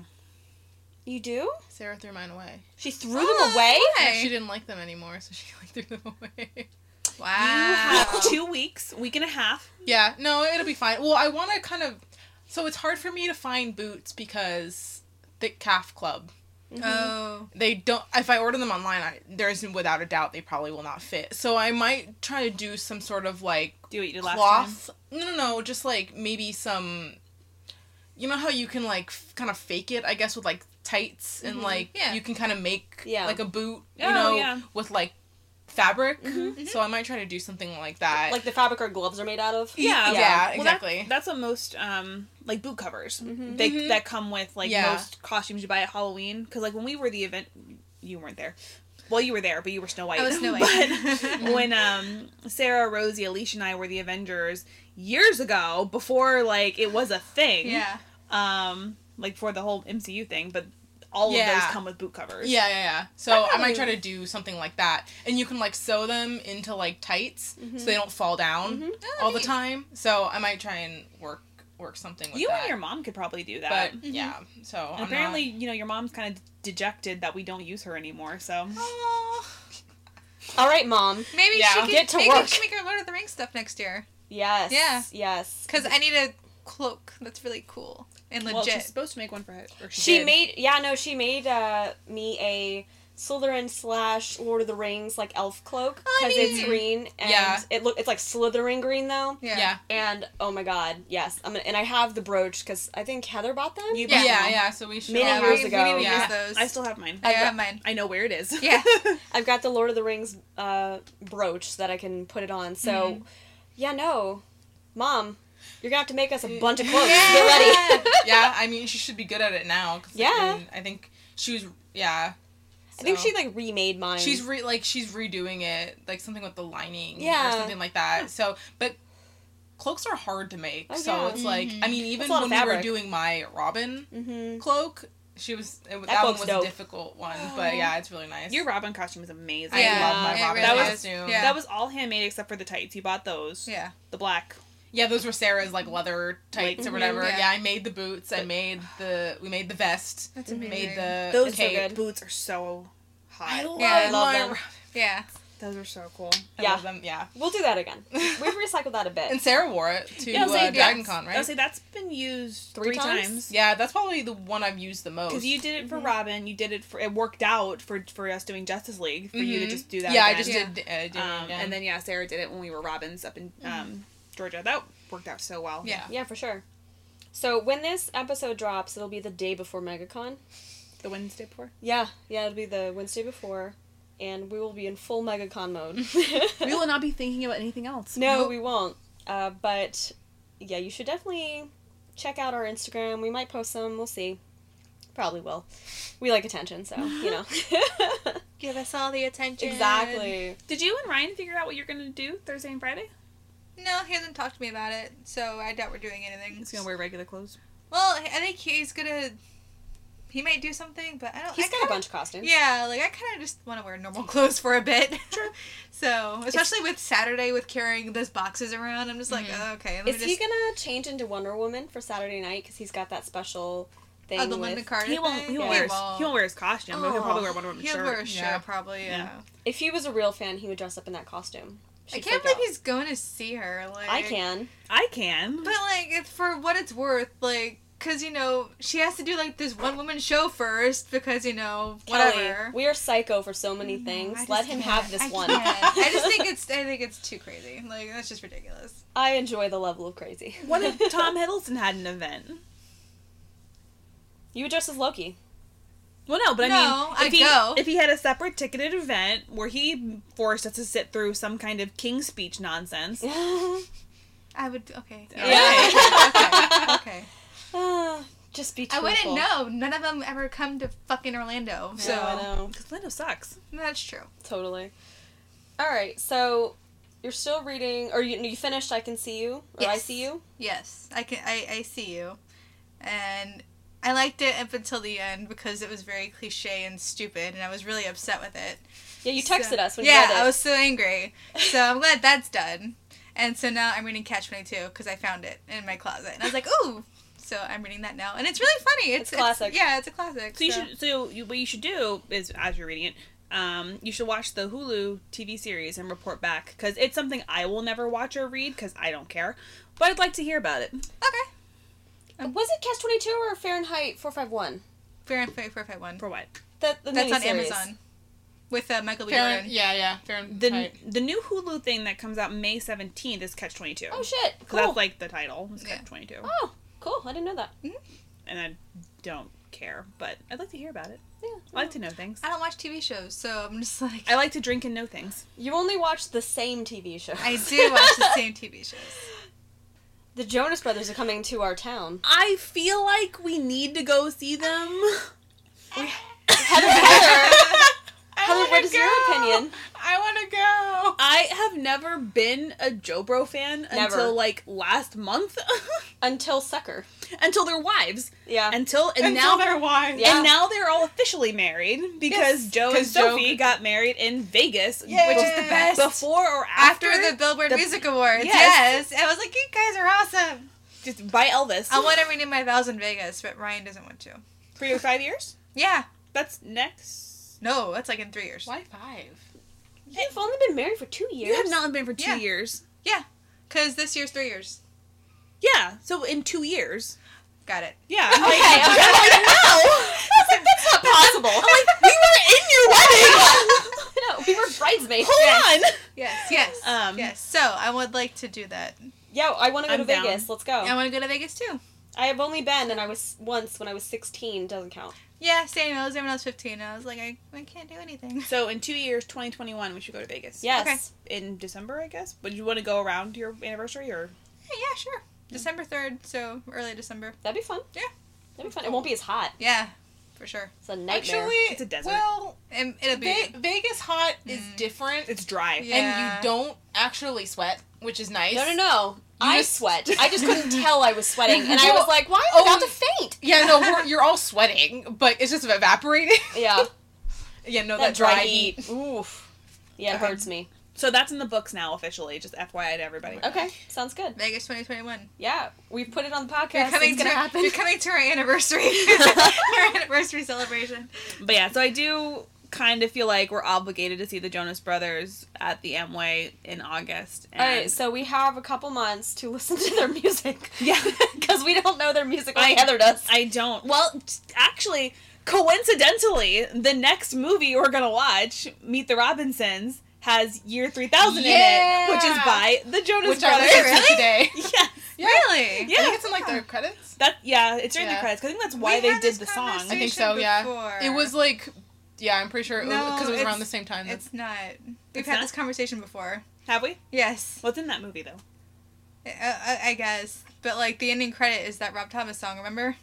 You do? Sarah threw mine away. She threw them away. Yeah, she didn't like them anymore, so she like threw them away. Wow. You have two weeks, week and a half. yeah, no, it'll be fine. Well, I want to kind of. So it's hard for me to find boots because Thick Calf Club. Oh. They don't. If I order them online, I, there's without a doubt they probably will not fit. So I might try to do some sort of like Do what you did last time. cloth. No, no, no. Just like maybe some. You know how you can like f- kind of fake it, I guess, with like tights and Mhm. like Yeah. you can kind of make Yeah. like a boot, you Oh, know, yeah. with like fabric. Mhm. So I might try to do something like that. Like the fabric our gloves are made out of. Yeah, Yeah, Well, that- exactly. that's what most um like boot covers Mhm. they Mhm. that come with like Yeah. most costumes you buy at Halloween. Because like when we were the event, you weren't there. Well, you were there, but you were Snow White. I was Snow White. but when um Sarah, Rosie, Alicia, and I were the Avengers years ago, before like it was a thing. yeah. Um, like for the whole MCU thing, but all of those come with boot covers. Yeah, yeah, yeah. So I Definitely. might try to do something like that, and you can like sew them into like tights so they don't fall down Mhm. all the time. So I might try and work work something with You that. and your mom could probably do but that. yeah, so And I'm apparently, you know, your mom's kind of dejected that we don't use her anymore. So Not... All right, mom. Maybe Yeah. she could Get to maybe work. she make her Lord of the Rings stuff next year. Yes. Yeah. Yes. Cause I need a cloak that's really cool and well, legit. she's supposed to make one for her. She She made yeah no she made uh me a Slytherin slash Lord of the Rings like elf cloak Oh, because it's green and Yeah. it look it's like Slytherin green though yeah. yeah, and oh my god yes I'm gonna, and I have the brooch because I think Heather bought them You yeah, bought yeah, one. yeah. So we should. Many years we, ago. we need to Yeah. use those. I still have mine. I I've got- have mine. I know where it is. Yeah. I've got the Lord of the Rings uh brooch so that I can put it on so Mhm. yeah no mom you're gonna have to make us a bunch of clothes Yeah. get ready yeah, I mean, she should be good at it now. 'cause, Yeah. I, mean, I think she was. Yeah. I think she like remade mine She's re like she's redoing it, like something with the lining, Yeah. or something like that. So, but cloaks are hard to make. Oh, so yeah. it's like, I mean, even when we were doing my Robin mm-hmm. cloak, she was it, that, one was dope. a difficult one, but yeah, it's really nice. Your Robin costume is amazing. I Yeah, love my Robin really is. costume. Yeah. That was all handmade except for the tights. You bought those. Yeah. The black. Yeah, those were Sarah's like leather tights Like- or whatever. Mhm, yeah. yeah. I made the boots. I made the we made the vest. That's amazing. Made the Those the cape. good. boots are so hot. I love, Yeah, I love my them. Robin- Yeah. Those are so cool. I Yeah. love them. Yeah. we'll do that again we've recycled that a bit And Sarah wore it to Yeah, I was uh, saying, Dragon yes. Con, I right? was say that's been used Three three, times? times. Yeah, that's probably the one I've used the most. Because you did it for Mhm. Robin, you did it for it worked out for for us doing Justice League for you to Mhm. just do that. Yeah, I just Yeah. did. Uh, did it Um, again. and then yeah, Sarah did it when we were Robins up in um, Georgia. That worked out so well. yeah. Yeah, for sure. So when this episode drops, it'll be the day before MegaCon. The Wednesday before. Yeah, yeah, it'll be the Wednesday before, and we will be in full MegaCon mode. We will not be thinking about anything else. no, Nope. we won't. Uh, but yeah, you should definitely check out our Instagram. We might post some. We'll see. Probably will. We like attention, so you know. Give us all the attention. exactly. Did you and Ryan figure out what you're gonna do Thursday and Friday? No, he hasn't talked to me about it, so I doubt we're doing anything. He's gonna wear regular clothes. Well, I think he's gonna. He might do something, but I don't. He's I got a kinda- bunch of costumes. Yeah, like I kind of just want to wear normal clothes for a bit. Sure. so, especially with Saturday with carrying those boxes around, I'm just like, Mhm. oh, okay. Is just, he gonna change into Wonder Woman for Saturday night? Because he's got that special thing Oh, the with. Lynda Carter He won't. thing? He won't, Yeah. wear his, he won't wear his costume, but he'll Oh. probably wear Wonder Woman He'll shirt. wear a shirt, Yeah. probably. Yeah. Yeah. If he was a real fan, he would dress up in that costume. I she'd can't believe out. he's going to see her. Like I can. I can. But like, it's for what it's worth, like, cause you know she has to do like this one woman show first because you know whatever. Kelly, we are psycho for so many mm, things. I Let him can't. have this I one. I just think it's I think it's too crazy. Like that's just ridiculous. I enjoy the level of crazy. What if Tom Hiddleston had an event? You would dress as Loki. Well, no, but I No, mean, if he go. if he had a separate ticketed event where he forced us to sit through some kind of king speech nonsense, I would okay. Yeah. okay. Okay. Ah, Just be I wouldn't know. None of them ever come to fucking Orlando. So So I know. because Lando sucks. that's true. Totally. All right, so you're still reading, or you, you finished I Can See You, or I See You? Yes, I can. I, I see you, and I liked it up until the end because it was very cliche and stupid, and I was really upset with it. Yeah, you So- texted us when yeah, you read it. I was so angry. So I'm glad that's done. And so now I'm reading Catch Twenty Two because I found it in my closet, and I was like, ooh. So I'm reading that now, and it's really funny. It's, It's classic. yeah, it's a classic. So you should. So you, what you should do is, as you're reading it, um, you should watch the Hulu TV series and report back because it's something I will never watch or read because I don't care. But I'd like to hear about it. Okay. Was it Catch 22 or Fahrenheit 451? Fair and fair, fair, fair. For what? The, the That's on miniseries. Amazon. With uh, Michael B. Fair, Jordan. yeah, yeah. Fair. The the new Hulu thing that comes out May seventeenth is Catch Twenty Two. Oh, shit. Because Cool. that's like the title. Is Yeah. Catch Twenty Two. oh, cool. I didn't know that. And I don't care, but I'd like to hear about it. Yeah. I like to know things. I don't watch TV shows, so I'm just like I like to drink and know things. You only watch the same TV shows. I do watch the same TV shows. The Jonas Brothers are coming to our town. I feel like we need to go see them. Heather, Heather, Heather what is your opinion? I want to go. I have never been a Joe Bro fan Never. until like last month. Until Sucker. until their wives. Yeah. Until and Until now they're wives. Yeah. and now they're all officially married because Yes, Joe and 'cause Joe- Sophie got married in Vegas, Yay. which is the best. Before or after, After the Billboard the- Music Awards, Yes. yes. I was like, you guys are awesome. just by Elvis. I want to renew my vows in Vegas, but Ryan doesn't want to. for your five years. Yeah. That's next. No, that's like in three years. Why five? You've only been married for two years. You have not been for two Yeah. years. Yeah, because this year's three years. Yeah, so in two years. Got it. Yeah. I'm Okay, like, okay. I'm like, no. That's not possible. I'm like, we were in your wedding. no, we were bridesmaids. Hold on. Yes, yes. Um, yes. So I would like to do that. Yeah, I want to go I'm to down. Vegas. Let's go. I want to go to Vegas too. I have only been, and I was once when I was 16. Doesn't count. Yeah, same. I was there when I was 15. I was like, I, I can't do anything. So in two years, 2021, we should go to Vegas. Yes. In December, I guess. Would you want to go around your anniversary or? Hey, yeah, sure. December 3rd, so early December. That'd be fun. Yeah. That'd be fun. It won't be as hot. Yeah, for sure. It's a nightmare. Actually, It's a desert. Well, And it'll be. Ve- Vegas hot is Mm. different, It's dry. Yeah. and you don't actually sweat, which is nice. no, no, no. You I just- sweat. I just couldn't tell I was sweating, and I was like, "Why am I Oh, about to faint?" Yeah, no, we're, you're all sweating, but it's just evaporating. Yeah, yeah, no, that, that, dry, dry heat. heat. Oof. Yeah, it Okay. hurts me. So that's in the books now officially. Just FYI to everybody. Okay, sounds good. Vegas 2021. Yeah, we've put it on the You're podcast. coming it's gonna to happen. You're coming to our anniversary. our anniversary celebration. But yeah, so I do kind of feel like we're obligated to see the Jonas Brothers at the Amway in August. And All right, so we have a couple months to listen to their music. yeah, because we don't know their music like I- Heather does. I don't. Well, actually, coincidentally, the next movie we're gonna watch, Meet the Robinsons, has Year Three Thousand in it, which is by the Jonas Which Brothers. listened Really? today. yeah, Yeah. Really? Yeah. I think it's in like the credits. that yeah, it's right in the credits. credits. 'cause I think that's why We they did the song. I think conversation so. Yeah, it was like, yeah, I'm pretty sure it was No, because it was around the same time. It's not. We've It's had not? this conversation before. Have we? Yes. What's in that movie though? I, I, I guess. But like the ending credit is that Rob Thomas song, remember?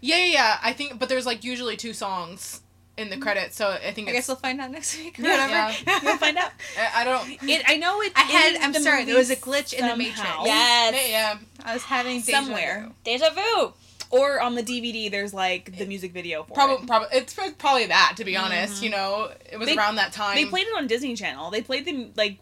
yeah, yeah, yeah. I think, but there's like usually two songs in the credits, so I think I it's. guess we'll find out next week or Yeah. whatever. You'll find out. I, I don't. It. I know it. I had- I'm the sorry, there was a glitch in the Matrix. somehow. Yes. Yeah, I was having deja Somewhere. vu. Deja vu. Or on the DVD, there's like the music video for probably, it. probably it's probably that. To be honest, Mhm. you know, it was They- around that time. They played it on Disney Channel. They played the like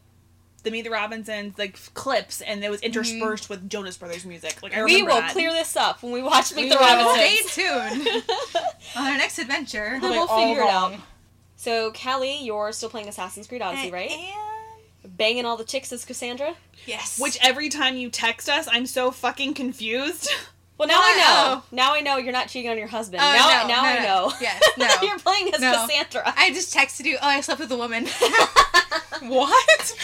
the Meet the Robinsons like clips, and it was mm-hmm. interspersed with Jonas Brothers music. Like I We will that. clear this up when we watch Meet We the. Robinsons. Stay tuned on our next adventure. Then we'll all figure it out. So, Callie, you're still playing Assassin's Creed Odyssey, I right? am- banging all the chicks as Kassandra. Yes. Which every time you text us, I'm so fucking confused. Well, now I know. Now I know you're not cheating on your husband. Oh, now, no, now no, I no. know. Yes, no. you're playing as No. Kassandra. I just texted you. Oh, I slept with a woman. What?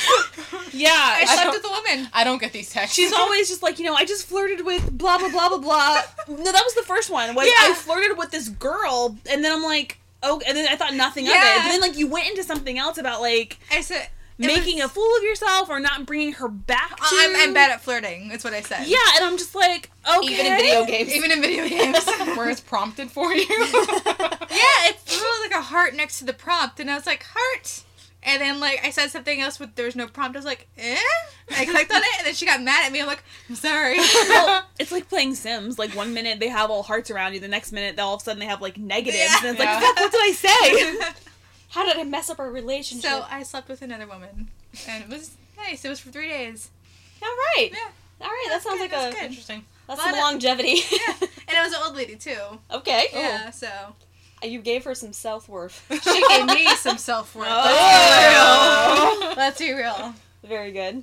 Yeah, I I slept don't- with a woman. I don't get these texts. She's always just like, you know, I just flirted with blah blah blah blah blah. No, that was the first one. Was Yeah. I flirted with this girl, and then I'm like, oh, and then I thought nothing of it. Yeah. But then like you went into something else about like I said making was- a fool of yourself or not bringing her back to. I'm, I'm bad at flirting. That's what I said. Yeah, and I'm just like, okay. Even in video games. Even in video games. where it's prompted for you. yeah, it's literally like a heart next to the prompt, and I was like, heart. And then like I said something else with there was no prompt. I was like, eh. And I clicked on it, and then she got mad at me. I'm like, I'm sorry. Well, it's like playing Sims. Like one minute they have all hearts around you, the next minute they all of a sudden they have like negatives, Yeah. and it's like, Yeah. fuck, what did I say? How did I mess up our relationship? so I slept with another woman, and it was nice. It was for three days. all right. Yeah. All right. That sounds good, like that's a good. Interesting. that's Lot some of- longevity. Yeah, and it was an old lady too. okay. Yeah, so You gave her some self worth. she gave me some self worth. Oh. Let's be real. Very good.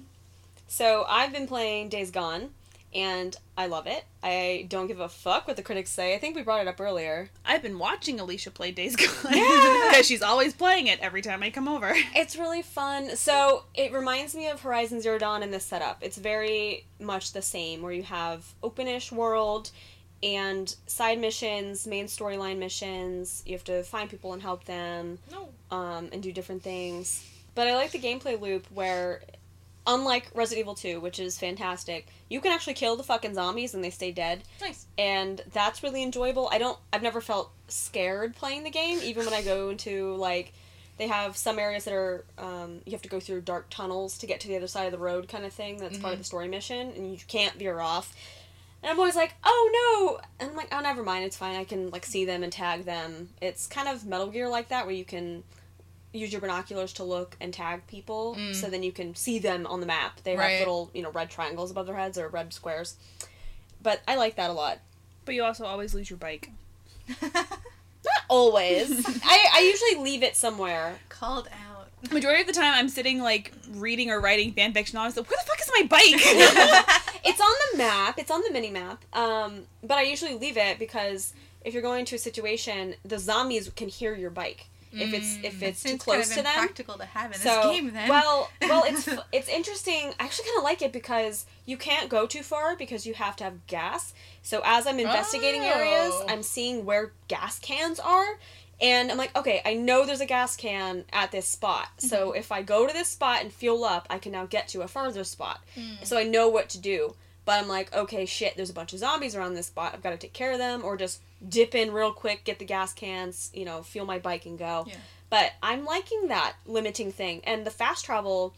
So I've been playing Days Gone, and I love it. I don't give a fuck what the critics say. I think we brought it up earlier. I've been watching Alicia play Days Gone Yeah. because she's always playing it every time I come over. It's really fun. So it reminds me of Horizon Zero Dawn in this setup. It's very much the same, where you have openish world and side missions, main storyline missions. You have to find people and help them, No. um, and do different things. But I like the gameplay loop where, unlike Resident Evil Two, which is fantastic, you can actually kill the fucking zombies and they stay dead Nice. and that's really enjoyable. I don't I've never felt scared playing the game even when I go into like they have some areas that are um, you have to go through dark tunnels to get to the other side of the road kind of thing that's part of the story mission and you can't veer off. And I'm always like, "Oh no." And I'm like, "Oh, never mind. It's fine. I can like see them and tag them." It's kind of Metal Gear like that where you can use your binoculars to look and tag people Mm. so then you can see them on the map. They Right. have little, you know, red triangles above their heads or red squares. But I like that a lot. But you also always lose your bike. Not always. I, I usually leave it somewhere. Called out. Majority of the time, I'm sitting like reading or writing fan fiction. I was like, where the fuck is my bike? It's on the map. It's on the mini map. Um, but I usually leave it because if you're going to a situation, the zombies can hear your bike if it's if mm, it's too close kind of to them. impractical to have in So this game then. well, well, it's it's interesting. I actually kind of like it because you can't go too far because you have to have gas. So as I'm investigating areas, Oh. I'm seeing where gas cans are. And I'm like, okay, I know there's a gas can at this spot. So mm-hmm. if I go to this spot and fuel up, I can now get to a farther spot. Hmm. So I know what to do. But I'm like, okay, shit, there's a bunch of zombies around this spot. I've got to take care of them or just dip in real quick, get the gas cans, you know, fuel my bike and go. Yeah. But I'm liking that limiting thing. And the fast travel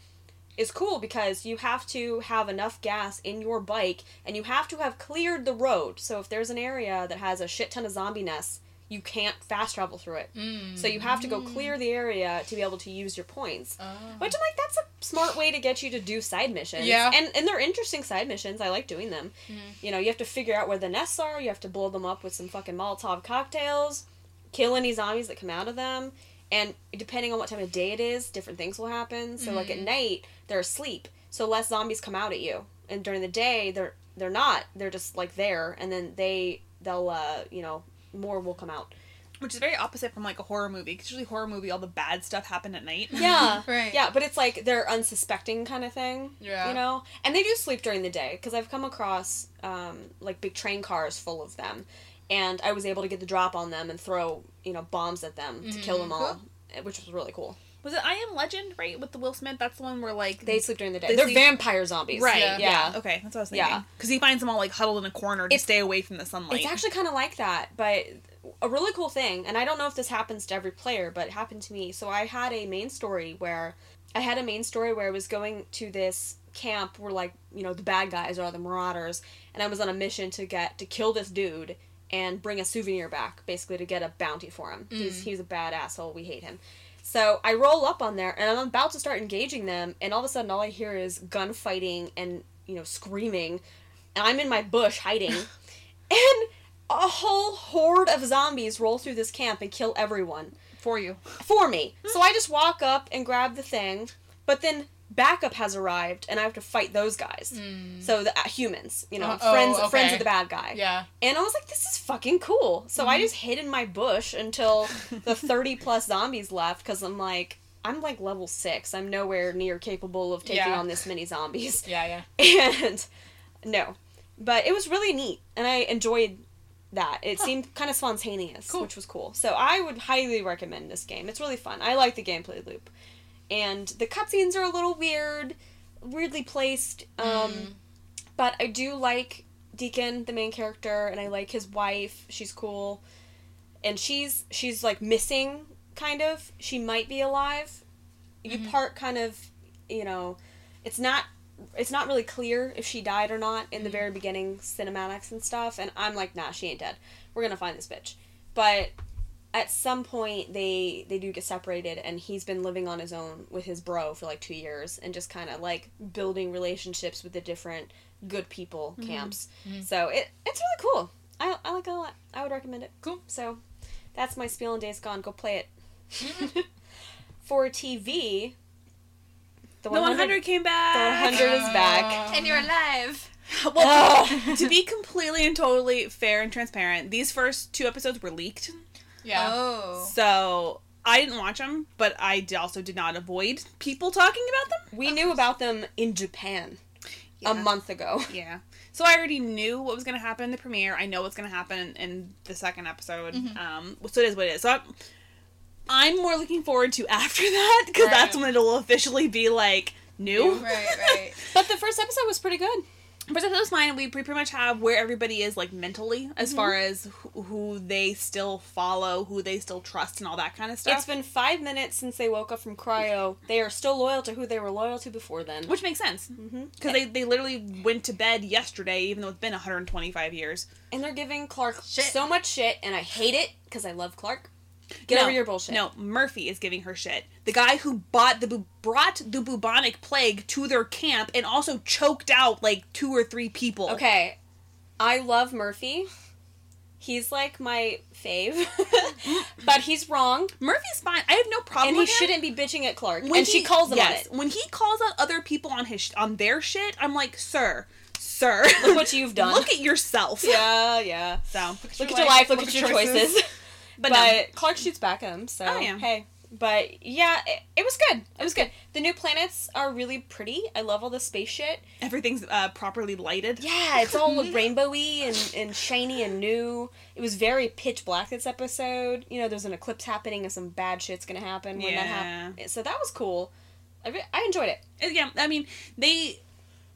is cool because you have to have enough gas in your bike and you have to have cleared the road. So if there's an area that has a shit ton of zombie nests, you can't fast travel through it. Mm. So you have to go clear the area to be able to use your points. Oh. Which I'm like, that's a smart way to get you to do side missions. Yeah. And and they're interesting side missions. I like doing them. You know, you have to figure out where the nests are. You have to blow them up with some fucking Molotov cocktails, kill any zombies that come out of them. And depending on what time of day it is, different things will happen. So like at night, they're asleep, so less zombies come out at you. And during the day, they're they're not. They're just like there, and then they they'll uh you know more will come out. Which is very opposite from like a horror movie. Because usually horror movie, all the bad stuff happen at night. Yeah. Right. Yeah, but it's like they're unsuspecting kind of thing. Yeah. You know? And they do sleep during the day because I've come across um, like big train cars full of them. And I was able to get the drop on them and throw, you know, bombs at them to kill them all, eh, which was really cool. Was it I Am Legend, right? With the Will Smith? That's the one where like They sleep during the day. They They are sleep- vampire zombies. Right. Yeah. Yeah. Okay, that's what I was thinking. Yeah. Because he finds them all like huddled in a corner to It's- stay away from the sunlight. It's actually kind of like that, but a really cool thing, and I don't know if this happens to every player, but it happened to me. So I had a main story where I had a main story where I was going to this camp where like you know the bad guys are the marauders, and I was on a mission to get to kill this dude and bring a souvenir back, basically to get a bounty for him. He's mm. he's a bad asshole. We hate him. So I roll up on there, and I'm about to start engaging them, and all of a sudden, all I hear is gunfighting and you know screaming, and I'm in my bush hiding, and a whole horde of zombies roll through this camp and kill everyone for you. for me. So I just walk up and grab the thing, but then backup has arrived, and I have to fight those guys. So the uh, humans, you know, Uh, oh, friends, okay. friends of the bad guy. Yeah. And I was like, this is fucking cool. So I just hid in my bush until the 30 plus zombies left because I'm like, I'm like level six. I'm nowhere near capable of taking Yeah. on this many zombies. Yeah, yeah. And no. But it was really neat. And I enjoyed that. It seemed kind of spontaneous, Cool. which was cool. So I would highly recommend this game. It's really fun. I like the gameplay loop. And the cutscenes are a little weird, weirdly placed. Um, Mm. But I do like Deacon, the main character, and I like his wife. She's cool. And she's she's like missing kind of. She might be alive. You Mhm. part kind of, you know, it's not it's not really clear if she died or not in the very beginning cinematics and stuff and I'm like, "Nah, she ain't dead. We're going to find this bitch." But at some point they they do get separated and he's been living on his own with his bro for like 2 years and just kind of like building relationships with the different good people camps. Mhm. So it it's really cool. I, I like it a lot. I would recommend it. Cool. So that's my spiel on Days Gone. Go play it. For TV, The 100 came back. The 100 is back. Um, And you're alive. Well, to be completely and totally fair and transparent, these first two episodes were leaked. Yeah. Oh. So I didn't watch them, but I also did not avoid people talking about them. We knew about them in Japan a month ago. Yeah. So I already knew what was going to happen in the premiere. I know what's going to happen in, the second episode. Um, so it is what it is. So I'm, I'm more looking forward to after that because that's when it'll officially be like new. Right, right. But the first episode was pretty good. But that was fine. We pretty much have where everybody is like mentally as mm-hmm. far as who, who they still follow, who they still trust, and all that kind of stuff. It's been five minutes since they woke up from cryo. They are still loyal to who they were loyal to before then. which makes sense mm-hmm. because they, they literally went to bed yesterday, even though it's been 125 years. And they're giving Clarke Shit. so much shit, and I hate it because I love Clarke. Get No, over your bullshit. No, Murphy is giving her shit. The guy who bought the bu- brought the bubonic plague to their camp and also choked out like two or three people. Okay, I love Murphy. He's like my fave, but he's wrong, Murphy's fine. I have no problem and he shouldn't be bitching at Clarke. When and she he- calls him yes, on it. When he calls out other people on his sh- on their shit, I'm like, sir, sir, Look what you've done. Look at yourself. Yeah, yeah. So, Look at your life. Look, at your choices. But, but no. Clarke shoots back at him. So Oh, yeah. hey, but yeah, it, it was good. It was good. The new planets are really pretty. I love all the space shit. everything's uh, properly lighted. Yeah, it's all rainbowy and, and shiny and new. It was very pitch black this episode. You know, there's an eclipse happening and some bad shit's gonna happen when that Yeah. happens. So that was cool. I, re- I enjoyed it. Uh, yeah i mean they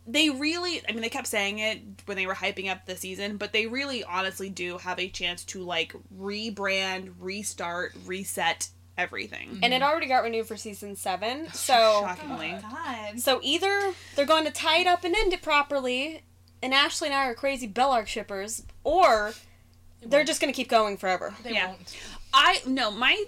they really i mean they kept saying it when they were hyping up the season but they really honestly do have a chance to like rebrand restart reset everything And it already got renewed for season seven. So shockingly Oh, so either they're going to tie it up and end it properly, and Ashley and I are crazy Bellarke shippers, or they're just gonna keep going forever. They Yeah. won't. i no my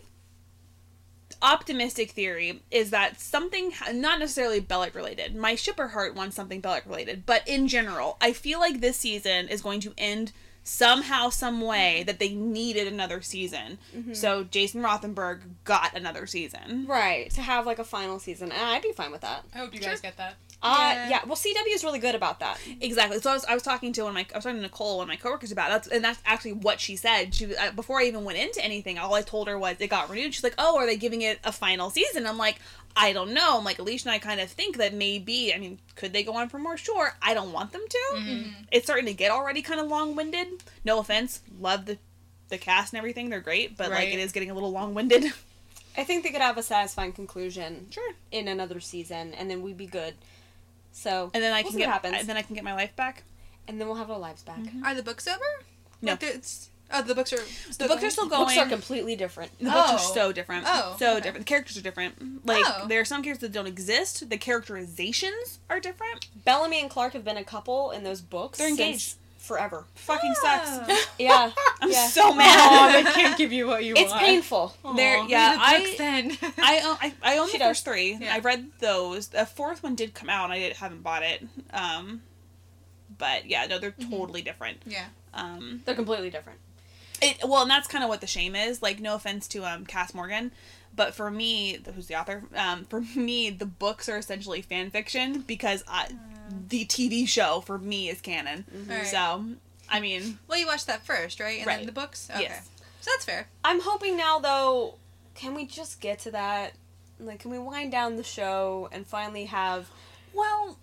optimistic theory is that something not necessarily bellic related. My shipper heart wants something bellic related but in general i feel like this season is going to end somehow some way mm-hmm. that they needed another season. Mm-hmm. So jason rothenberg got another season. Right, to have like a final season, and I'd be fine with that. I hope you guys get that. Uh, Yeah. yeah. Well, CW is really good about that. Exactly. So I was, I was talking to one of my I was talking to Nicole, one of my coworkers about that's and that's actually what she said. She uh, before I even went into anything, all I told her was it got renewed. She's like, "Oh, are they giving it a final season?" I'm like, "I don't know." I'm like, Alicia and I kind of think that maybe. I mean, could they go on for more? Sure. I don't want them to. Mm-hmm. It's starting to get already kind of long winded. No offense, love the the cast and everything. They're great, but like it is getting a little long winded. I think they could have a satisfying conclusion sure. in another season, and then we'd be good. So, And then I We'll can see get happens. and then I can get my life back. and then we'll have our lives back. Are the books over? No. Like, it's, oh, the books are. The books are still going. Books are completely different. The books are Oh. so different. Oh, so okay. different. The characters are different. Like Oh. there are some characters that don't exist. The characterizations are different. Bellamy and Clarke have been a couple in those books. They're since engaged. Forever. Fucking Oh. sucks. Yeah, I'm yeah. so mad. I can't give you what you want. it's painful. There, yeah, read the books I, then. I own, I, I own She the does. first three. Yeah. I've read those. The fourth one did come out. and I did, haven't bought it. Um, but yeah, no, they're totally different. yeah. Um, They're completely different. It well, and that's kind of what the shame is. Like, no offense to um Kass Morgan, but for me, who's the author? Um, for me, the books are essentially fan fiction because I, the TV show for me is canon. Alright. So, I mean, Well, you watched that first, right? And Right. then the books? Okay. Yes. So that's fair. I'm hoping now though, can we just get to that? Like, can we wind down the show and finally have? well,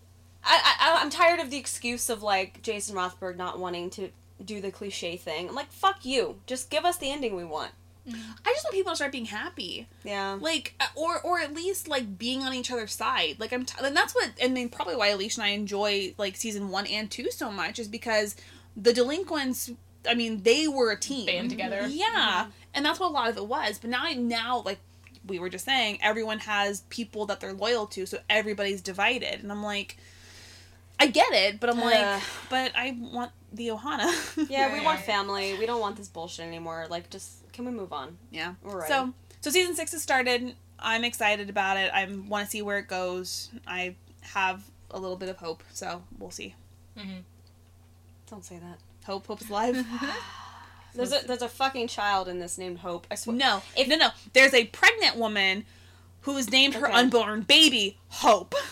I, I I'm tired of the excuse of like Jason Rothberg not wanting to do the cliche thing. I'm like, fuck you. Just give us the ending we want. I just want people to start being happy. Yeah. like uh, or or at least like being on each other's side like i'm t- and that's what and then probably why alicia and i enjoy like season one and two so much is because the delinquents i mean they were a team Band together. yeah and that's what a lot of it was but now now like we were just saying everyone has people that they're loyal to so everybody's divided and i'm like i get it but i'm like Ugh. but i want the ohana Yeah, we want family. We don't want this bullshit anymore. Like, just can we move on? Yeah. We're. So so season six has started. I'm excited about it. I want to see where it goes. I have a little bit of hope, so we'll see. Mm-hmm. Don't say that. Hope, hope's alive. There's a there's a fucking child in this named Hope. I swear. no, If- no, no. There's a pregnant woman who who's named her unborn baby Hope.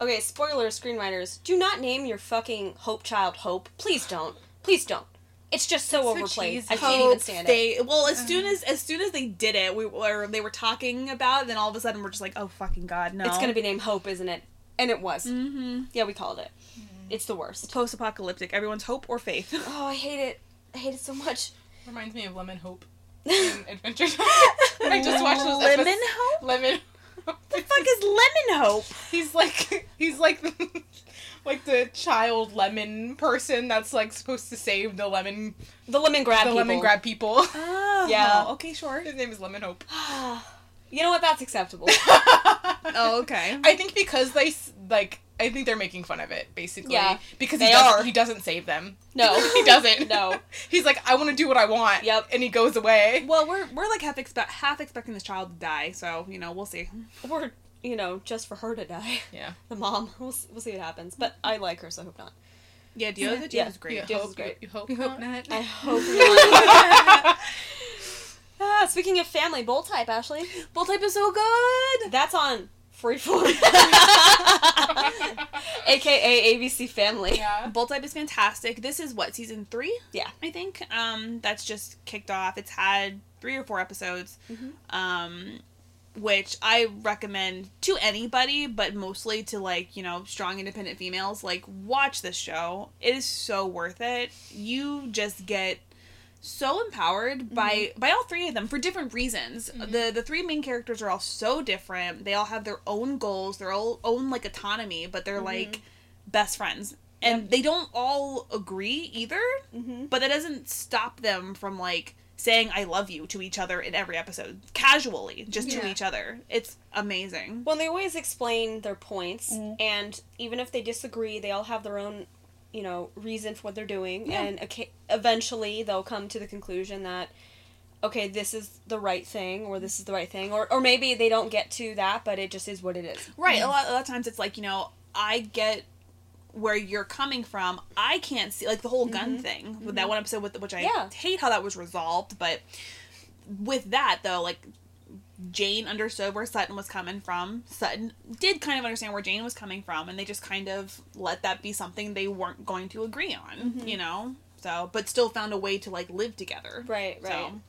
Okay, spoiler, screenwriters. Do not name your fucking Hope child Hope. Please don't. Please don't. It's just so so overplayed. cheesy. I can't even Hope stand it. well as soon as as soon as they did it, we were they were talking about it, then all of a sudden we're just like, oh fucking god, no. It's gonna be named Hope, isn't it? And it was. mm-hmm. Yeah, we called it. It's the worst. post-apocalyptic. Everyone's hope or faith. Oh, I hate it. I hate it so much. Reminds me of Lemon Hope in Adventure Time. I just watched those Lemon episodes. Hope. Lemon. the fuck is lemon hope? He's like he's like the, like the child lemon person that's like supposed to save the lemon The lemon grab the people. lemon grab people. Oh, Yeah. Okay, sure. His name is Lemon Hope. you know what? That's acceptable. Oh, okay. I think because they like I think they're making fun of it basically. Yeah, because they he doesn't, are. he doesn't save them. No. he doesn't. No. He's like I want to do what I want. Yep. And he goes away. Well, we're we're like half expect half expecting this child to die, so you know we'll see. or, you know, just for her to die. Yeah. The mom. We'll, s- we'll see what happens. But I like her, so I hope not. Yeah, Dio, the Yeah. is great. You Diaz hope, is great. You hope, We hope not. I hope not. ah, speaking of family, bold type, Ashley. Bold type is so good. That's on Freeform. AKA ABC Family. yeah. Bold type is fantastic. This is what season three. Yeah. I think. Um, that's just kicked off. It's had three or four episodes. Mhm. Um, which I recommend to anybody, but mostly to like you know strong independent females. Like watch this show. It is so worth it. You just get so empowered mm-hmm. by by all three of them for different reasons. Mm-hmm. The the three main characters are all so different. They all have their own goals, their own, own like autonomy, but they're mm-hmm. like best friends. And they don't all agree either, Mm-hmm. but that doesn't stop them from like saying I love you to each other in every episode casually, just to each other. It's amazing. Well, they always explain their points, Mhm. and even if they disagree, they all have their own, you know, reason for what they're doing, Yeah. and oca- eventually they'll come to the conclusion that, okay, this is the right thing, or this is the right thing, or or maybe they don't get to that, but it just is what it is. Right. A lot a lot of times it's like, you know, I get where you're coming from. I can't see like the whole gun mm-hmm. thing with that mm-hmm. one episode with which I Yeah. hate how that was resolved, but with that though, like Jane understood where Sutton was coming from. Sutton did kind of understand where Jane was coming from, and they just kind of let that be something they weren't going to agree on, mm-hmm. you know? So, but still found a way to like live together. Right, right. So,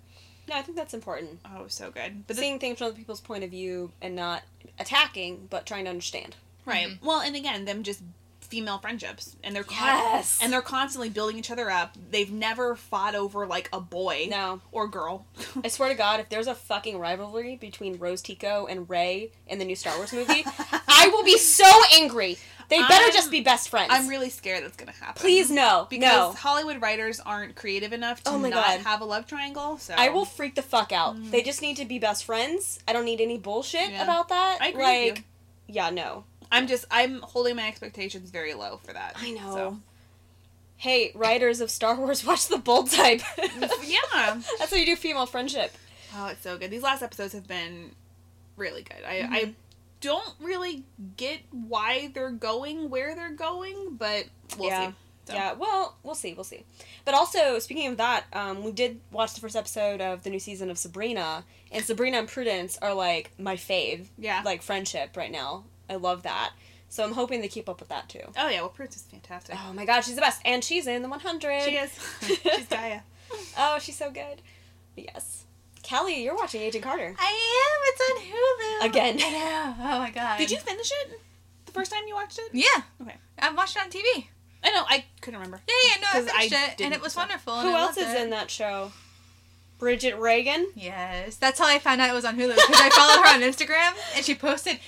No, I think that's important. oh, so good. But But the, seeing things from other people's point of view and not attacking, but trying to understand. Right. Well, and again, them just female friendships, and they're con- Yes. and they're constantly building each other up. They've never fought over like a boy No, or girl. I swear to God, if there's a fucking rivalry between Rose Tico and Ray in the new Star Wars movie, I will be so angry. They better I'm- just be best friends. I'm really scared that's gonna happen. Please no, because no. Hollywood writers aren't creative enough to Oh not God. have a love triangle. So I will freak the fuck out. They just need to be best friends. I don't need any bullshit Mm. Yeah. about that. I agree like, yeah, no. I'm just I'm holding my expectations very low for that. I know. So. Hey, writers of Star Wars, watch the bold type. yeah. That's how you do female friendship. Oh, it's so good. These last episodes have been really good. I Mm-hmm. I don't really get why they're going where they're going, but we'll Yeah. see. So. Yeah, well, we'll see, we'll see. But also, speaking of that, um, we did watch the first episode of the new season of Sabrina, and Sabrina and Prudence are like my fave, Yeah. like friendship right now. I love that. So I'm hoping they keep up with that too. oh yeah, well, Prudence is fantastic. Oh my god, she's the best, and she's in the 100. She is. She's Gaia. Oh, she's so good. Yes. Callie, you're watching Agent Carter. I am. It's on Hulu Again. I know. Oh my god. Did you finish it the first time you watched it? Yeah. Okay. I watched it on TV. I know. I couldn't remember. Yeah, yeah. No, I finished it, and it was so. wonderful. Who else is it. in that show? Bridget Regan? Yes, that's how I found out it was on Hulu because I followed her on Instagram and she posted "Psst,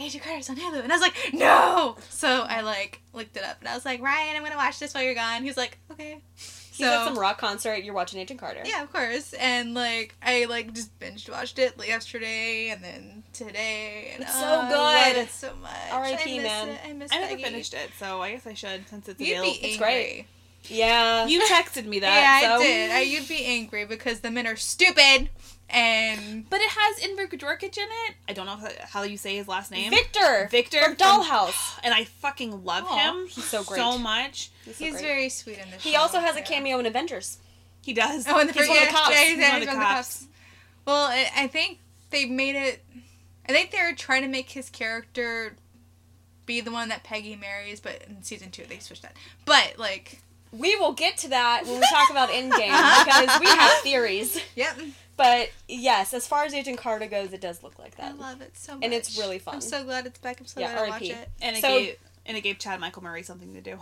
Agent Carter's on Hulu, and I was like, no. So I like looked it up and I was like, Ryan, I'm gonna watch this while you're gone. He's like, okay. He's at some rock concert. You're watching Agent Carter. Yeah, of course. And like I like just binge watched it yesterday and then today. And It's oh, so I love good. it so much. R.I.P., I miss man. It. I miss I never Peggy. finished it, so I guess I should since it's You'd available. be angry. It's great. Yeah. You texted me that. yeah, so. I did. I, you'd be angry because the men are stupid and But it has Enver Gudurkic in it. I don't know how you say his last name. Victor. Victor from Dollhouse. and I fucking love Aw, him. he's so great. so much. He's, so he's great. very sweet in this. He show. also has a cameo in Avengers. He does. Oh, in the He's first one of the yeah, cops. yeah, He's yeah, one of the cops. Well, I, I think they made it. I think they were trying to make his character be the one that Peggy marries, but in season two they switched that. But like, We will get to that when we talk about Endgame because we have theories. yep, But yes, as far as Agent Carter goes, it does look like that. I love it so much, And it's really fun. I'm so glad it's back. I'm so Yeah, glad I watch it. And it So- gave and it gave Chad Michael Murray something to do.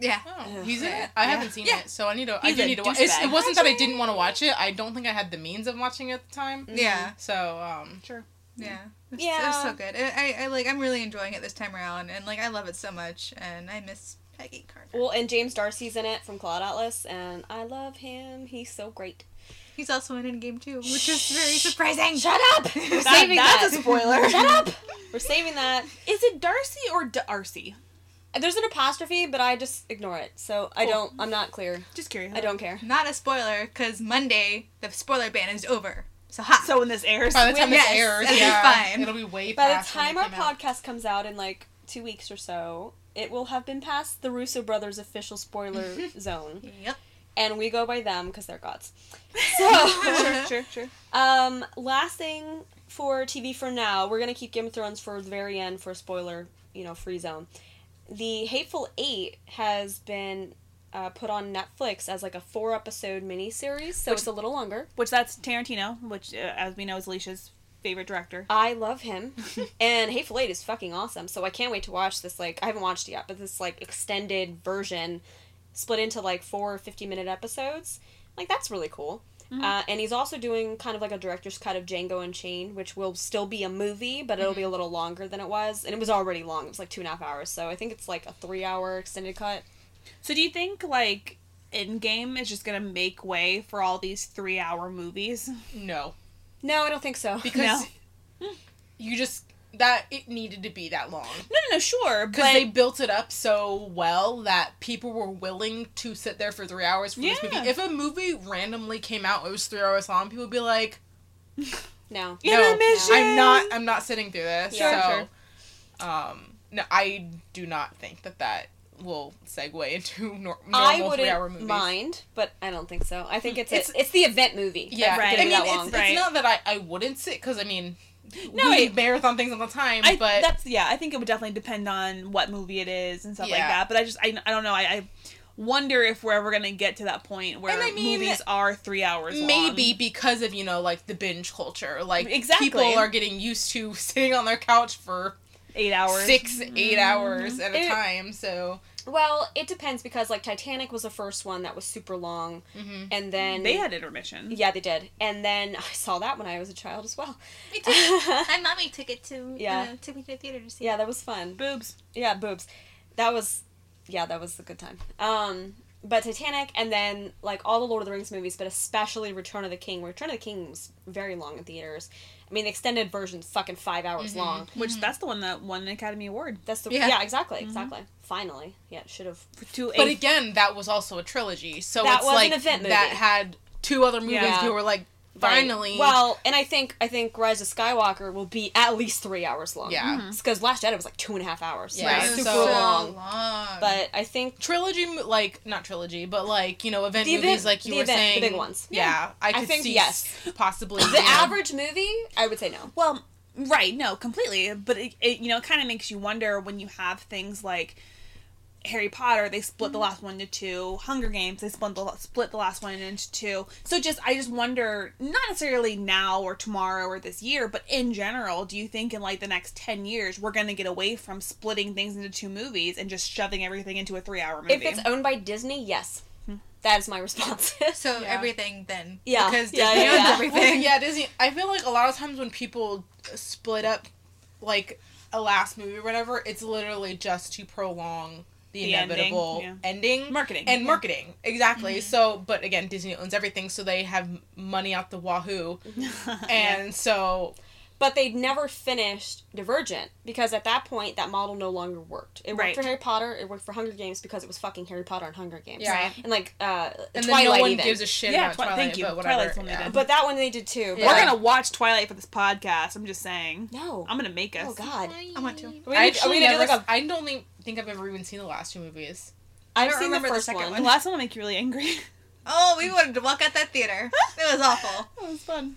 Yeah, Oh, he's in it. I Yeah. haven't seen Yeah. it, so I need to. I do need to watch. It's, douchebag. it wasn't that I didn't want to watch it. I don't think I had the means of watching it at the time. yeah, So um, Sure. yeah. It's, Yeah. it's so good. I, I, I like. I'm really enjoying it this time around, and like I love it so much, and I miss Peggy Carter. Well, and James D'Arcy's in it from Cloud Atlas, and I love him. He's so great. He's also in Endgame too, which is very surprising. Shut up! We're That- saving that's that. a spoiler. Shut up! We're saving that. Is it Darcy or Darcy? There's an apostrophe, but I just ignore it. So I Cool. don't. I'm not clear. Just curious. I don't care. Not a spoiler, because Monday the spoiler ban is over. So ha. So when this airs, by the time Yes, this airs, it'll be yeah, fine. it'll be way By the past when time our came out. podcast comes out in like two weeks or so, it will have been past the Russo brothers' official spoiler zone, Yep. And we go by them because they're gods. So, sure, sure, sure. um, last thing for TV for now, we're gonna keep Game of Thrones for the very end for a spoiler, you know, free zone. The Hateful Eight has been uh, put on Netflix as like a four episode miniseries, so Which- it's a little longer. Which that's Tarantino, which uh, as we know is Alicia's favorite director. I love him, and Hateful Eight is fucking awesome. So I can't wait to watch this. Like I haven't watched it yet, but this like extended version, split into like four 50 minute episodes. Like that's really cool. Mhm. Uh, and he's also doing kind of like a director's cut of Django Unchained, which will still be a movie, but it'll be a little longer than it was. And it was already long. It was like two and a half hours. So I think it's like a three hour extended cut. So do you think like Endgame is just gonna make way for all these three hour movies? No, No, I don't think so. because you just that it needed to be that long No, no, no, sure, because but they built it up so well that people were willing to sit there for three hours for this Yeah. movie. If a movie randomly came out, it was three hours long, people would be like, no. "No, Intermission! I'm not. I'm not sitting through this." Sure, so, um, no, I do not think that that will segue into nor- normal three-hour wouldn't movies. mind, but I don't think so. I think it's It's- it's, it's the event movie. Yeah, Right. I mean, that it's, long. it's Right. not that I, I wouldn't sit because I mean, No, we marathon things all the time, I, but that's yeah. I think it would definitely depend on what movie it is and stuff like that. But I just I, I don't know. I, I wonder if we're ever gonna get to that point where I mean, movies are three hours. long. maybe because of you know like the binge culture, like Exactly. people are getting used to sitting on their couch for eight hours. six, eight mm-hmm. hours at a It- time. So Well, it depends because like Titanic was the first one that was super long, mhm. and then They had intermission. yeah they did, and then I saw that when I was a child as well. Me too. My mommy took it to Yeah. uh, took me to the theater to see. yeah, that was fun. Boobs. Yeah, boobs. That was, yeah, that was a good time. Um, but Titanic, and then like all the Lord of the Rings movies, but especially Return of the King. Return of the King was very long in theaters. I mean, the extended version's fucking five hours Mhm. long. Which that's the one that won an Academy Award That's the Yeah. yeah, exactly, exactly. Finally, yeah, it should have. for two. But a- again, that was also a trilogy, so That it's was an event movie. that had two other movies Yeah. who were like Finally. Well, and I think I think Rise of Skywalker will be at least three hours long. Yeah. Mm-hmm. Because Last Jedi was like two and a half hours. Yeah, Yeah. so- Super so long. long. But I think trilogy, like not trilogy, but like you know event The movies, event- like you the were event- the big ones. Yeah, I could think see yes. possibly the you know, average movie, I would say no. Well, right, no, completely. But it, it you know, kind of makes you wonder when you have things like Harry Potter. They split the mm-hmm. last one into two. Hunger Games. They split the split the last one into two. So just I just wonder, not necessarily now or tomorrow or this year, but in general, do you think in like the next ten years we're gonna get away from splitting things into two movies and just shoving everything into a three hour movie? If it's owned by Disney, yes. Hmm. That is my response. so Yeah. everything then. Yeah. Because Yeah, Disney yeah, owns yeah. everything. Well, yeah, Disney. I feel like a lot of times when people split up, like a last movie or whatever, it's literally just to prolong the, The ending, inevitable yeah. ending, Marketing, and yeah. marketing exactly. So, but again, Disney owns everything, so they have money out the wahoo, and so but they'd never finished Divergent because at that point that model no longer worked. It worked Right. for Harry Potter. It worked for Hunger Games because it was fucking Harry Potter and Hunger Games. Yeah. Right. And like uh, and Twilight then no one even. gives a shit Yeah, about Twi- Twilight. thank you. But whatever. Twilight's one they yeah. did. but that one they did too. Yeah. We're gonna watch Twilight for this podcast. I'm just saying. No. I'm gonna make us. Oh God. I want to. Are we I gonna- are we actually gonna do never. like a- I don't think, think I've ever even seen the last two movies. I've don't seen the remember the first second one. The last one will make you really angry. Oh, we wanted to walk out that theater. It was awful. it was fun. I'm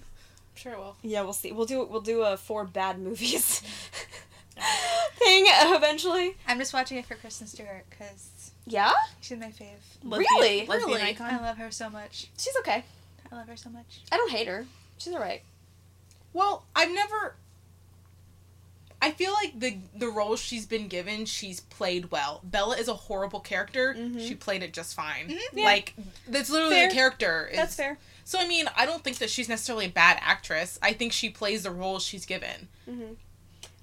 sure, it will. Yeah, we'll see. We'll do we'll do a four bad movies thing uh, eventually. I'm just watching it for Kristen Stewart because Yeah, she's my fave. Really? Lesbian Really? icon. I love her so much. she's okay. I love her so much. I don't hate her. She's alright. Well, I've never. I feel like the the roles she's been given, she's played well. Bella is a horrible character. Mhm. She played it just fine. Mhm. Yeah. Like that's literally Fair. the character. Is, That's fair. So I mean, I don't think that she's necessarily a bad actress. I think she plays the roles she's given. hmm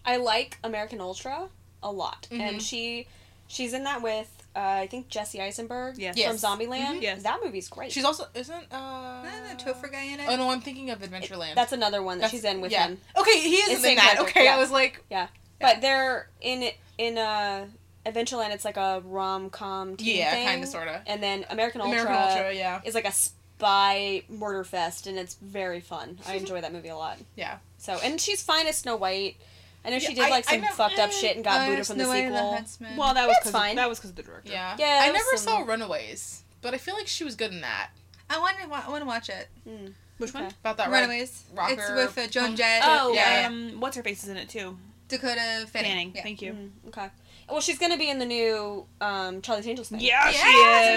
I like American Ultra a lot, and she she's in that with uh, I think Jesse Eisenberg Yes. Yes. from Zombieland. Mhm. Yes. that movie's great. She's also isn't uh. The Topher guy in it. Oh no, I'm thinking of Adventureland. That's another one that That's- she's in with yeah. him. Okay, he is It's in same that. character, Okay, yeah. I was like, Yeah. But they're in in uh, Adventureland. It's like a rom com teen yeah, thing, kind of, sorta. And then American Ultra, American Ultra, yeah, is like a spy murder fest, and it's very fun. I enjoy that movie a lot. yeah. So, and she's fine as Snow White. I know she did I- like I some never- fucked up shit and got Oh, booted from the Snow White and sequel. Huntsman. Well, that was That's 'cause fine. Of, that was because of the director. Yeah. Yeah, I never some- saw Runaways, but I feel like she was good in that. I want to. I want to watch it. Mm. Which one? About that right? Runaways. rocker It's with uh, Joan punk- Jett. Oh, Yeah, yeah. um, what's her face is in it too. Dakota Fanning. Fanning. Yeah. Thank you. Mm, okay. Well, she's gonna be in the new um, Charlie's Angels thing. Yeah, Yes, she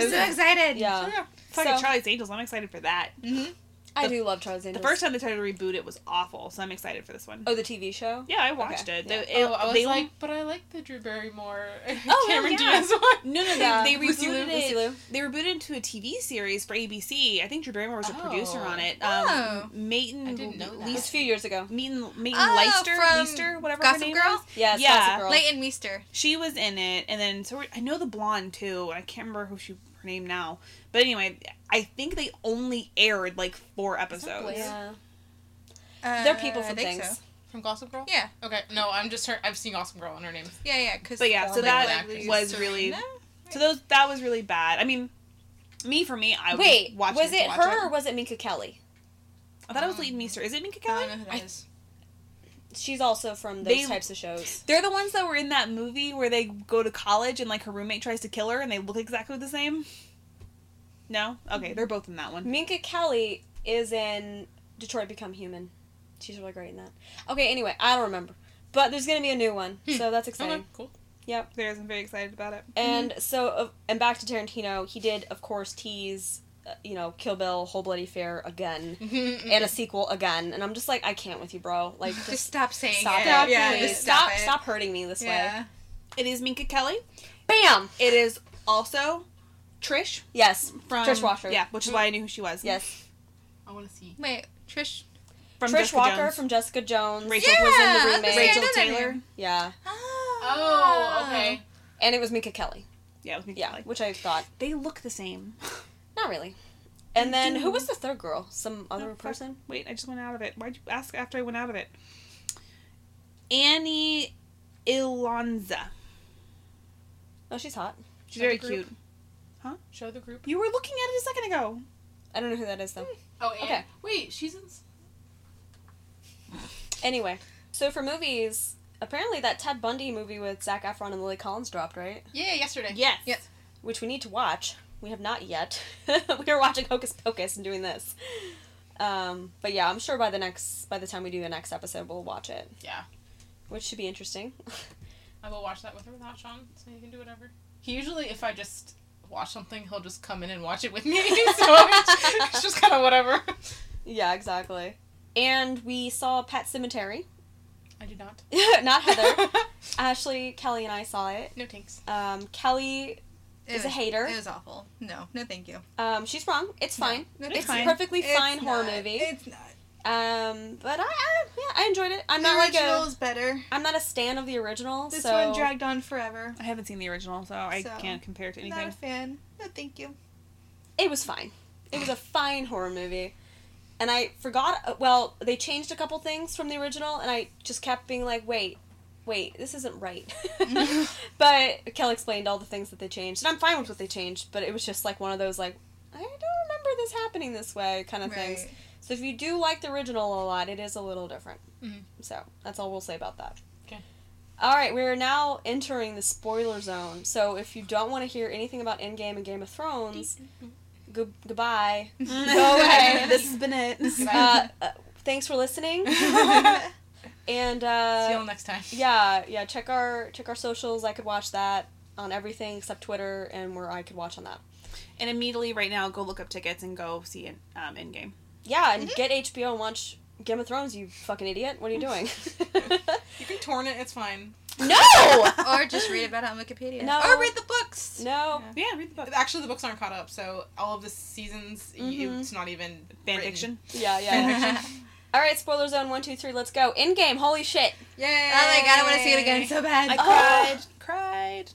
is. I'm so excited. Yeah. Oh, yeah. Fucking So- Charlie's Angels. I'm excited for that. Mm-hmm. I do love Charlie's The first time they tried to reboot it was awful, so I'm excited for this one. Oh, the TV show. Yeah, I watched Okay, it. yeah. They- it- oh, I was they like, but I like the Drew Barrymore, Oh, Cameron yeah. Diaz one. no, no, Yeah. they, they Lucy rebooted it. Lucy They rebooted it into a TV series for ABC. I think Drew Barrymore was a Oh. producer on it. Oh. Um, Mayton, I didn't know that. It was a Least, few years ago. Mayton, Mayton Oh, Leister, from Leister, whatever Gossip her name Girl? is. Yes, Yeah. Gossip Girl. Leighton Meester. She was in it, and then so I know the blonde too. I can't remember who she her name now, but anyway, I think they only aired like four episodes. Yeah. Uh, They're people I from things. So. From Gossip Girl. Yeah. Okay. No, I'm just her. I've seen Gossip Girl and her name. Yeah, yeah. Cause But yeah, so that was Serena? really so those that was really bad. I mean, me for me, I Wait, was was it to watch her or was it Minka Kelly? I thought it was Leighton Meester. Is it Minka I Kelly? don't know who that I- is. She's also from those They- types of shows. They're the ones that were in that movie where they go to college and like her roommate tries to kill her and they look exactly the same. No, okay, they're both in that one. Minka Kelly is in Detroit Become Human. She's really great in that. Okay, anyway, I don't remember. But there's gonna be a new one, Hmm. so that's exciting. Okay. Cool. Yep. There's, I'm very excited about it. And so, uh, and back to Tarantino, he did, of course, tease, you know, Kill Bill, Whole Bloody Affair again, mm-hmm. and a sequel again. And I'm just like, I can't with you, bro. Like, Just just stop saying stop it. it. Yeah, please. just stop, stop, stop, hurting me this way. It is Minka Kelly. Bam. It is also Trish Yes. from Trish Walker. Yeah, which is why I knew who she was. Yes. I want to see. Wait, Trish. from Trish Jessica Walker Jones. from Jessica Jones Rachel was in Yeah, the I was remake. gonna say, I Rachel Taylor. Yeah, Oh, ah. okay. and it was Minka Kelly. Yeah, it was Minka Yeah, Kelly. which I thought They look the same. not really. And then who was the third girl? Some oh, other Oh, fuck. person? Wait, I just went out of it. Why'd you ask after I went out of it? Annie Ilonzeh. Oh, she's hot. She's very Show the group. cute. Show the group. You were looking at it a second ago. I don't know who that is though. Hmm. Oh, and Okay. wait, she's in. Anyway, so for movies, apparently that Ted Bundy movie with Zac Efron and Lily Collins dropped, right? Yeah, yesterday. Yes. Yes. Which we need to watch. We have not yet. we are watching Hocus Pocus and doing this. Um, but yeah, I'm sure by the next by the time we do the next episode, we'll watch it, Yeah. which should be interesting. I will watch that with or without Sean, so you can do whatever. He usually, if I just watch something, he'll just come in and watch it with me. so it's, it's just kind of whatever. yeah, exactly. And we saw Pet Sematary. I do not. not Heather. Ashley, Kelly, and I saw it. no thanks. Um, Kelly, It Is a hater. It was awful. No, no, thank you. um, she's wrong. It's fine. No, It's fine. a perfectly It's fine horror not. movie. It's not. Um, but I, I yeah, I enjoyed it. I'm the not like original a is better. I'm not a stan of the original. This so one dragged on forever. I haven't seen the original, so I So, can't compare it to Not anything. a fan. No, thank you. it was fine. It was a fine horror movie. And I forgot uh, well, they changed a couple things from the original and I just kept being like, "Wait, wait, this isn't right." but Kelly explained all the things that they changed. And I'm fine with what they changed, but it was just like one of those like I don't remember this happening this way kind of things. So if you do like the original a lot, it is a little different. Mhm. So that's all we'll say about that. Okay. All right, we're now entering the spoiler zone. So if you don't want to hear anything about Endgame and Game of Thrones, go- goodbye. Go away. this has been it. Uh, uh, thanks for listening. And uh, See you next time. yeah, yeah, check our check our socials. I could watch that on everything except Twitter, and where I could watch on that. And immediately, right now, go look up tickets and go see it um, Endgame. Yeah, and get HBO and watch Game of Thrones. You fucking idiot! What are you doing? You can torn it. It's fine. no, or just read about it on Wikipedia. No. Or read the books. no. Yeah, read the book. Actually, the books aren't caught up, so all of the seasons, y Mhm. it's not even Fan written. fiction. Yeah, yeah. All right, spoiler zone one, two, three. Let's go. Endgame. Holy shit! Yay! Oh my god, I want to see it again so bad. I Oh. cried. Cried.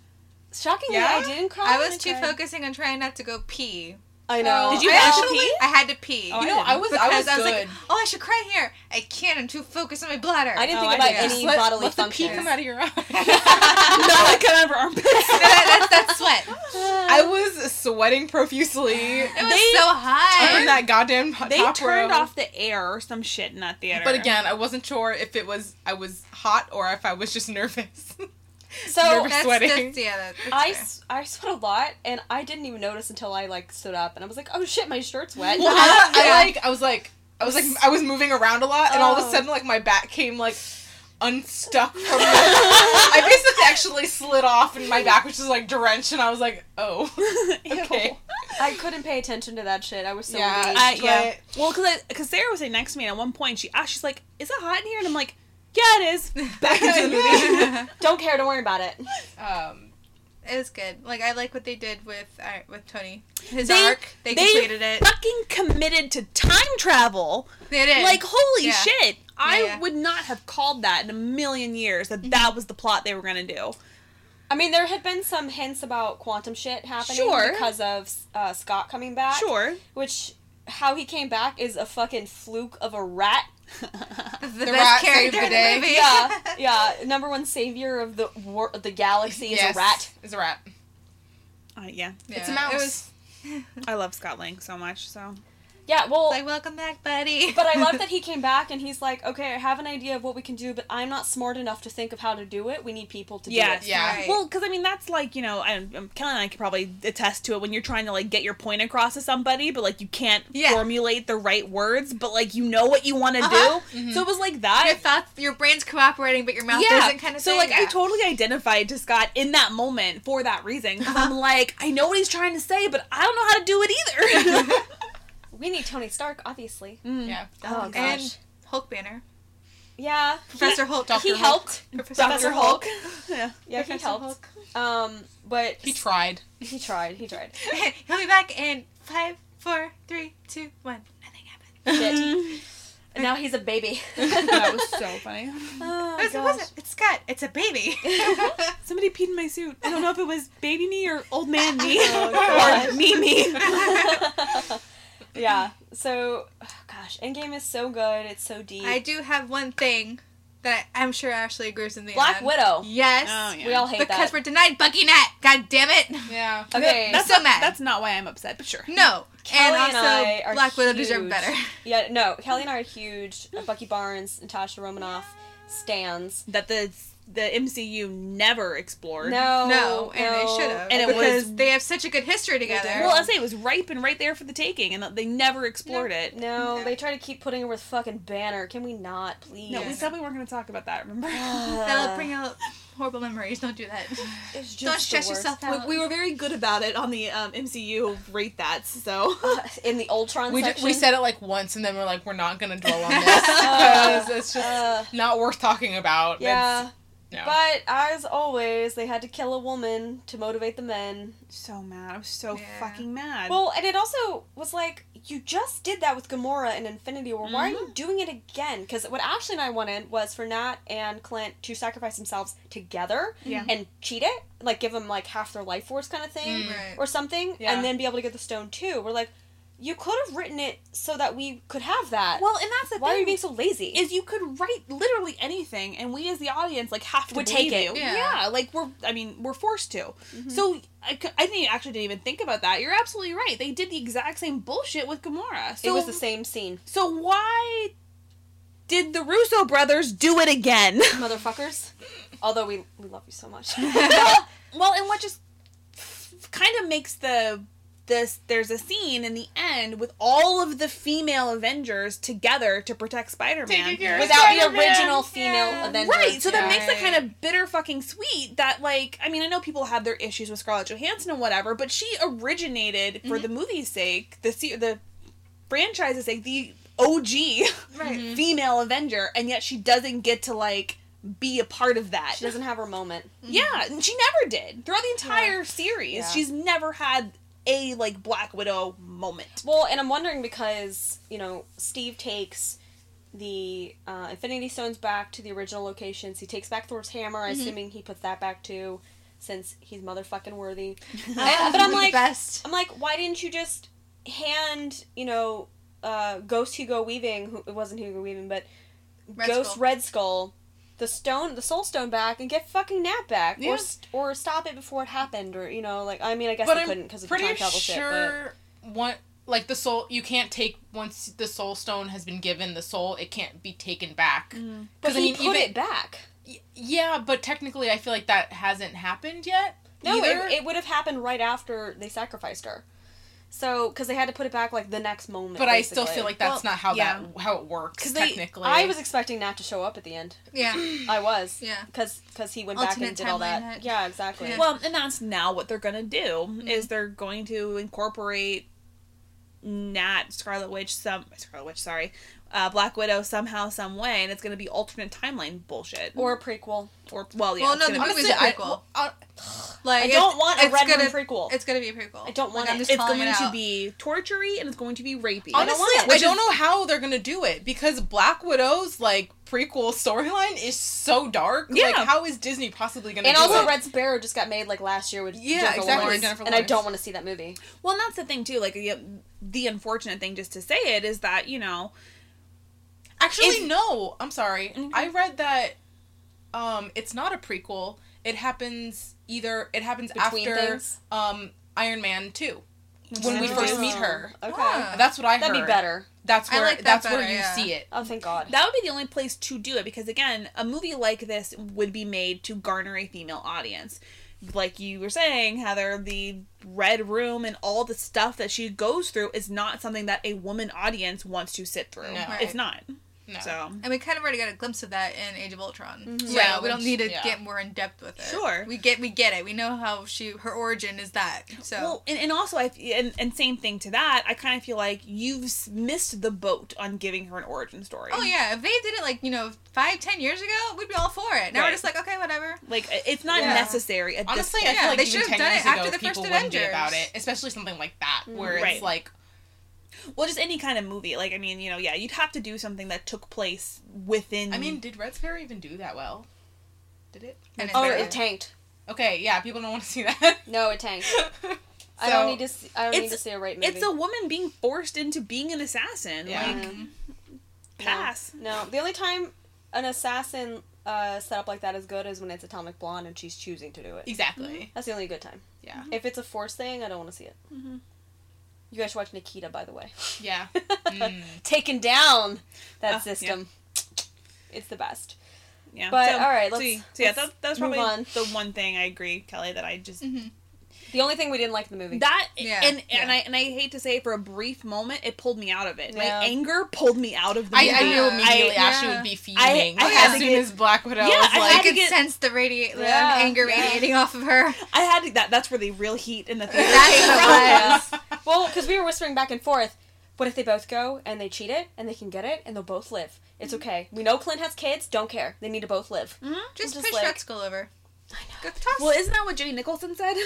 Shockingly, Yeah? I didn't cry. I was too focusing on trying not to go pee. I know. Did you I actually- pee? I had to pee. Oh, You know, didn't. I was I was because I was like, oh, I should cry here. I can't. I'm too focused on my bladder. I didn't Oh, think I about any let, bodily let the pee come out of your eye. no, I come out of her armpits. that, that's, that's sweat. I was sweating profusely It was They- so up hot. in that goddamn they top turned row. off the air or some shit in that theater. But again, I wasn't sure if it was I was hot or if I was just nervous. So Nervous That's, sweating. that's yeah. That, that's I, fair. s- I sweat a lot, and I didn't even notice until I like stood up, and I was like, oh shit, my shirt's wet. well, I, I Yeah. like I was like I was like I was moving around a lot, and all of Oh. a sudden like my back came like unstuck from the. I basically actually slid off, and my back was just like drenched, and I was like, oh, okay. I couldn't pay attention to that shit. I was so Yeah, engaged. Uh, yeah. Well, because because Sarah was sitting next to me, and at one point she asked, she's like, "Is it hot in here?" And I'm like, "Yeah, it is." Back into the movie. Don't care. Don't worry about it. Um, It was good. Like I like what they did with uh, with Tony. His They- arc. They, they completed it. Fucking committed to time travel. They did. Like, holy Yeah. shit! I yeah. would not have called that in a million years that that was the plot they were gonna do. I mean, there had been some hints about quantum shit happening Sure. because of uh, Scott coming back. Sure. Which, how he came back is a fucking fluke of a rat. the, The best rat character saved the in day. the movie. Yeah, yeah. Number one savior of the war- the galaxy is yes, a rat. Is a rat. Uh, yeah, It's a mouse. It was I love Scott Lang so much. So Yeah, well, like welcome back, buddy. but I love that he came back and he's like, okay, I have an idea of what we can do, but I'm not smart enough to think of how to do it. We need people to Yeah, do it. Yeah. Right. Well, because I mean, that's like you know, I, um, Kelly and I could probably attest to it when you're trying to like get your point across to somebody, but like you can't Yeah. formulate the right words, but like you know what you want to Uh-huh. do. So it was like that. your that. thoughts, your brain's cooperating, but your mouth yeah. isn't kind of. so thing. like I totally identified to Scott in that moment for that reason. Because I'm like, I know what he's trying to say, but I don't know how to do it either. We need Tony Stark, obviously. Mm. Yeah. Oh, gosh. and Hulk Banner, Yeah. Professor Hulk, Dr. He Hulk. helped. Professor, Dr. Hulk. Yeah. Yeah, he Professor helped. Um, but He tried. he tried. He tried. He'll be back in five, four, three, two, one. Nothing happened. Shit. And now he's a baby. that was so funny. Oh, It was, it gosh. wasn't. It's Scott. It's a baby. Somebody peed in my suit. I don't know if it was baby me or old man me Oh, or me me. Yeah. So, oh, gosh, Endgame is so good. It's so deep. I do have one thing that I'm sure Ashley agrees in the Black end. Widow. Yes. Oh, yeah. We all hate because that. we're denied Bucky Nat. God damn it. Yeah. Okay. That's So not, mad. That's not why I'm upset, but sure. No. Kelly and also, I are Black Widow deserve better. Yeah, no, Kelly and I are huge Bucky Barnes, Natasha Romanoff stands. that the the MCU never explored. No, No, and they should have. And it because was- they have such a good history together. Well, I say it was ripe and right there for the taking, and they never explored it. No, they try to keep putting her with fucking Banner. Can we not, please? No, we said we weren't going to talk about that. Remember? That'll bring out horrible memories. Don't do that. It's just Don't stress yourself out. we, we were very good about it on the um, MCU rate that. So in the Ultron We, ju- section. we said it like once and then we're like, we're not gonna dwell on this because it's just Uh, not worth talking about. yeah, It's- no. but as always, they had to kill a woman to motivate the men. so mad. I was so Yeah. fucking mad. Well, and it also was like you just did that with Gamora in Infinity War. Why are you doing it again? Because what Ashley and I wanted was for Nat and Clint to sacrifice themselves together Yeah. and cheat it, like give them like half their life force kind of thing, Mm. Right. or something, Yeah. and then be able to get the stone too. We're like, you could have written it so that we could have that. well, and that's the Why are you being so lazy? is you could write literally anything, and we as the audience like have to Would take it. you. Yeah. like we're. I mean, we're forced to. Mm-hmm. So I, I didn't actually didn't even think about that. You're absolutely right. They did the exact same bullshit with Gamora. So it was the same scene, So why did the Russo brothers do it again? motherfuckers. Although we we love you so much. well, well, and what just kind of makes the this there's a scene in the end with all of the female Avengers together to protect Spider-Man Taking care Without the Spider-Man. original female Yeah. Avenger. Right, so that Yeah. makes it kind of bitter fucking sweet that like I mean I know people have their issues with Scarlett Johansson and whatever, but she originated for mm-hmm. the movie's sake, the se- the franchise's sake, the OG Right. female Avenger, and yet she doesn't get to like be a part of that. She doesn't have her moment. Yeah, and she never did throughout the entire series. Yeah. She's never had a like Black Widow moment. Well, and I'm wondering because you know Steve takes the uh, Infinity Stones back to the original locations. He takes back Thor's hammer. Mm-hmm. Assuming he puts that back too, since he's motherfucking worthy. Ah, but I'm like- best. I'm like, why didn't you just hand you know uh, Ghost Hugo Weaving? Who it wasn't Hugo Weaving, but Red Ghost Skull. Red Skull. The stone, the Soul Stone back, and get fucking Nat back, Yeah. or st- or stop it before it happened, or you know, like I mean, I guess but I'm couldn't because of the pretty time travel shit. But sure one like the soul you can't take once the soul stone has been given the soul it can't be taken back mm. but 'Cause, he I mean, put even- it back. Y- yeah but technically i feel like that hasn't happened yet No, it, it would have happened right after they sacrificed her. So, because they had to put it back like the next moment. but i still feel like that's Well, not how yeah. that how it works 'Cause they- technically I was expecting Nat to show up at the end. Yeah. I was. Yeah. Because because he went back and did all that. timeline Yeah, exactly. Yeah. Well, and that's now what they're gonna do is mm-hmm. they're going to incorporate Nat Scarlet Witch some Scarlet Witch sorry, uh, Black Widow somehow some way, and it's gonna be alternate timeline bullshit. Or a prequel. or well, yeah. Well, it's no, gonna the be- movie's a I- prequel. I- Like I don't want a Red gonna, prequel. It's gonna be a prequel. I don't Like, want I'm it. just it's going it to be tortury and it's going to be rapey. I don't Honestly, want it. I don't is- know how they're gonna do it because Black Widow's like prequel storyline is so dark. Yeah. Like, how is Disney possibly gonna And do also, it? Red Sparrow just got made like last year with Yeah, Jennifer exactly, Lawrence, Jennifer and I don't want to see that movie. Well, and that's the thing too. Like the, the unfortunate thing, just to say it, is that you know Actually, If- no. I'm sorry. I read that um it's not a prequel. It happens either it happens Between after things? um Iron Man 2 when we first meet her. Okay. Ah. That's what I That'd heard. be better. That's I where like that that's where you yeah. see it. Oh, thank God. that would be the only place to do it because again, a movie like this would be made to garner a female audience. Like you were saying, Heather, the red room and all the stuff that she goes through is not something that a woman audience wants to sit through. No. It's not. No. So And we kind of already got a glimpse of that in Age of Ultron. Mm-hmm. So Yeah, we don't need to yeah. get more in depth with it. Sure. We get we get it. We know how she her origin is that. So Well, and, and also, I and, and same thing to that. I kind of feel like you've missed the boat on giving her an origin story. Oh yeah, if they did it like, you know, five, ten years ago, we'd be all for it. Now Right. we're just like, okay, whatever. like it's not Yeah. necessary. At Honestly, this I feel Yeah, like they should've done it after ago, the first people Avengers. about it, especially something like that where it's like well, just any kind of movie. Like I mean, you know, yeah, you'd have to do something that took place within. I mean, did Red Sparrow even do that well? Did it? And oh, it tanked. Okay, yeah, people don't want to see that. No, it tanked. I don't need to. See, I don't need It's- to see a rape movie. it's a woman being forced into being an assassin. Yeah. Like Mhm. pass. No, the only time an assassin uh, set up like that is good is when it's Atomic Blonde and she's choosing to do it. Exactly. That's the only good time. Yeah. If it's a force thing, I don't want to see it. You guys should watch Nikita, by the way. Yeah. Mm. Taking down that Oh, system. It's the best. Yeah. But, so, all right, let's- so yeah, let's that, that's probably on. the one thing I agree, Kelly, that I just Mhm. The only thing we didn't like in the movie. that Yeah, and yeah. and I and I hate to say it for a brief moment, it pulled me out of it. Yeah. My anger pulled me out of the I, movie. I knew immediately I- Ashley yeah. would be fuming. I as soon get- as Black Widow Yeah, was I like, I could get- sense the radiate, the Yeah, anger yeah. radiating off of her. I had to, that. That's where the real heat in the theater That's came from. was. well, because we were whispering back and forth. What if they both go and they cheat it and they can get it and they'll both live? It's mm-hmm. okay. We know Clint has kids. Don't care. They need to both live. Mm-hmm. Just, just push like- Red Skull over. I know. Good toss. Well, isn't that what Jenny Nicholson said?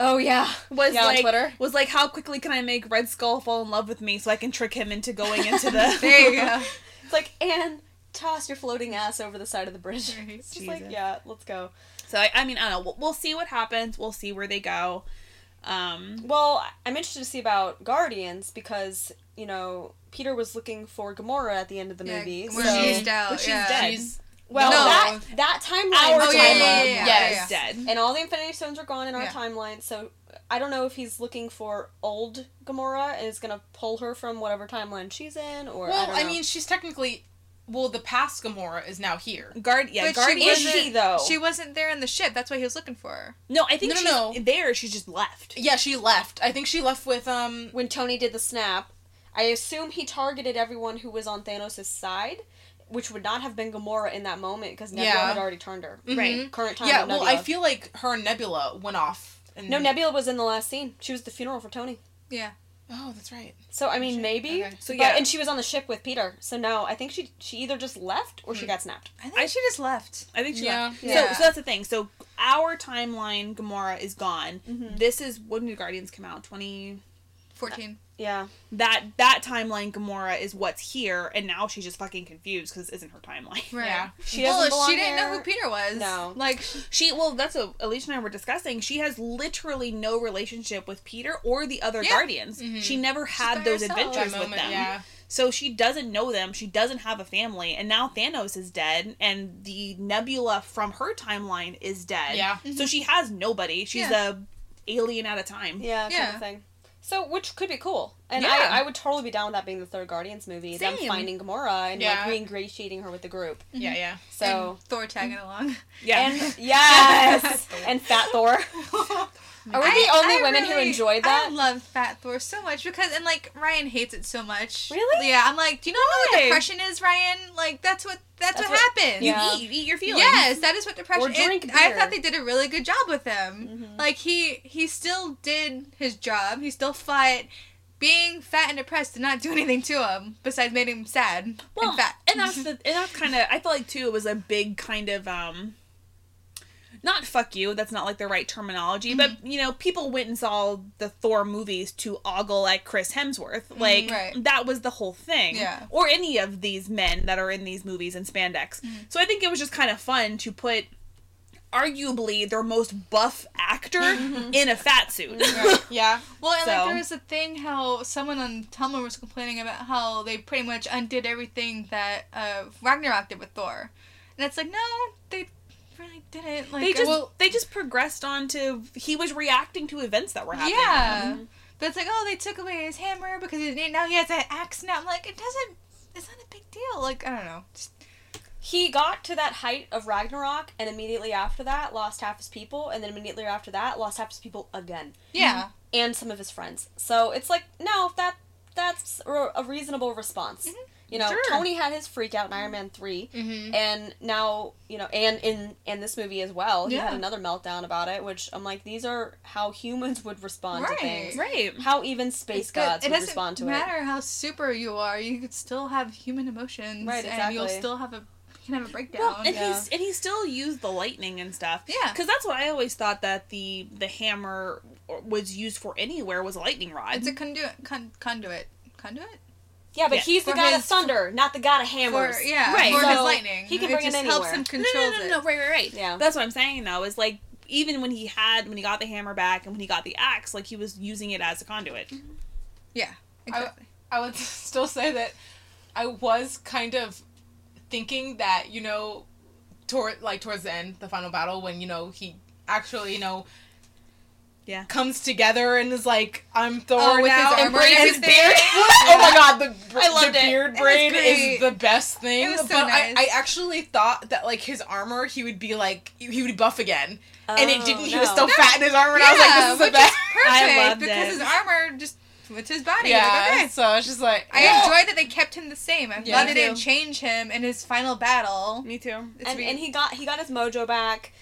Oh yeah. Was Yeah, on like Twitter. was like, how quickly can I make Red Skull fall in love with me so I can trick him into going into the? there you go. It's like and toss your floating ass over the side of the bridge. It's just like yeah, let's go. So I, I mean, I don't know. We'll, we'll see what happens. We'll see where they go. Um, Well, I'm interested to see about Guardians because you know Peter was looking for Gamora at the end of the Yeah, movie. So- chased out, she's yeah. dead. She's well, No. that that timeline. Our Oh, yeah, yeah, timeline, yeah, yeah, yes, yeah. dead. And all the Infinity Stones are gone in our Yeah. timeline, so I don't know if he's looking for old Gamora and is gonna pull her from whatever timeline she's in, or I, well, don't I, mean, she's technically. Well, the past Gamora is now here. Guard, yeah, But she Guardian. is she though? She wasn't there in the ship. That's why he was looking for her. no, I think No, no, no. there. She just left. Yeah, she left. I think she left with um. when Tony did the snap, I assume he targeted everyone who was on Thanos' side, which would not have been Gamora in that moment because Nebula Yeah. had already turned her. Right. mhm. Current time. Yeah, well, I feel like her and Nebula went off. And... no, Nebula was in the last scene. She was at the funeral for Tony. Yeah. Oh, that's right. So I mean, Shit. maybe. Okay. So But- yeah, and she was on the ship with Peter. So now I think she she either just left or she Hmm. got snapped. I think she just left. I think she Yeah. left. Yeah. So, so that's the thing. So our timeline, Gamora is gone. Mhm. This is when did Guardians come out? Twenty. 14. Yeah. That that timeline, Gamora is what's here, and now she's just fucking confused because isn't her timeline. Right. Yeah. She doesn't well, belong she didn't know who Peter was. No. Like, She well, that's what Alicia and I were discussing. She has literally no relationship with Peter or the other Yeah. Guardians. Mhm. She never had those herself. adventures That with them. yeah. So she doesn't know them. She doesn't have a family, and now Thanos is dead, and the Nebula from her timeline is dead. Yeah. So she has nobody. She's Yeah. a alien at a time. Yeah. Kind Yeah. of thing. So which could be cool, and Yeah. I, I would totally be down with that being the third Guardians movie. Them finding Gamora and Yeah. like re-ingratiating her with the group. Yeah, mm-hmm. yeah. So and Thor tagging along. Yeah. and yes, and Fat Thor. Are we I- the only I women who really- enjoyed that? I love Fat Thor so much because, and like Ryan hates it so much. Really? Yeah, I'm like, do you not know what depression is, Ryan? Like that's what that's, That's what, what- happens. you Yeah. eat, you eat your feelings. Yes, that is what depression. Or drink it- I thought they did a really good job with him. Mhm. Like he he still did his job. He still fought. Being fat and depressed did not do anything to him besides make him sad Well, and fat. and that's the and that's kind of I feel like too it was a big kind of um not fuck you that's not like the right terminology but Mm-hmm. you know people went and saw the Thor movies to ogle at Chris Hemsworth like Mm-hmm. right. that was the whole thing Yeah. or any of these men that are in these movies in spandex Mm-hmm. so I think it was just kind of fun to put arguably their most buff actor in a fat suit Yeah. Well, and So- like there was a thing how someone on Tumblr was complaining about how they pretty much undid everything that uh, Ragnarok did with Thor, and it's like no, they really didn't. Like they just well, they just progressed on to he was reacting to events that were happening yeah, mm-hmm. but it's like oh they took away his hammer because he, now he has an axe now. I'm like it doesn't. It's not a big deal. Like I don't know. Just, He got to that height of Ragnarok, and immediately after that, lost half his people, and then immediately after that, lost half his people again, yeah. and some of his friends. So it's like, no, that that's a a reasonable response. Mm-hmm. You know, Sure. Tony had his freak out in Iron Man 3 Mm-hmm. and now you know, and in in this movie as well, he had another meltdown about it. Which I'm like, these are how humans would respond to things. right How even space But gods it would respond to it. matter how super you are. You could still have human emotions, Right, And you'll still have a you can have a breakdown. Well, and Yeah. he's and he still used the lightning and stuff. Yeah. because that's what I always thought that the the hammer was used for anywhere was a lightning rod. It's a conduit. Con- conduit. Conduit. Yeah, but Yeah. he's the For god his- of thunder, not the god of hammers. For yeah, Right. for his lightning. he can bring it just helps anywhere. him no, no, no, no, no, right, right, right. Yeah. that's what I'm saying though. Is like even when he had when he got the hammer back and when he got the axe, like he was using it as a conduit. Yeah, exactly. I would still say that I was kind of thinking that you know, toward like towards the end, the final battle when you know he actually you know Yeah. comes together and is like, "I'm Thor Oh, with his now." armor and and his beard. oh my god, the, I loved the beard It braid great. is the best thing. It was so but nice. I, I actually thought that like his armor, he would be like he would buff again, and it Oh, didn't. He was oh, no. still fat in his armor, and I was like, "This is the which best." perfect I loved because it. his armor just fits his body. yeah, Like, okay. so it's just like I yeah. enjoyed that they kept him the same. I'm Yeah. glad they didn't change him in his final battle. Me too. It's and, re- and he got he got his mojo back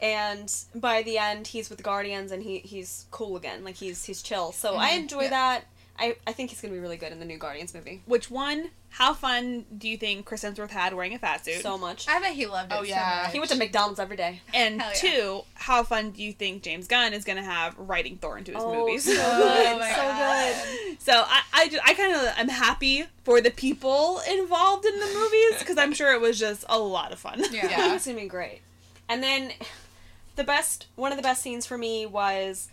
and by the end he's with the guardians and he he's cool again like he's he's chill so i Mm-hmm. Mhm. enjoy Yeah. that I, I think he's gonna be really good in the new guardians movie Which one? How fun do you think Chris Hemsworth had wearing a fat suit? so much I bet he loved it. Oh, so yeah. much. he went to mcdonald's every day and yeah. two, how fun do you think James Gunn is going to have writing Thor into his oh movies? so good Oh my so God. good So I, I, ju- I kind of I'm happy for the people involved in the movies because I'm sure it was just a lot of fun. Yeah. Yeah. it's gonna be great and then the best one of the best scenes for me was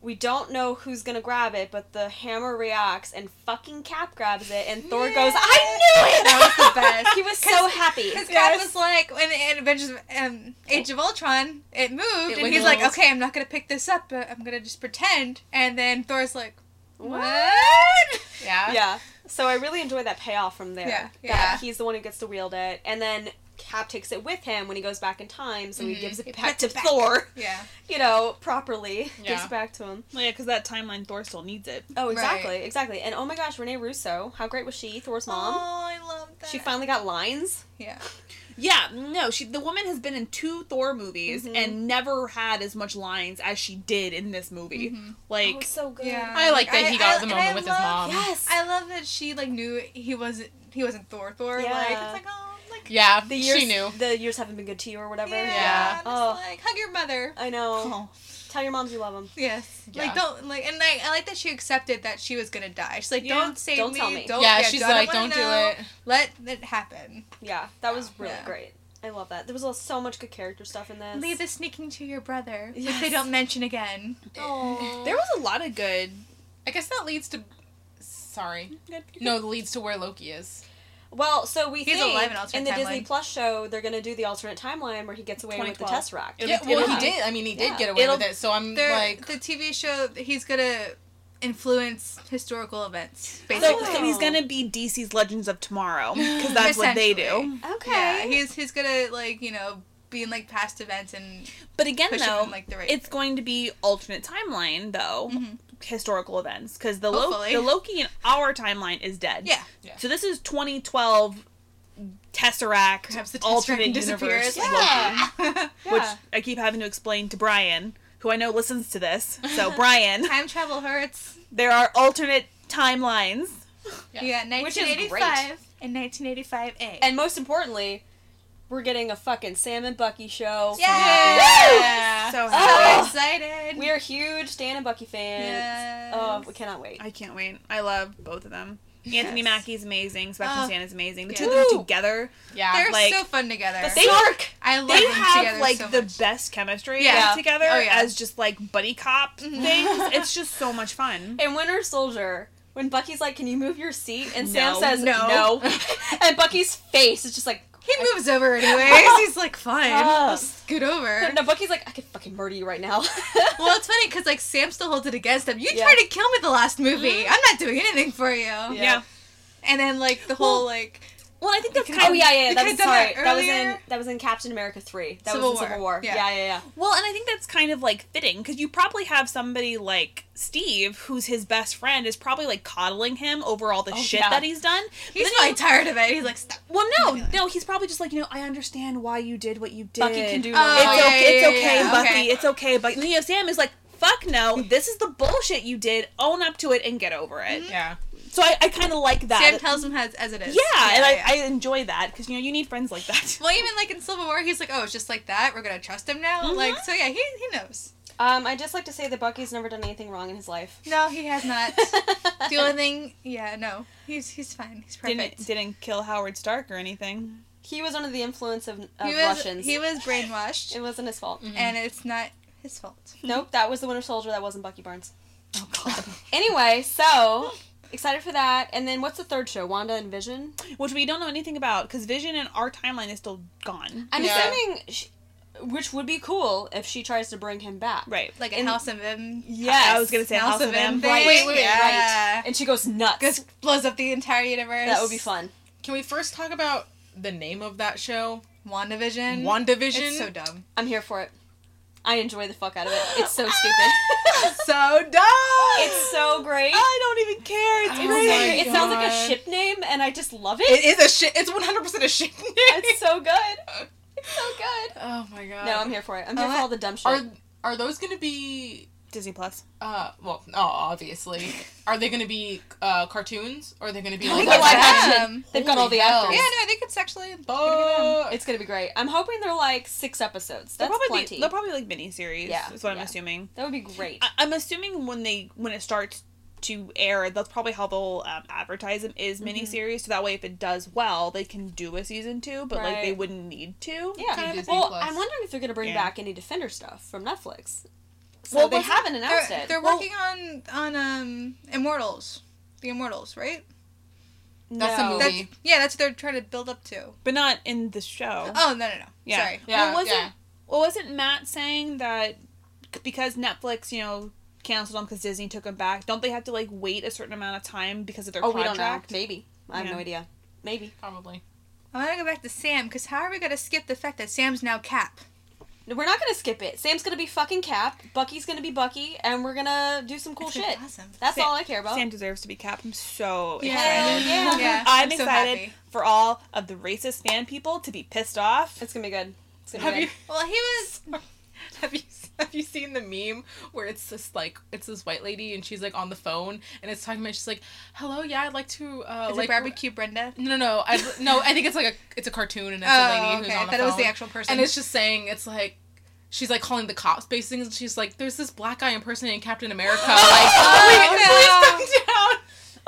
we don't know who's gonna grab it, but the hammer reacts and fucking Cap grabs it, and Thor Yeah. goes, "I knew it!" That was the best. he was so happy. His Yes. cat was like, when in Avengers, um, Age of Ultron, it moved, It and he's like, okay, I'm not gonna pick this up, but I'm gonna just pretend. And then Thor's like, what? yeah, Yeah. So I really enjoy that payoff from there. Yeah, That yeah. he's the one who gets to wield it, and then Cap takes it with him when he goes back in time, so he Mhm. gives it He back to it back. Thor. Yeah. You know, properly gives Yeah. it back to him. Well, yeah, because that timeline Thor still needs it. Oh, Right. exactly, exactly. And oh my gosh, Rene Russo, how great was she? Thor's mom. Oh, I love that. She finally got lines. Yeah. Yeah, no, she the woman has been in two Thor movies Mhm. and never had as much lines as she did in this movie. Mhm. Like, oh, so good. Yeah. I like that he got the moment I with his mom. Yes. I love that she like knew he wasn't he wasn't Thor Thor. Like Yeah. it's like oh like Yeah, the years, she knew. The years haven't been good to you or whatever. yeah. Yeah. Just Oh. like hug your mother. I know. oh, Tell your moms you love them. Yes. Yeah. Like don't like and I, I like that she accepted that she was gonna die. She's like, Yeah. don't save Don't me. tell me. Don't yeah, yeah, she's I like, wanna don't do know. it. Let it happen. Yeah, that was really Yeah. great. I love that. There was so much good character stuff in this. Leave the sneaking to your brother. If Yes. they don't mention again. Oh. there was a lot of good. I guess that leads to. Sorry. good No, leads to where Loki is. Well, so we He's think alive in alternate in the Disney. Plus show they're gonna do the alternate timeline where he gets away with the 2012. Tesseract. It'll Yeah, well, it'll he did. I mean, he did Yeah. get away It'll- with it. So I'm like, the TV show he's gonna influence historical events. So, Basically. so he's gonna be DC's Legends of Tomorrow because that's what they do. Okay. Yeah, he's he's gonna like, you know, be in like past events and But again, though, in like the right it's going to be alternate timeline though, Mhm. Historical events because the Lo- the Loki in our timeline is dead. Yeah. Yeah. So this is 2012 Tesseract Perhaps the alternate disappears. universe Loki, Yeah. which I keep having to explain to Brian, who I know listens to this. So Brian, Time travel hurts. there are alternate timelines. Yeah. Yeah, Which is 1985 and 1985A. And most importantly, we're getting a fucking Sam and Bucky show. yeah. So So happy. excited. We are huge Stan and Bucky fans. Yes. Oh, we cannot wait. I can't wait. I love both of them. Anthony Yes. Mackie's amazing. Sebastian Oh. Stan is amazing. The Yeah. two of them together, yeah. They're like, so fun together. The They- Snark! I love they them have together like so the much. best chemistry Yeah. together Oh, yeah. as just like buddy cop Mhm. things. It's just so much fun. In Winter Soldier, when Bucky's like, "Can you move your seat?" and Sam No. says, No. "No," and Bucky's face is just like, He moves over anyways. He's like, fine. I'll scoot over. "No." Bucky's like, "I could fucking murder you right now." Well, it's funny because like Sam still holds it against him. You Yeah. tried to kill me the last movie. Mm-hmm. I'm not doing anything for you. Yeah. And then like the whole Well, like Well, I think that's kind oh of yeah, yeah, that was sorry. that That, was in that was in Captain America three. That Civil was in Civil War. War. Yeah. Yeah, yeah, yeah. Well, and I think that's kind of like fitting because you probably have somebody like Steve, who's his best friend, is probably like coddling him over all the Oh, shit yeah. that he's done. he's probably you- tired of it. He's like, stop. Well, no, Yeah. no, he's probably just like you know I understand why you did what you did. Bucky can do Oh, It's yeah, okay, it's yeah, okay, yeah, Bucky. okay. It's okay, Bucky. And, you know, Sam is like, fuck no, this is the bullshit you did. Own up to it and get over it. Mhm. yeah. So I, I kind of like that. Sam tells him as, as it is. yeah, and yeah. I, I enjoy that because you know you need friends like that. Well, even like in Civil War, he's like, "Oh, it's just like that. We're gonna trust him now." Mhm. Like, so yeah, he he knows. Um, I just like to say that Bucky's never done anything wrong in his life. No, he has not. the only thing, yeah, no, he's he's fine. He's perfect. Didn't didn't kill Howard Stark or anything. he was under the influence of, of he was Russians. he was brainwashed, it wasn't his fault. Mhm. and it's not his fault. Nope, that was the Winter Soldier. That wasn't Bucky Barnes. Oh God. Anyway, so excited for that. And then what's the third show? Wanda and Vision. Which we don't know anything about because Vision in our timeline is still gone. I'm Yeah. assuming sh which would be cool if she tries to bring him back. Right. Like a And- House of M. Yeah, I was gonna say House of M. thing. Right, Wait, wait, wait, yeah. And she goes nuts. Just blows up the entire universe. that would be fun. Can we first talk about the name of that show? WandaVision. WandaVision. It's so dumb. I'm here for it. I enjoy the fuck out of it. It's so stupid. so dumb. it's so great. I don't even care. It's Oh It's my so great. It sounds like a oh ship name, and I just love it. It is a shit. It's one hundred percent a shit name. It's so good. It's so good. Oh my god. No, I'm here for it. I'm here Oh, for all the dumb shit. Are are those gonna be? Disney Plus. Uh, well, oh, obviously. Are they gonna be uh cartoons? Or are they gonna be like live action. They've got all the hell. actors. Yeah, no, I think it's actually. it's gonna be It's gonna be great. I'm hoping they're like six episodes. They'll That's probably plenty. Be, they'll probably like miniseries. Yeah, is what I'm assuming. that would be great. I, I'm assuming when they when it starts to air, that's probably how they'll um, advertise them is Mm-hmm. miniseries. So that way, if it does well, they can do a season two, but like they wouldn't need to. yeah. Kind of well, Plus. I'm wondering if they're gonna bring Yeah. back any Defender stuff from Netflix. So Well, they haven't announced They're, it. they're Well- working on on um Immortals, the Immortals, right? That's a movie. That's, yeah, that's what they're trying to build up to. but not in the show. Oh no no no. Yeah. Sorry. Yeah, well, wasn't yeah. well, wasn't Matt saying that because Netflix, you know, canceled them because Disney took them back? Don't they have to like wait a certain amount of time because of their oh, we don't know. contract? Maybe. I have Yeah. no idea. Maybe. Probably. I want to go back to Sam because how are we gonna skip the fact that Sam's now Cap? No, We're not gonna skip it. Sam's gonna be fucking Cap. Bucky's gonna be Bucky, and we're gonna do some cool It's gonna be shit. Awesome. That's Sam- all I care about. Sam deserves to be Cap. I'm so Yeah. excited. yeah. yeah. I'm, so excited happy. for all of the racist fan people to be pissed off. It's gonna be good. It's gonna Have be you good. Well, he was. have you have you seen the meme where it's this like it's this white lady and she's like on the phone and it's talking about she's like, "Hello, yeah, I'd like to uh Is like it barbecue Brenda? No, no, no. I no, I think it's like a it's a cartoon and it's Oh, a lady who's okay. on I thought phone. it was the actual person. And it's just saying it's like she's like calling the cops basically and she's like there's this black guy impersonating Captain America like Oh, please, please come down.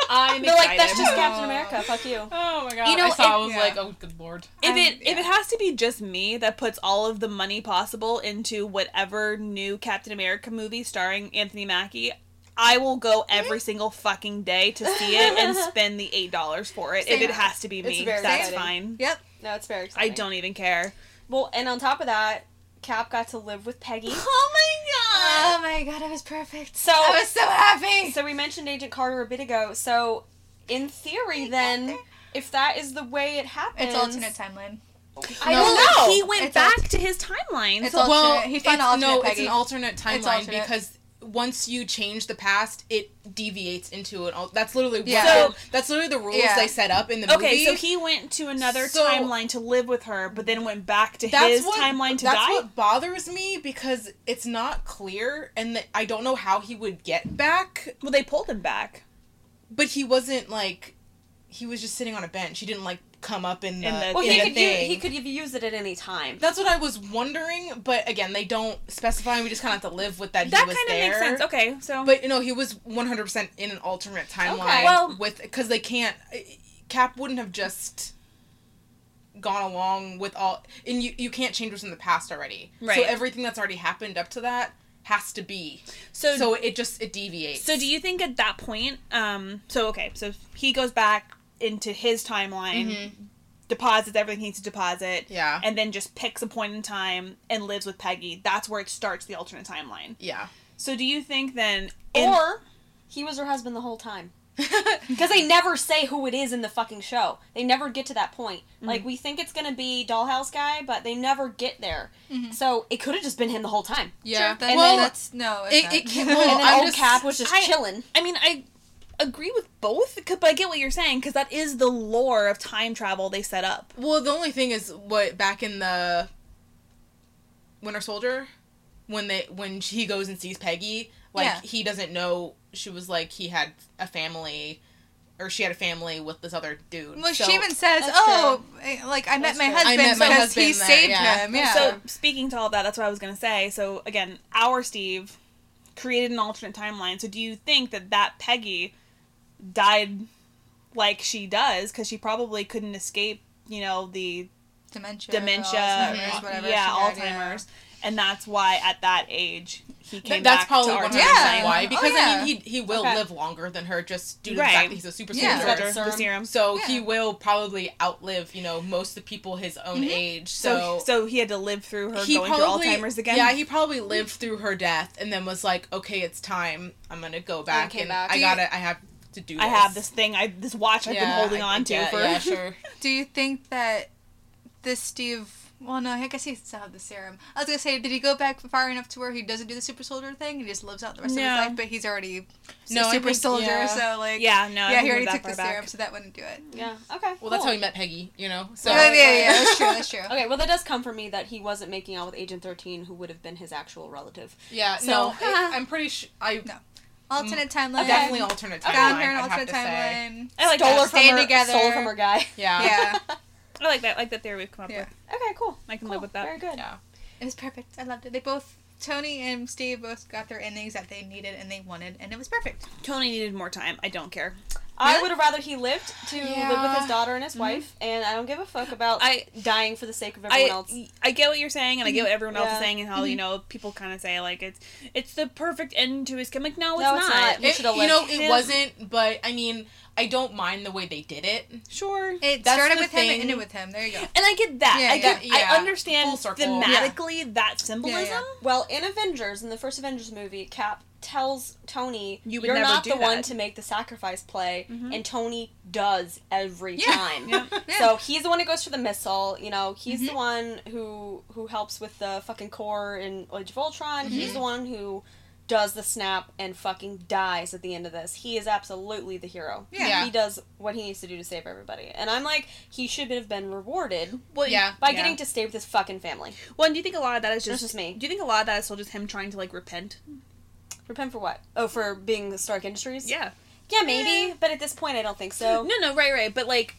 I'm They're excited. like, that's just Oh. Captain America. Fuck you. Oh my god. You know, I saw I was yeah. like, "Oh good lord." if I'm- it if it has to be just me that puts all of the money possible into whatever new Captain America movie starring Anthony Mackie, I will go every single fucking day to see it and spend the eight dollars for it. If it has to be It's me, very that's exciting. fine. Yep. No, it's very I don't even care. Well, and on top of that, Cap got to live with Peggy. Oh my god! Oh my god, it was perfect. So- I was so happy. So we mentioned Agent Carter a bit ago. So, in theory, then, if that is the way it happens, It's alternate timeline. I No, don't know. He went It's back alt- to his timeline. It's so alternate. well, he found it's, alternate no, it's an alternate timeline alternate. because once you change the past, it deviates into an. All, that's literally what Yeah. the- that's literally the rules Yeah. they set up in the movie. okay, so he went to another So- timeline to live with her, but then went back to his what, timeline to that's die. what bothers me because it's not clear, and that I don't know how he would get back. Well, they pulled him back. But he wasn't like, he was just sitting on a bench. He didn't like come up in the. In the- well, in he the could use, thing. he could have used it at any time. That's what I was wondering, but again, they don't specify. and We just kind of have to live with that. That kind of makes sense. Okay, so But you know, he was one hundred percent in an alternate timeline. Okay. Well- with because they can't. Cap wouldn't have just gone along with all, and you you can't change what's in the past already. Right. So everything that's already happened up to that has to be. so So it just it deviates. So do you think at that point, um, so okay, so he goes back into his timeline, Mhm. deposits everything he needs to deposit, Yeah. and then just picks a point in time and lives with Peggy. That's where it starts the alternate timeline. Yeah. So do you think then, in- Or he was her husband the whole time. Because they never say who it is in the fucking show. They never get to that point. Like we think it's gonna be Dollhouse guy, but they never get there. So it could have just been him the whole time. yeah. That's, well, that's no. It, not. it can, and then I'm old just, Cap was just I- chilling. I mean, I agree with both, c- but I get what you're saying because that is the lore of time travel they set up. Well, the only thing is what back in the Winter Soldier, when they when he goes and sees Peggy, like Yeah. he doesn't know she was like he had a family, or she had a family with this other dude. well, So- she even says, "Oh, eh, like I met my true. I husband met my because husband he there, saved yeah. him." Yeah. So speaking to all that, that's what I was gonna say. So again, our Steve created an alternate timeline. So do you think that that Peggy died like she does because she probably couldn't escape, you know, the dementia, dementia, Alzheimer's, whatever. yeah, she had, Alzheimer's, and that's why at that age he came Th- that's back probably to one our hundred Yeah. percent timeline. why. Oh, Because yeah. I mean, he he will Okay. live longer than her just due to Right. the fact that he's a super Yeah. soldier. the, the Serum. serum. So Yeah. he will probably outlive, you know, most of the people his own mm-hmm. age. So, So, so he had to live through her he going probably through Alzheimer's again. Yeah, he probably lived through her death and then was like, okay, it's time. I'm gonna go back came and back. I gotta, I have to do. This. I have this thing. I this watch I've been holding I- on to yeah, for. yeah, sure. Do you think that this Steve? Well, no, I guess he still have the serum. I was gonna say, did he go back far enough to where he doesn't do the super soldier thing? He just lives out the rest of his life, but he's already No, a I super think- soldier. yeah. So like, Yeah, no, yeah, he already took the back. serum, so that wouldn't do it. Yeah. Mm. Okay. Well, that's how he met Peggy, you know. So oh, yeah, yeah, yeah, that's true. That's true. Okay, well that does come from me that he wasn't making out with Agent Thirteen, who would have been his actual relative. yeah, So- no, I, I'm pretty sure. I No. Alternate mm. timeline. Oh, definitely alternate timeline. Found her in alternate timeline. I like stole that. her from Staying her, together. stole from her guy. Yeah. Yeah, I like that. I like that theory we've come up Yeah. with. Okay, cool. I can Cool. live with that. Very good. Yeah. it was perfect. I loved it. They both, Tony and Steve, both got their endings that they needed and they wanted, and it was perfect. Tony needed more time. I don't care. I would have rather he lived to live with his daughter and his mm-hmm. wife, and I don't give a fuck about I- dying for the sake of everyone I else. I get what you're saying, and I get what everyone else is saying, and how you mm-hmm. know people kind of say like it's it's the perfect end to his. I'm like, no, it's No, it's not. not. It, should've you know, it Yeah. wasn't, but I mean, I don't mind the way they did it. Sure. It That's started the with him and ended with him. There you go. And I get that. Yeah, I get. yeah, yeah. I understand Full circle. thematically that symbolism. Yeah, Well, in Avengers, in the first Avengers movie, Cap tells Tony, You would "You're never not do the one to make the sacrifice play," Mhm. and Tony does every Yeah. time. Yeah. Yeah. So he's the one who goes for the missile. You know, he's the Mhm. one who who helps with the fucking core in Age of Ultron. Mm-hmm. He's the one who does the snap and fucking dies at the end of this. He is absolutely the hero. Yeah. Yeah. He does what he needs to do to save everybody. And I'm like, he should have been rewarded Well, Yeah. by yeah. getting to stay with his fucking family. Well, and do you think a lot of that is That's just, just me. Do you think a lot of that is still just him trying to like repent? Repent for what? Oh, for being the Stark Industries? Yeah. Yeah, maybe. But at this point, I don't think so. No, no, right, right, but like.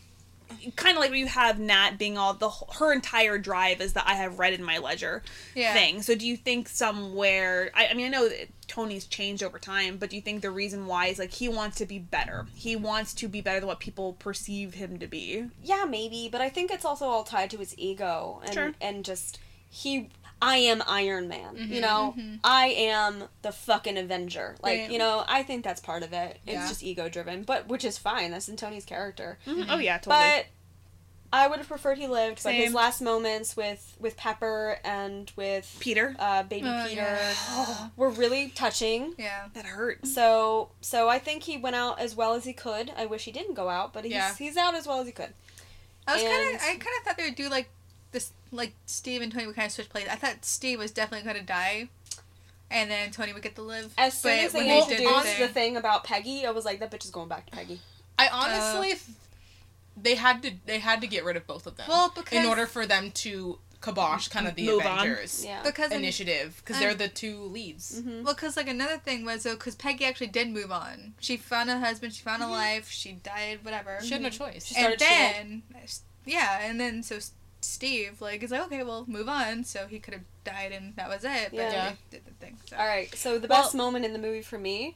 Kind of like you have Nat being all the her entire drive is that I have read in my ledger Yeah. thing. So do you think somewhere? I, I mean, I know that Tony's changed over time, but do you think the reason why is like he wants to be better? He wants to be better than what people perceive him to be. Yeah, maybe, but I think it's also all tied to his ego and Sure. and just he I am Iron Man. You Mhm, know, mhm. I am the fucking Avenger. Like, Right. you know, I think that's part of it. It's Yeah. just ego driven, but which is fine. That's in Tony's character. Oh yeah, totally. But I would have preferred he lived, but his last moments with with Pepper and with Peter, uh, baby Oh, Peter yeah. were really touching. Yeah. that hurt. So so I think he went out as well as he could. I wish he didn't go out, but he's Yeah. he's out as well as he could. I was kind of, I kind of thought they would do like this, like Steve and Tony would kind of switch places. I thought Steve was definitely going to die, and then Tony would get to live. As soon But as they when they introduced their the thing- thing about Peggy, I was like, that bitch is going back to Peggy. I honestly, th- they had to they had to get rid of both of them. Well, because in order for them to kibosh kind of the Move on. Avengers Yeah. because initiative because um, they're the two leads. Mhm. Well, because like another thing was though, because Peggy actually did move on. She found a husband. She found a life. She died. Whatever. She had no choice. She and started then, yeah, and then so S- Steve like is like, okay, well, move on. So he could have died, and that was it. But Yeah. they did the thing. So. All right. So the Well- best moment in the movie for me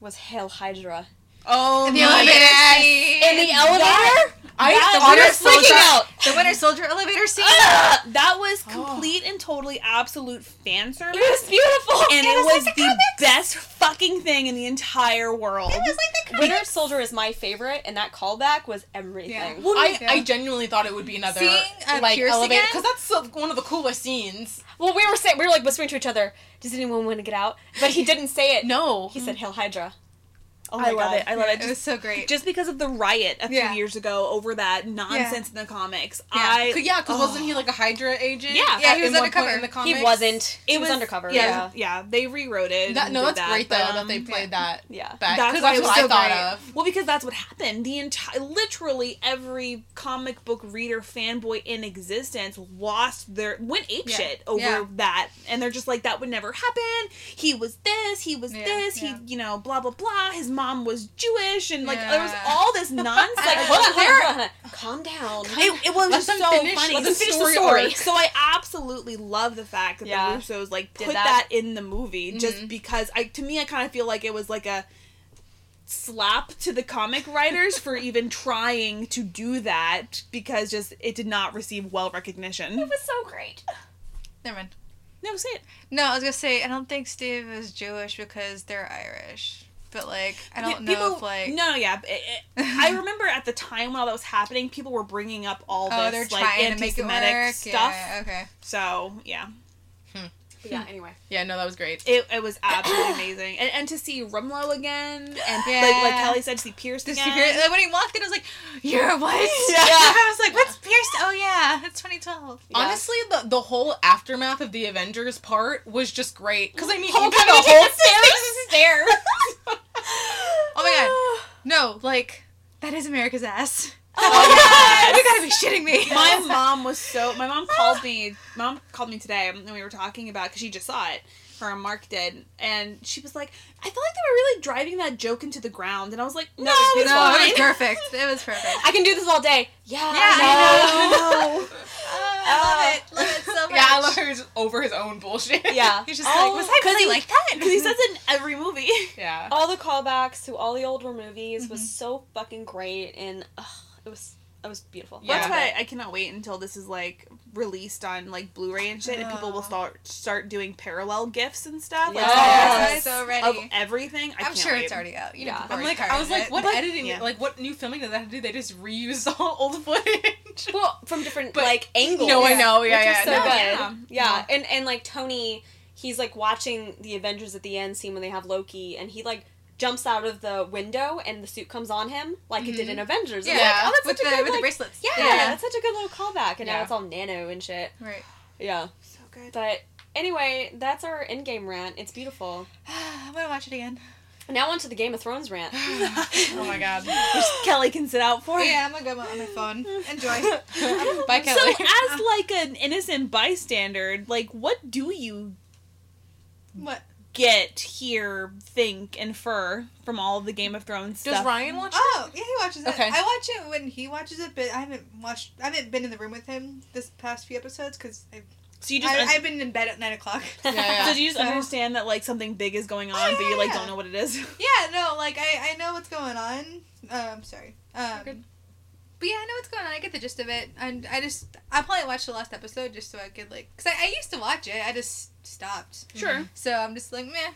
was Hail Hydra Oh In the my elevator God. in the elevator. I That- thought we were freaking out. The Winter Soldier elevator scene. Ah, that was Oh. complete and totally absolute fan service. It was beautiful, and It it was was, like the the best fucking thing in the entire world. It was like the Winter. Soldier is my favorite, and that callback was everything. Yeah. Well, I, Yeah. I genuinely thought it would be another Seeing, uh, like Pierce elevator because that's so, one of the coolest scenes. Well, we were saying we were like whispering to each other. Does anyone want to get out? But he didn't say it. No, He said Hail Hydra. Oh I love it. I love it. It was so great. just because of the riot a few Yeah. years ago over that nonsense in the comics, Yeah. I Cause, yeah, because Oh. wasn't he like a Hydra agent? Yeah. Yeah, he was undercover. in the comics? He wasn't. it he was, undercover. Yeah, Yeah. yeah, they rewrote it. That, no, did that's great though but, that they um, played yeah. that Yeah. back That's because that's it what was I thought great. of. Well, because that's what happened. The entire, literally every comic book reader fanboy in existence lost their went ape Yeah. shit over Yeah. that, and they're just like, that would never happen. He was this, he was Yeah, this, he, you know, blah blah blah. His mom was Jewish, and like Yeah. there was all this nonsense. Like, Like, hold on, there- hold on, hold on. Calm down. It, it was Let just so finish- funny. let So them finish story the story. arc. So I absolutely love the fact that Yeah. the Russos like Did put that. that. in the movie, just Mhm. because I to me I kind of feel like it was like a slap to the comic writers for even trying to do that because just it did not receive well recognition. It was so great. Never mind. No, say it. No, I was gonna say I don't think Steve is Jewish because they're Irish. But like I don't know people, if like no, no, yeah. it- it- I remember at the time when all that was happening, people were bringing up all oh this like to make it anti-Semitic stuff. Yeah, okay. So yeah, But yeah. Hmm. Anyway. Yeah, no, that was great. it, it was absolutely amazing, and and to see Rumlow again, and Yeah. like like Kelly said, to see Pierce This again. secret, like when he walked in, I was like, "You're what?" Yeah. I was like, "What's Pierce?" Oh yeah, it's 2012. Yeah. Honestly, the the whole aftermath of the Avengers part was just great because I mean, Hulk even having the to whole take the stairs. Oh my god, no! Like that is America's ass. Oh, you gotta be shitting me. my mom was so. My mom called me. Mom called me today, and we were talking about because she just saw it. Her and Mark did, and she was like, "I felt like they were really driving that joke into the ground," and I was like, "No, it was no, it was perfect. It was perfect. I can do this all day. Yeah. Yeah, I know. Oh, I love it. Love it so much. Yeah, I love her just over his own bullshit. Yeah. He's just Oh, like, was I 'cause really he- like that? Because he says it in every movie. yeah. all the callbacks to all the older movies was Mhm. so fucking great, and ugh, it was it was beautiful. Yeah. That's why I cannot wait until this is like released on like Blu-ray and shit, and people will start start doing parallel gifs and stuff. Like, Yes. side so ready. of everything. I I'm can't sure wait. it's already out. You know, Yeah. people I'm like, I was like, it. what But- editing? yeah. Like, what new filming did that have to do? They just reuse all old footage. Well, from different But- like angles. no, I know. Yeah, which yeah. so no, good. yeah. Yeah, and and like Tony, he's like watching the Avengers at the end scene when they have Loki, and he like jumps out of the window and the suit comes on him like it did in mm-hmm. Avengers. yeah, like, oh, that's with such the a good with like, the bracelets. yeah, yeah. that's such a good little callback, and Yeah. now it's all nano and shit. Right. Yeah, So good. but anyway, that's our Endgame rant. It's beautiful. I'm gonna watch it again. Now on to the Game of Thrones rant. oh my god. Which Kelly can sit out for. yeah, I'm gonna go on my phone. Enjoy. Bye, Kelly. So, as like an innocent bystander, like, what do you what? Get, hear, think, infer from all of the Game of Thrones Does stuff? Ryan watch? It? Oh, yeah, he watches it. Okay. I watch it when he watches it, but I haven't watched. I haven't been in the room with him this past few episodes because I've, So you just I, un- I've been in bed at nine o'clock. Yeah, yeah. so do you just So- understand that like something big is going on, Oh, but you like yeah. don't know what it is? Yeah, no, like I, I know what's going on. Um, sorry. Um, good. But yeah, I know what's going on. I get the gist of it, and I just I probably watched the last episode just so I could like, cause I, I used to watch it, I just stopped. Sure. So I'm just like meh.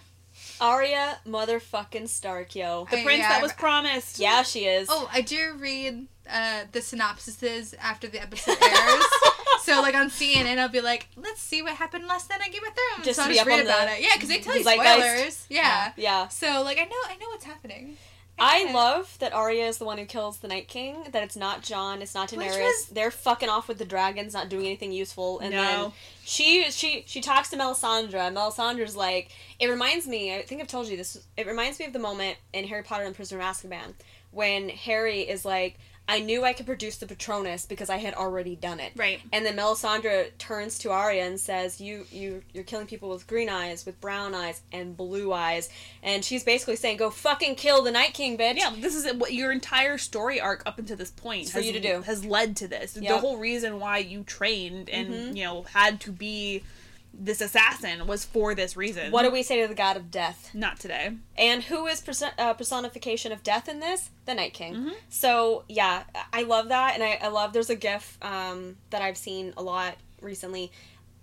Arya motherfucking Stark, yo. The I- prince yeah, that I- was promised. Yeah, she is. Oh, I do read uh, the synopsises after the episode airs. so like on CNN, I'll be like, let's see what happened last night on Game of Thrones. Just so to I'll be just up read on about the- it. Yeah, because they tell you Zeitgeist. spoilers. Yeah. Yeah. So like I know I know what's happening. I love that Arya is the one who kills the Night King. That it's not Jon, it's not Daenerys. was- They're fucking off with the dragons, not doing anything useful. And then she she she talks to Melisandre. And Melisandre's like, it reminds me. I think I've told you this. It reminds me of the moment in Harry Potter and the Prisoner of Azkaban when Harry is like, I knew I could produce the Patronus because I had already done it. Right. And then Melisandre turns to Arya and says, "You, you, you're killing people with green eyes, with brown eyes, and blue eyes." And she's basically saying, "Go fucking kill the Night King, bitch." Yeah, this is what your entire story arc up until this point for has, you to do. has led to this. The whole reason why you trained and Mhm. you know had to be this assassin was for this reason. What do we say to the god of death? Not today. And who is perso- uh, personification of death in this? The Night King. Mhm. So yeah, I love that, and I, I love. There's a GIF um, that I've seen a lot recently.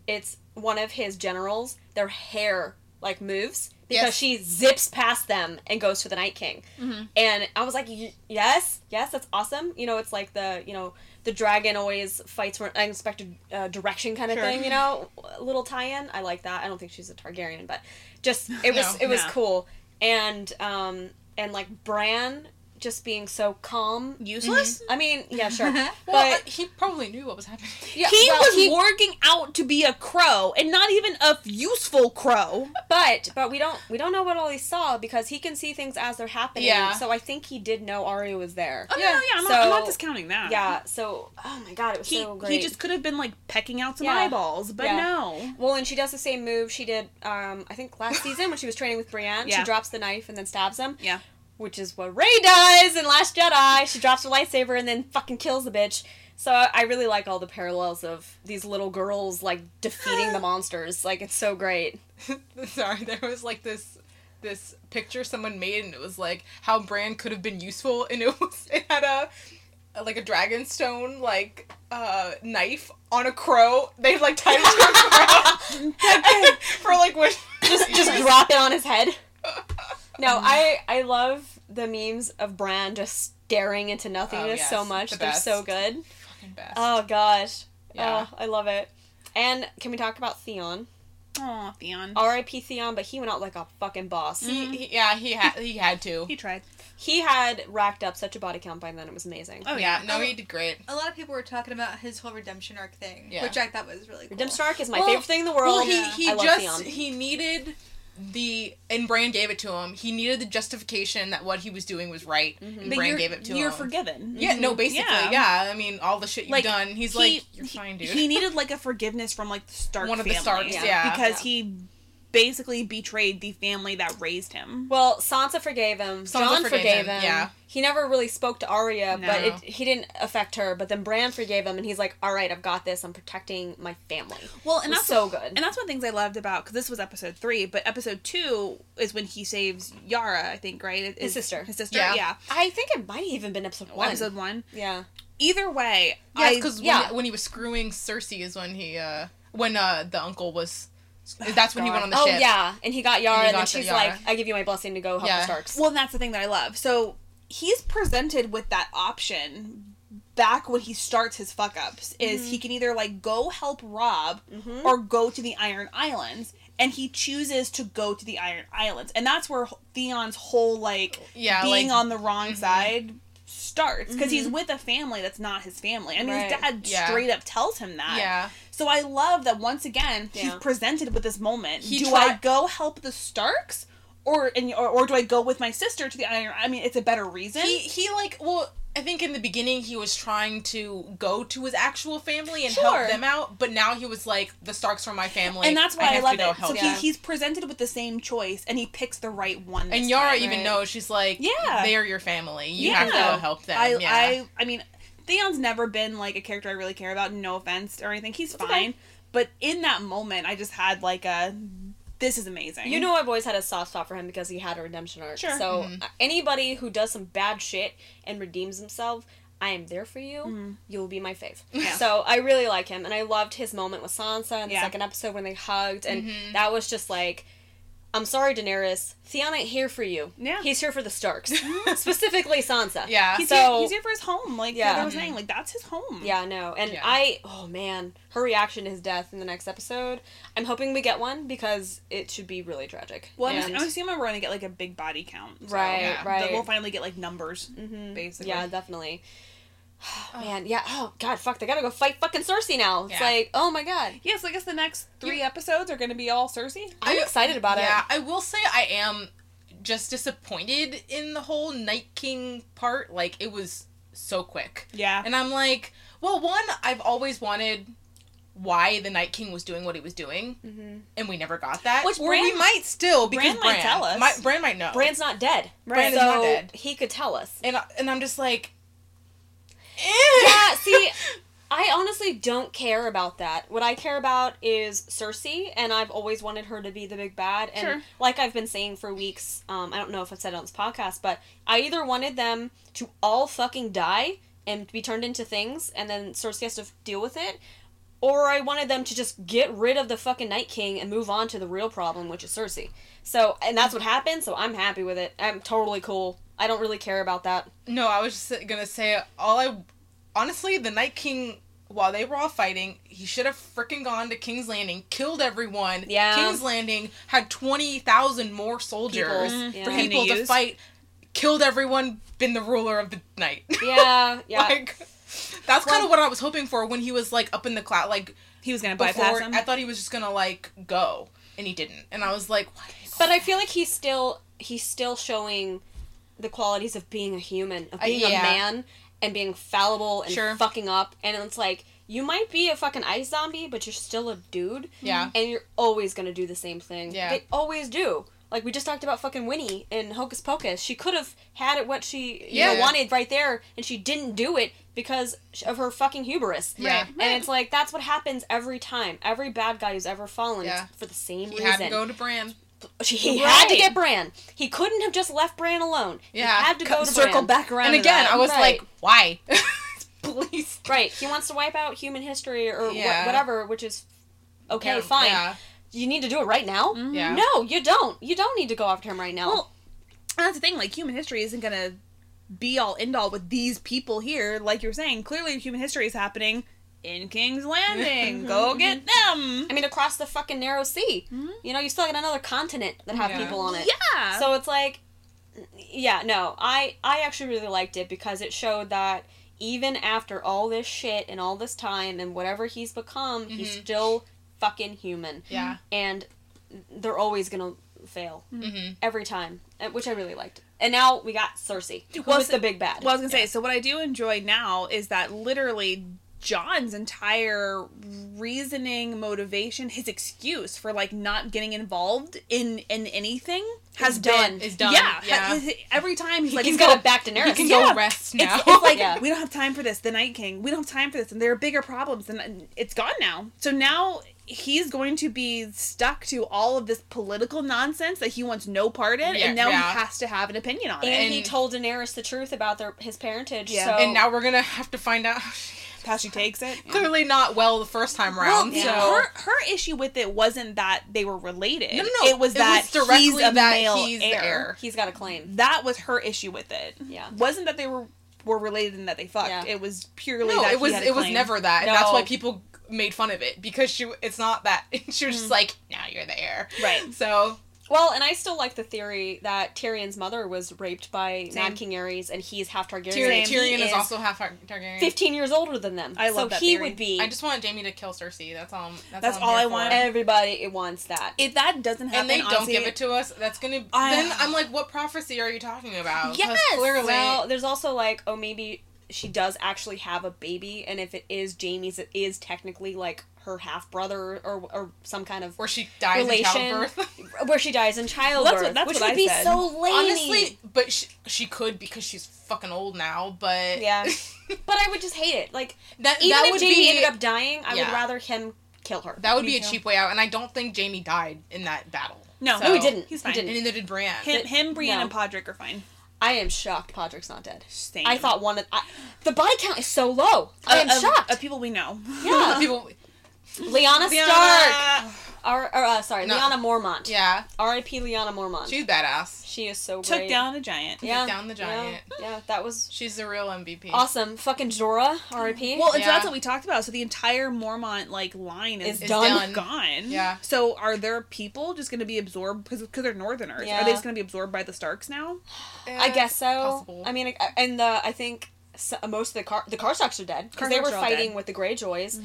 It's one of his generals. Their hair like moves because Yes. she zips past them and goes to the Night King. Mhm. And I was like, "Y- yes, yes, that's awesome. You know, it's like the you know the dragon always fights for an unexpected uh, direction kind of Sure. thing. You know, a little tie-in. I like that. I don't think she's a Targaryen, but just it was No, it was no. cool. And um and like Bran just being so calm. Useless? I mean, yeah, sure. Well, but he probably knew what was happening. yeah, he well, was he- working out to be a crow and not even a useful crow. But but we don't we don't know what all he saw because he can see things as they're happening. Yeah. So I think he did know Arya was there. Oh, Yeah. no, no, yeah, I'm, not, I'm not discounting that. Yeah. So oh my god, it was He, so great. he just could have been like pecking out some Yeah. eyeballs, but Yeah. no. Well, and she does the same move she did, um, I think last season when she was training with Brienne. Yeah. She drops the knife and then stabs him. Yeah. Which is what Rey does in Last Jedi. She drops her lightsaber and then fucking kills the bitch. So I really like all the parallels of these little girls like defeating the monsters. Like it's so great. Sorry, there was like this this picture someone made and it was like how Bran could have been useful and it was it had a like a dragonstone like uh knife on a crow. They like tied it to a crow for like when just just drop it on his head. No, I I love the memes of Bran just staring into nothingness oh, yes, so much. the They're so good. Fucking best. Oh gosh. Yeah. Oh, I love it. And can we talk about Theon? Oh, Theon. R.I.P. Theon, but he went out like a fucking boss. he, mm-hmm. he- yeah, he had he had to. He tried. He had racked up such a body count by then; it was amazing. Oh yeah, yeah. no, oh, he did great. A lot of people were talking about his whole redemption arc thing, Yeah. which I thought was really cool. Redemption arc is my Well- favorite thing in the world. Well, he he I love just Theon. he needed the and Bran gave it to him. He needed the justification that what he was doing was right, and mm-hmm. But Bran you're, gave it to him. you're forgiven. Yeah, no, mm-hmm. basically, Yeah. yeah. I mean, all the shit you've Like, done. He's he- like, you're he- fine, dude. He needed like a forgiveness from like the Stark One of the family. Starks, yeah. Because Yeah. he basically betrayed the family that raised him. Well, Sansa forgave him. Sansa Jon forgave forgave, him, him. yeah. He never really spoke to Arya, but it, he didn't affect her. But then Bran forgave him, and he's like, "All right, I've got this. I'm protecting my family." Well, and that's so good. And that's one of the things I loved about because this was episode three, but episode two is when he saves Yara. I think right. It- His sister. His sister. Yeah. Yeah. I think it might have even been episode one. Episode one. Yeah. Either way, yeah, I because yeah. when, when he was screwing Cersei is when he uh when uh the uncle was. That's when he went on the oh ship. yeah, and he got Yara, And he and, then she's Yara. like, "I give you my blessing to go help Yeah. the Starks." Well, and that's the thing that I love. So he's presented with that option back when he starts his fuck ups is he can either like go help Robb Mhm. or go to the Iron Islands. And he chooses to go to the Iron Islands, and that's where Theon's whole like Yeah, being like- on the wrong Mhm. side starts because he's with a family that's not his family. I mean, Right. his dad Yeah. straight up tells him that. Yeah. So I love that once again he's presented with this moment. He do I go help the Starks, or and or, or do I go with my sister to the Iron? I mean, it's a better reason. He he like well I think in the beginning he was trying to go to his actual family and Sure. help them out, but now he was like the Starks are my family, and that's why I, have love it. So help he, he's presented with the same choice, and he picks the right one. And Yara time. even Right. knows she's like, Yeah. they are your family. You Yeah. have to go help them. I, yeah. I, I mean, Theon's never been like a character I really care about. No offense or anything, he's okay. fine. But in that moment, I just had like a, this is amazing. You know, I've always had a soft spot for him because he had a redemption arc. Sure. So Mhm. uh, anybody who does some bad shit and redeems himself, I am there for you. Mhm. You'll be my fave. Yeah. So I really like him, and I loved his moment with Sansa in the Yeah. second episode when they hugged, and Mhm. that was just like. I'm sorry, Daenerys. Theon ain't here for you. Yeah. He's here for the Starks. Specifically Sansa. yeah. he's, so- here, he's here for his home. Like Yeah. I was saying, like that's his home. Yeah, no. And Yeah. I, oh man, her reaction to his death in the next episode. I'm hoping we get one because it should be really tragic. Well, I'm, And- I'm assuming we're gonna get like a big body count. so Right, Yeah. right. We'll finally get like numbers, Mhm. basically. Yeah, definitely. Man, yeah. Oh God, fuck! They gotta go fight fucking Cersei now. It's Yeah. like, oh my god, Yeah, so I guess the next three episodes are gonna be all Cersei. I'm I- excited about yeah, it. Yeah, I will say I am just disappointed in the whole Night King part. Like it was so quick. Yeah. And I'm like, well, one, I've always wanted why the Night King was doing what he was doing, Mm-hmm. and we never got that. Which or we might still because Bran Bran, might tell us. Might, Bran might know. Bran's not dead. Bran is so not dead. he could tell us. and and I'm just like. Yeah. See, I honestly don't care about that. What I care about is Cersei, and I've always wanted her to be the big bad. And Sure. like I've been saying for weeks, um, I don't know if I've said it on this podcast, but I either wanted them to all fucking die and be turned into things, and then Cersei has to deal with it. Or I wanted them to just get rid of the fucking Night King and move on to the real problem, which is Cersei. So, and that's what happened, so I'm happy with it. I'm totally cool. I don't really care about that. No, I was just gonna say all I honestly the Night King while they were all fighting, he should have freaking gone to King's Landing, killed everyone. Yeah. King's Landing had twenty thousand more soldiers People, mm-hmm. for yeah. people To to fight. Killed everyone, been the ruler of the night. Yeah, yeah. like that's kind of what I was hoping for when he was like up in the cloud. Like He was gonna before, bypass him. I thought he was just gonna like go, and he didn't. And I was like, what? But I feel like he's still he's still showing the qualities of being a human, of Uh, being yeah. a man, and being fallible and Sure. fucking up. And it's like you might be a fucking ice zombie, but you're still a dude, yeah, and you're always gonna do the same thing. Yeah. they always do. Like we just talked about fucking Winnie in Hocus Pocus. She could have had it what she you know, wanted right there, and she didn't do it because of her fucking hubris. Yeah. And it's like that's what happens every time. Every bad guy who's ever fallen Yeah. for the same he reason. had to go to Bran. She, he had to get Bran. He couldn't have just left Bran alone. Yeah. He had to go to circle Bran. back around. And again, that. I was Right. like, why? Please. Right. He wants to wipe out human history or wha- Yeah. whatever, which is okay, Yeah, fine. Yeah. You need to do it right now? Mm-hmm. Yeah. No, you don't. You don't need to go after him right now. Well, that's the thing. Like human history isn't gonna be all end all with these people here. Like you're saying, clearly human history is happening in King's Landing. Go get them. I mean, across the fucking narrow sea. Mhm. You know, you still got another continent that have Yeah. people on it. Yeah. So it's like, yeah, no, I I actually really liked it because it showed that even after all this shit and all this time and whatever he's become, he's Mhm. still fucking human, Yeah. and they're always gonna fail Mm-hmm. every time, which I really liked. And now we got Cersei, who Well, was s- the big bad. Well, I was gonna say. So what I do enjoy now is that literally Jon's entire reasoning, motivation, his excuse for like not getting involved in in anything has Is done. been Is done, Yeah, yeah. his- every time he's like he's go- got to back Daenerys. You can Yeah. go rest now. It's, it's like Yeah. we don't have time for this. The Night King. We don't have time for this, and there are bigger problems, and it's gone now. So now he's going to be stuck to all of this political nonsense that he wants no part in, Yeah, and now yeah. he has to have an opinion on and, it. And he told Daenerys the truth about their his parentage. Yeah. So and now we're gonna have to find out. How she takes it. Yeah. Clearly not well the first time Well, around. yeah, so her her issue with it wasn't that they were related. No, no, no. It was It that was directly he's a that male he's heir. heir. he's got a claim. That was her issue with it. Yeah. wasn't that they were were related and that they fucked. Yeah. It was purely no, that it was he had a it was never that, and that's why people made fun of it because she it's not that she was just mm-hmm. like now you're the heir right. so Well, and I still like the theory that Tyrion's mother was raped by Same. Mad King Aerys, and he's half Targaryen. Tyrion, and Tyrion is, also half Tar- Targaryen. 15 years older than them. I love so that he theory. would be. I just want Jaime to kill Cersei. That's all. I'm- That's, That's all, I'm all here I want. for. Everybody wants that. If that doesn't happen, and they don't honestly, give it to us. That's gonna. I- then I'm like, what prophecy are you talking about? Yes! clearly. well, there's also like, oh, maybe she does actually have a baby, and if it is Jaime's, it is technically like her half brother or or some kind of where she dies in childbirth. where she dies in childbirth, Well, that's what- that's which what would I be said. so lame. Honestly, but she, she could because she's fucking old now. But Yeah. but I would just hate it. Like that even that if would Jaime be ended up dying, I would rather him kill her. that would be a too. cheap way out. And I don't think Jaime died in that battle. No, So- no, he didn't. He's He fine. didn't. And neither did Brienne. Him, him, Brienne, No. and Podrick are fine. I am shocked Podrick's not dead. Same. I thought one of I, the body count is so low. I uh, am Of- shocked. Of people we know. yeah, People, Lyanna Stark. Lyanna Or, or uh, sorry, No. Lyanna Mormont. yeah, R.I.P. Lyanna Mormont. she's badass. she is so Took great. down a giant. yeah, Took down the giant. Yeah, yeah, that was She's the real MVP. awesome. Fucking Jorah. R.I.P. Well, and so Yeah. that's what we talked about. So the entire Mormont like line is, Is Is done. done. gone. Yeah. So are their people just going to be absorbed because because they're Northerners? Yeah. Are they just going to be absorbed by the Starks now? I guess so. Possible. I mean, and the I think s most of the car the Karstarks are dead because they were Karstarks are all fighting dead. Mm-hmm. with the Greyjoys.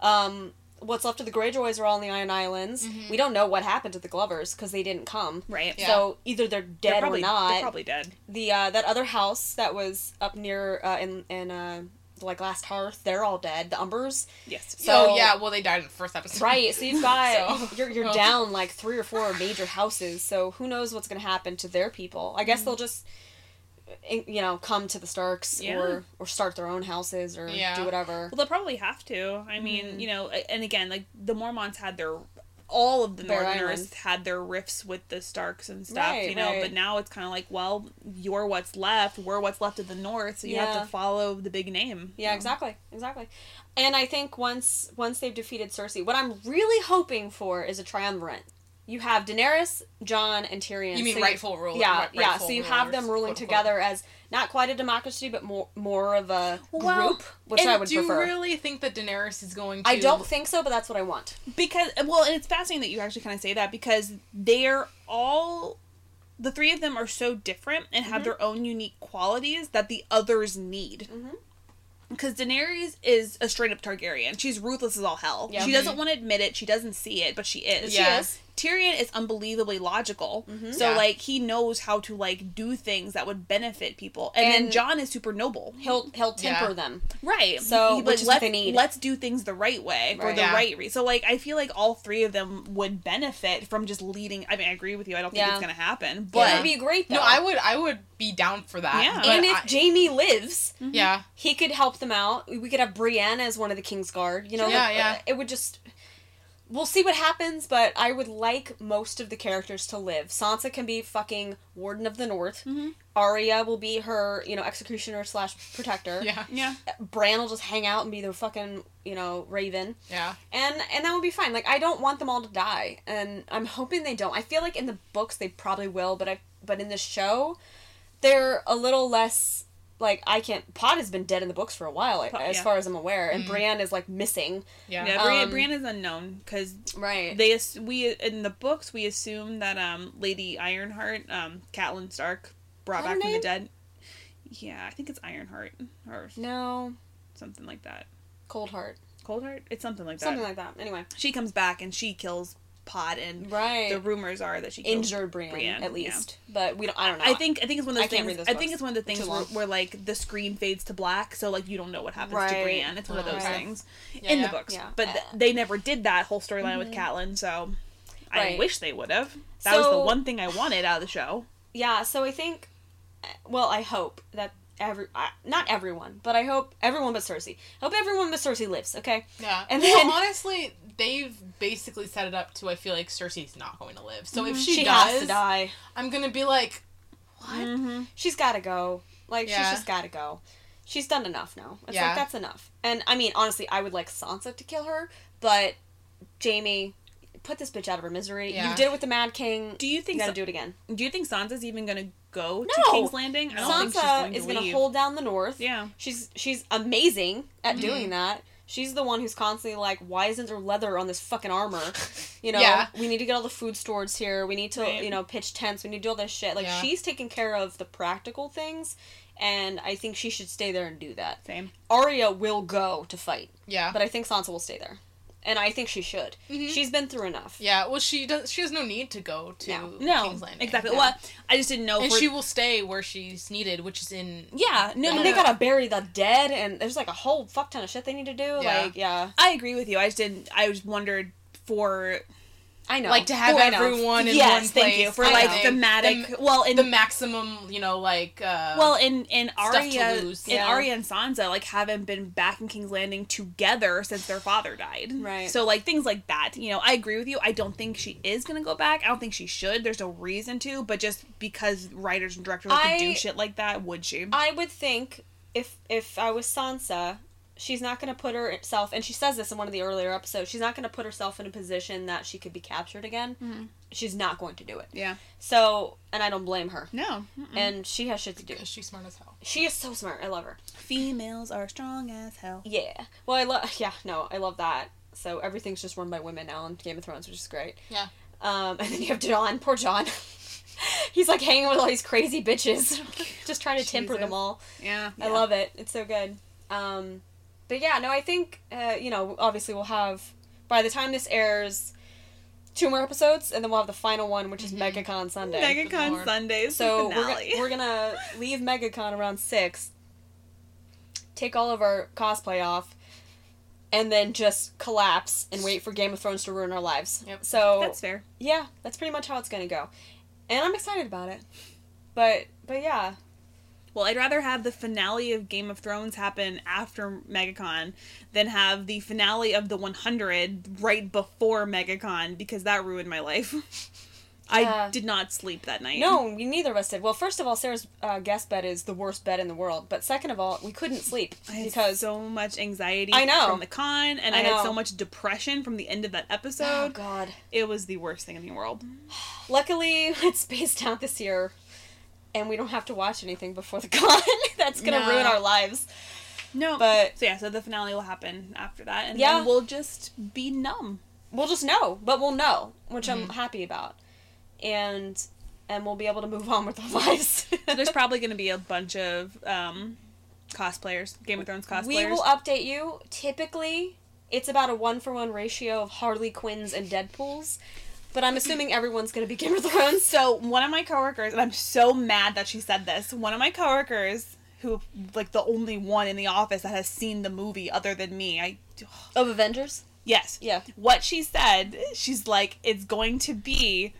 Um, what's left of the Greyjoys are all in the Iron Islands. Mhm. We don't know what happened to the Glovers because they didn't come. Right. Yeah. So either they're They're dead probably, or not. They're probably dead. the uh, that other house that was up near uh, in in uh, like last hearth, they're all dead. The Umbers, Yes. So- oh yeah, well they died in the first episode. right? So you've got So- you're you're well. down like three or four major houses. So who knows what's gonna happen to their people? I guess they'll just you know come to the Starks Yeah. or or start their own houses or Yeah. do whatever. Well, they'll probably have to. I mean, Mhm. you know, and again, like the Mormonts had their all of the Bear Northerners Island. had their rifts with the Starks and stuff, Right, you know. right. But now it's kind of like, well, you're what's left. We're what's left of the North, so you have to follow the big name. Yeah, you know? exactly, exactly. And I think once once they've defeated Cersei, what I'm really hoping for is a triumvirate. You have Daenerys, Jon, and Tyrion. You mean So rightful ruler? Yeah, right- yeah. So you have them ruling together as not quite a democracy, but more more of a Well, group, which and I would do you really think that Daenerys is going to? I don't think so, but that's what I want. because well and it's fascinating that you actually kind of say that because they're all the three of them are so different and have Mhm. their own unique qualities that the others need Mhm. because daenerys is a straight up targaryen she's ruthless as all hell Yeah. she doesn't want to admit it she doesn't see it but she is Yeah. She is. Tyrion is unbelievably logical Mhm. so Yeah. like he knows how to like do things that would benefit people and, then jon is super noble He'll he'll temper Yeah. them. Right. So, He- which let's, they need. let's do things the right way for Right. the Yeah. right reason. So like I feel like all three of them would benefit from just leading I mean I agree with you. I don't think Yeah. it's gonna happen. But But it'd be great though. No, I would. I would be down for that. Yeah. but and if I- Jaime lives, yeah, he could help them out. We could have Brienne as one of the King's Guard. You know, Yeah, like, yeah. It would just we'll see what happens, but I would like most of the characters to live. Sansa can be fucking Warden of the North. Mm-hmm. Arya will be her, you know, executioner slash protector. Yeah. Yeah. Bran will just hang out and be the fucking, you know, Raven. Yeah. And and that would be fine. Like I don't want them all to die, and I'm hoping they don't. I feel like in the books they probably will, but I but in the show, they're a little less. Like I can't. Pod has been dead in the books for a while, like, Pod- as yeah. far as I'm aware, and Brienne is like missing. Yeah. Yeah, Brienne, Um, Brienne is unknown because Right. they ass- we in the books we assume that um Lady Ironheart, um Catelyn Stark, brought Is that back from the dead. Yeah, I think it's Ironheart or no, something like that. Cold Heart, Coldheart, it's something like that. something like that. Anyway, she comes back and she kills Pod, and right. the rumors are that she Injured Brienne, Brienne, at yeah. least, but we don't. I don't know. I think I think it's one of I those can't things. I think it's one of the things where, where like the screen fades to black, so like you don't know what happens Right. to Brienne. It's one of those things Yeah, in yeah. the books, Yeah. but th- they never did that whole storyline with mm-hmm. Catelyn. So I wish they would have. That was the one thing I wanted out of the show. Yeah, so I think, well, I hope that every, uh, not everyone, but I hope everyone but Cersei. I hope everyone but Cersei lives. Okay. Yeah. And well, then- honestly, they've basically set it up to I feel like Cersei's not going to live. So if she, Mm-hmm. She does, has to die. I'm gonna be like, what? Mm-hmm. She's got to go. Like she's just got to go. She's done enough now. It's Yeah. like that's enough. And I mean, honestly, I would like Sansa to kill her, but Jaime, put this bitch out of her misery. Yeah. You did it with the Mad King. Do you You think? got to Sa- do it again. do you think Sansa's even gonna go to King's Landing? I don't think she's Sansa going is going to hold down the North. Yeah. She's she's amazing at Mm-hmm. doing that. She's the one who's constantly like, why isn't there leather on this fucking armor? You know, Yeah. we need to get all the food stores here. We need to, Right. you know, pitch tents. We need to do all this shit. Like Yeah. she's taking care of the practical things, and I think she should stay there and do that. Same. Arya will go to fight, Yeah. but I think Sansa will stay there, and I think she should. Mhm. She's been through enough. yeah. Well, she does. She has no need to go to No. No, King's Landing. exactly. Yeah. Well, I just didn't know. And she will stay where she's needed, which is in. yeah, no, no, they gotta bury the dead, and there's like a whole fuck ton of shit they need to do. Yeah. Like, yeah, I agree with you. I just didn't. I just wondered for I know. Like to have Oh, I know. everyone in yes, one place. thank you for kind like thing. thematic. The, well, in the maximum, you know, like. Uh, well, in in stuff to Arya, lose. in Yeah. Arya and Sansa, like haven't been back in King's Landing together since their father died. Right. So like things like that. You know, I agree with you. I don't think she is gonna go back. I don't think she should. There's no reason to. But just because writers and directors I- do shit like that, would she? I would think if if I was Sansa, she's not going to put herself, and she says this in one of the earlier episodes. She's not going to put herself in a position that she could be captured again. Mhm. She's not going to do it. yeah. So, and I don't blame her. No. Mm-mm. And she has shit to do. because she's smart as hell. She is so smart. I love her. Females are strong as hell. Yeah. Well, I love. Yeah. No, I love that. So everything's just run by women now in Game of Thrones, which is great. Yeah. Um, and then you have Jon. Poor Jon. He's like hanging with all these crazy bitches, just trying to temper them all. Yeah. I love it. It's so good. Um, but yeah, no, I think uh, you know, obviously we'll have by the time this airs, two more episodes, and then we'll have the final one, which is Mhm. MegaCon Sunday. MegaCon Lord. Sundays. so we're finale. gonna, we're gonna leave MegaCon around six, take all of our cosplay off, and then just collapse and wait for Game of Thrones to ruin our lives. Yep. So That's fair. yeah, that's pretty much how it's gonna go, and I'm excited about it. But but yeah, Well, I'd rather have the finale of Game of Thrones happen after MegaCon than have the finale of the 100 right before MegaCon because that ruined my life. I Yeah. did not sleep that night. No, we, neither of us did. Well, first of all, Sarah's uh, guest bed is the worst bed in the world. But second of all, we couldn't sleep I had because so much anxiety I know. from the con, and I, I had so much depression from the end of that episode. oh episode. god. it was the worst thing in the world. Luckily, it's spaced out this year, and we don't have to watch anything before the con. That's gonna No. ruin our lives. No, But so yeah, so the finale will happen after that, and Yeah. then we'll just be numb. we'll just know. But we'll know, which I'm Mm-hmm. happy about, and and we'll be able to move on with our lives. So there's probably going to be a bunch of um, cosplayers, Game of Thrones cosplayers. We will update you. Typically, it's about a one for one ratio of Harley Quinns and Deadpools. But I'm assuming everyone's gonna be Game of Thrones. So one of my coworkers, and I'm so mad that she said this. One of my coworkers, who like the only one in the office that has seen the movie other than me, I Of Avengers? yes, Yeah. what she said, she's like, it's going to be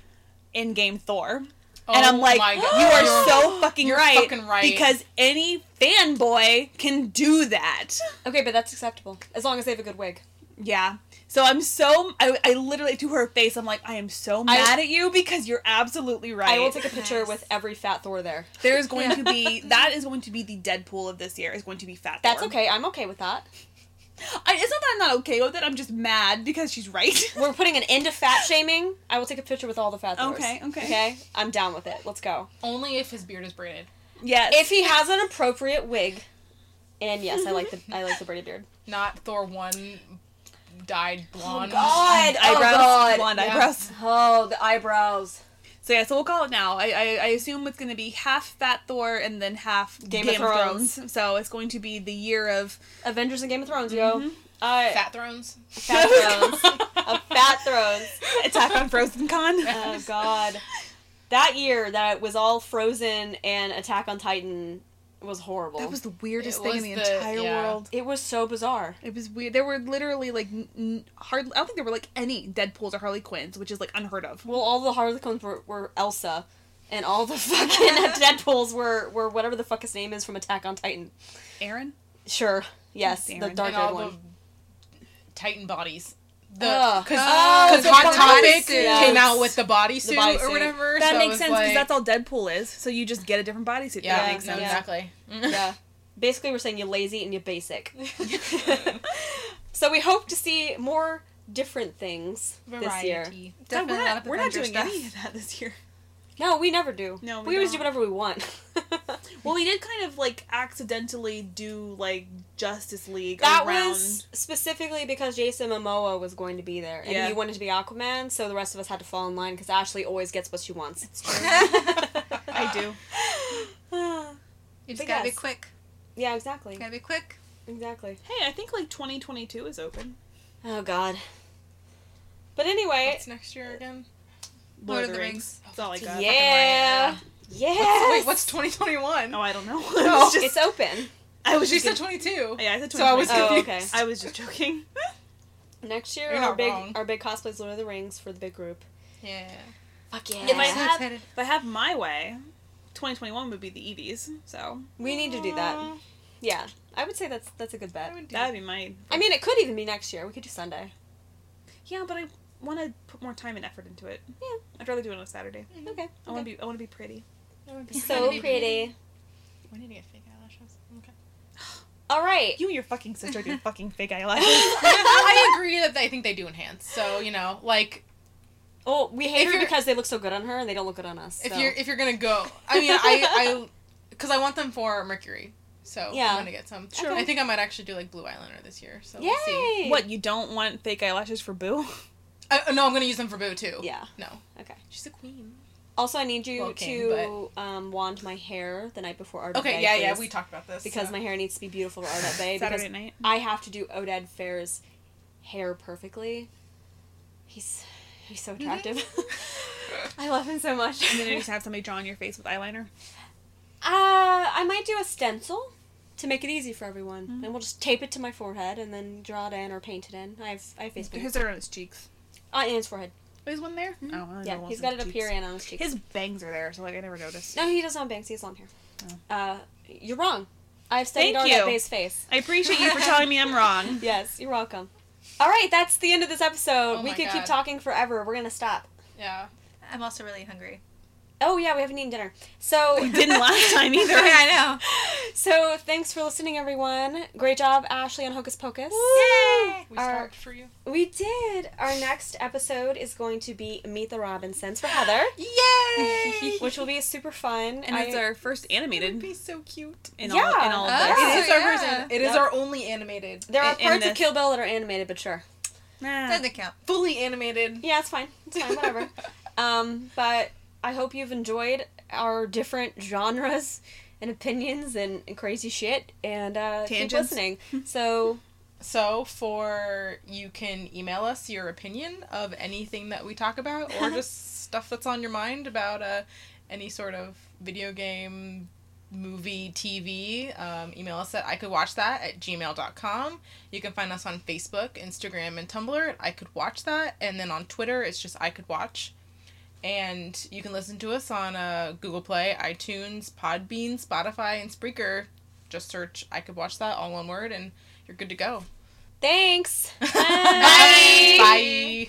Endgame Thor. Oh and I'm oh like, you are You're- so fucking you're right, fucking right. because any fanboy can do that. Okay, but that's acceptable. As long as they have a good wig. Yeah. So I'm so I, I literally to her face I'm like I am so I- mad at you because you're absolutely right. I will take a picture Nice. with every fat Thor there. There's going to be that is going to be the Deadpool of this year is going to be Fat. That's Thor. okay. I'm okay with that. I, it's not that I'm not okay with it. I'm just mad because she's right. We're putting an end to fat shaming. I will take a picture with all the fat Thors. Okay, okay. Okay, I'm down with it. Let's go. Only if his beard is braided. yes. If he has an appropriate wig, and yes, I like the I like the braided beard. Not Thor one dyed blonde. Oh God, oh God. blonde Yeah. eyebrows. Oh, the eyebrows. So yeah, so we'll call it now. I, I, I assume it's going to be half Fat Thor and then half Game Game, of of, Thrones. Thrones. So it's going to be the year of Avengers and Game of Thrones, yo. Uh, Fat Thrones. fat thrones. of fat thrones. Attack on Frozen Con. Oh God, that year that was all Frozen and Attack on Titan was horrible. That was the weirdest It thing in the, the- entire yeah. world. it was so bizarre. It was weird. There were literally like n- n- hard. I don't think there were like any Deadpool's or Harley Quinns, which is like unheard of. Well, all the Harley Quinns were, were Elsa, and all the fucking Deadpool's were were whatever the fuck his name is from Attack on Titan. Eren. Sure, yes, the dark and one. the Titan bodies. The because Oh, the Hot. Topic came out with the The bodysuit bodysuit. or whatever. That so makes sense because like- that's all Deadpool is. So you just get a different bodysuit. Yeah, that makes sense. exactly. yeah, basically we're saying you're lazy and you're basic. so we hope to see more different things this year. Definitely we're not, we're not doing stuff. any of that this year. No, we never do. No, we, we always do don't. whatever we want. Well, we did kind of like accidentally do like Justice League That around. was specifically because Jason Momoa was going to be there, and Yeah. he wanted to be Aquaman. So the rest of us had to fall in line because Ashley always gets what she wants. I do. You just Big gotta be quick. yeah, exactly, Gotta be quick. exactly. Hey, I think like 2022 is open. Oh God. But anyway, it's next year again? Lord of the Rings. That's all I got. yeah, yes. Wait, what's 2021? Oh, I don't know. I No. was just. it's open I was She just. said 22. yeah, I said 2022. So I was Oh, okay. I was just joking. next year. You're our big wrong. our big cosplay is Lord of the Rings for the big group. Yeah. Fuck yeah! If I so had- excited. If I have my way, 2021 would be the Eevees. So we need to do that. Yeah, I would say that's that's a good bet. I would do that would be my. I mean, it could even be next year. We could do Sunday. Yeah, but I want to put more time and effort into it. Yeah. I'd rather do it on a Saturday. Mm-hmm. Okay. I want to be. I want to be pretty. That would be So pretty. pretty. We need to get fake eyelashes. Okay. All right. You and your fucking sister do fucking fake eyelashes. I agree that I think they do enhance. So you know, like Oh, we hate her because they look so good on her and they don't look good on us. if so. you're if you're gonna go, I mean, I I because I want them for Mercury. So Yeah. I'm gonna get some. Sure. I think I might actually do like blue eyeliner this year. So we'll see. What you don't want fake eyelashes for Boo? I, no, I'm gonna use them for Boo too. Yeah. No. Okay. She's a queen. Also, I need you Well, King, to um, wand my hair the night before Ardeth Okay. Bay, Yeah. Yeah. We talked about this because so. my hair needs to be beautiful for Ardeth Bay. Saturday because night. I have to do Oded Fehr's hair perfectly. He's he's so attractive. I love him so much. And then you just have somebody draw on your face with eyeliner. Uh, I might do a stencil to make it easy for everyone, Mm-hmm. and we'll just tape it to my forehead and then draw it in or paint it in. I have I have face paint. His are on his cheeks. Uh, and his forehead. Oh, Is one there? Oh, I Yeah, know he's got on it up here and on his cheeks. His bangs are there, so like I never noticed. no, he doesn't have bangs. He has long hair. Oh. Uh, you're wrong. I've studied Thank. Bay's face. I appreciate you for telling me I'm wrong. Yes, you're welcome. All right, that's the end of this episode. Oh we could keep talking forever. We're gonna stop. Yeah. I'm also really hungry. Oh yeah, we haven't eaten dinner. So we Didn't last time either. yeah, I know. So thanks for listening, everyone. Great job, Ashley on Hocus Pocus. Yay! We Our- start for you. We did. Our next episode is going to be Meet the Robinsons for Heather, Yay! which will be super fun. And it's I- our first animated It would be so cute. in all Yeah. in all of Oh. this. It is our yeah. first. It is Yep. our only animated. there are in- in parts of. Kill Bill that are animated, but sure. Nah. Doesn't count. fully animated. Yeah, it's fine. It's fine. Whatever. um, but I hope you've enjoyed our different genres and opinions and, and crazy shit, and uh, keep listening. So So for you can email us your opinion of anything that we talk about or just stuff that's on your mind about uh, any sort of video game, movie, TV. Um, email us at I could watch that at gmail.com. You can find us on Facebook, Instagram, and Tumblr at I could watch that. And then on Twitter, it's just I could watch. And you can listen to us on uh, Google Play, iTunes, Podbean, Spotify, and Spreaker. Just search I could watch that all one word and you're good to go. Thanks. Bye. Bye.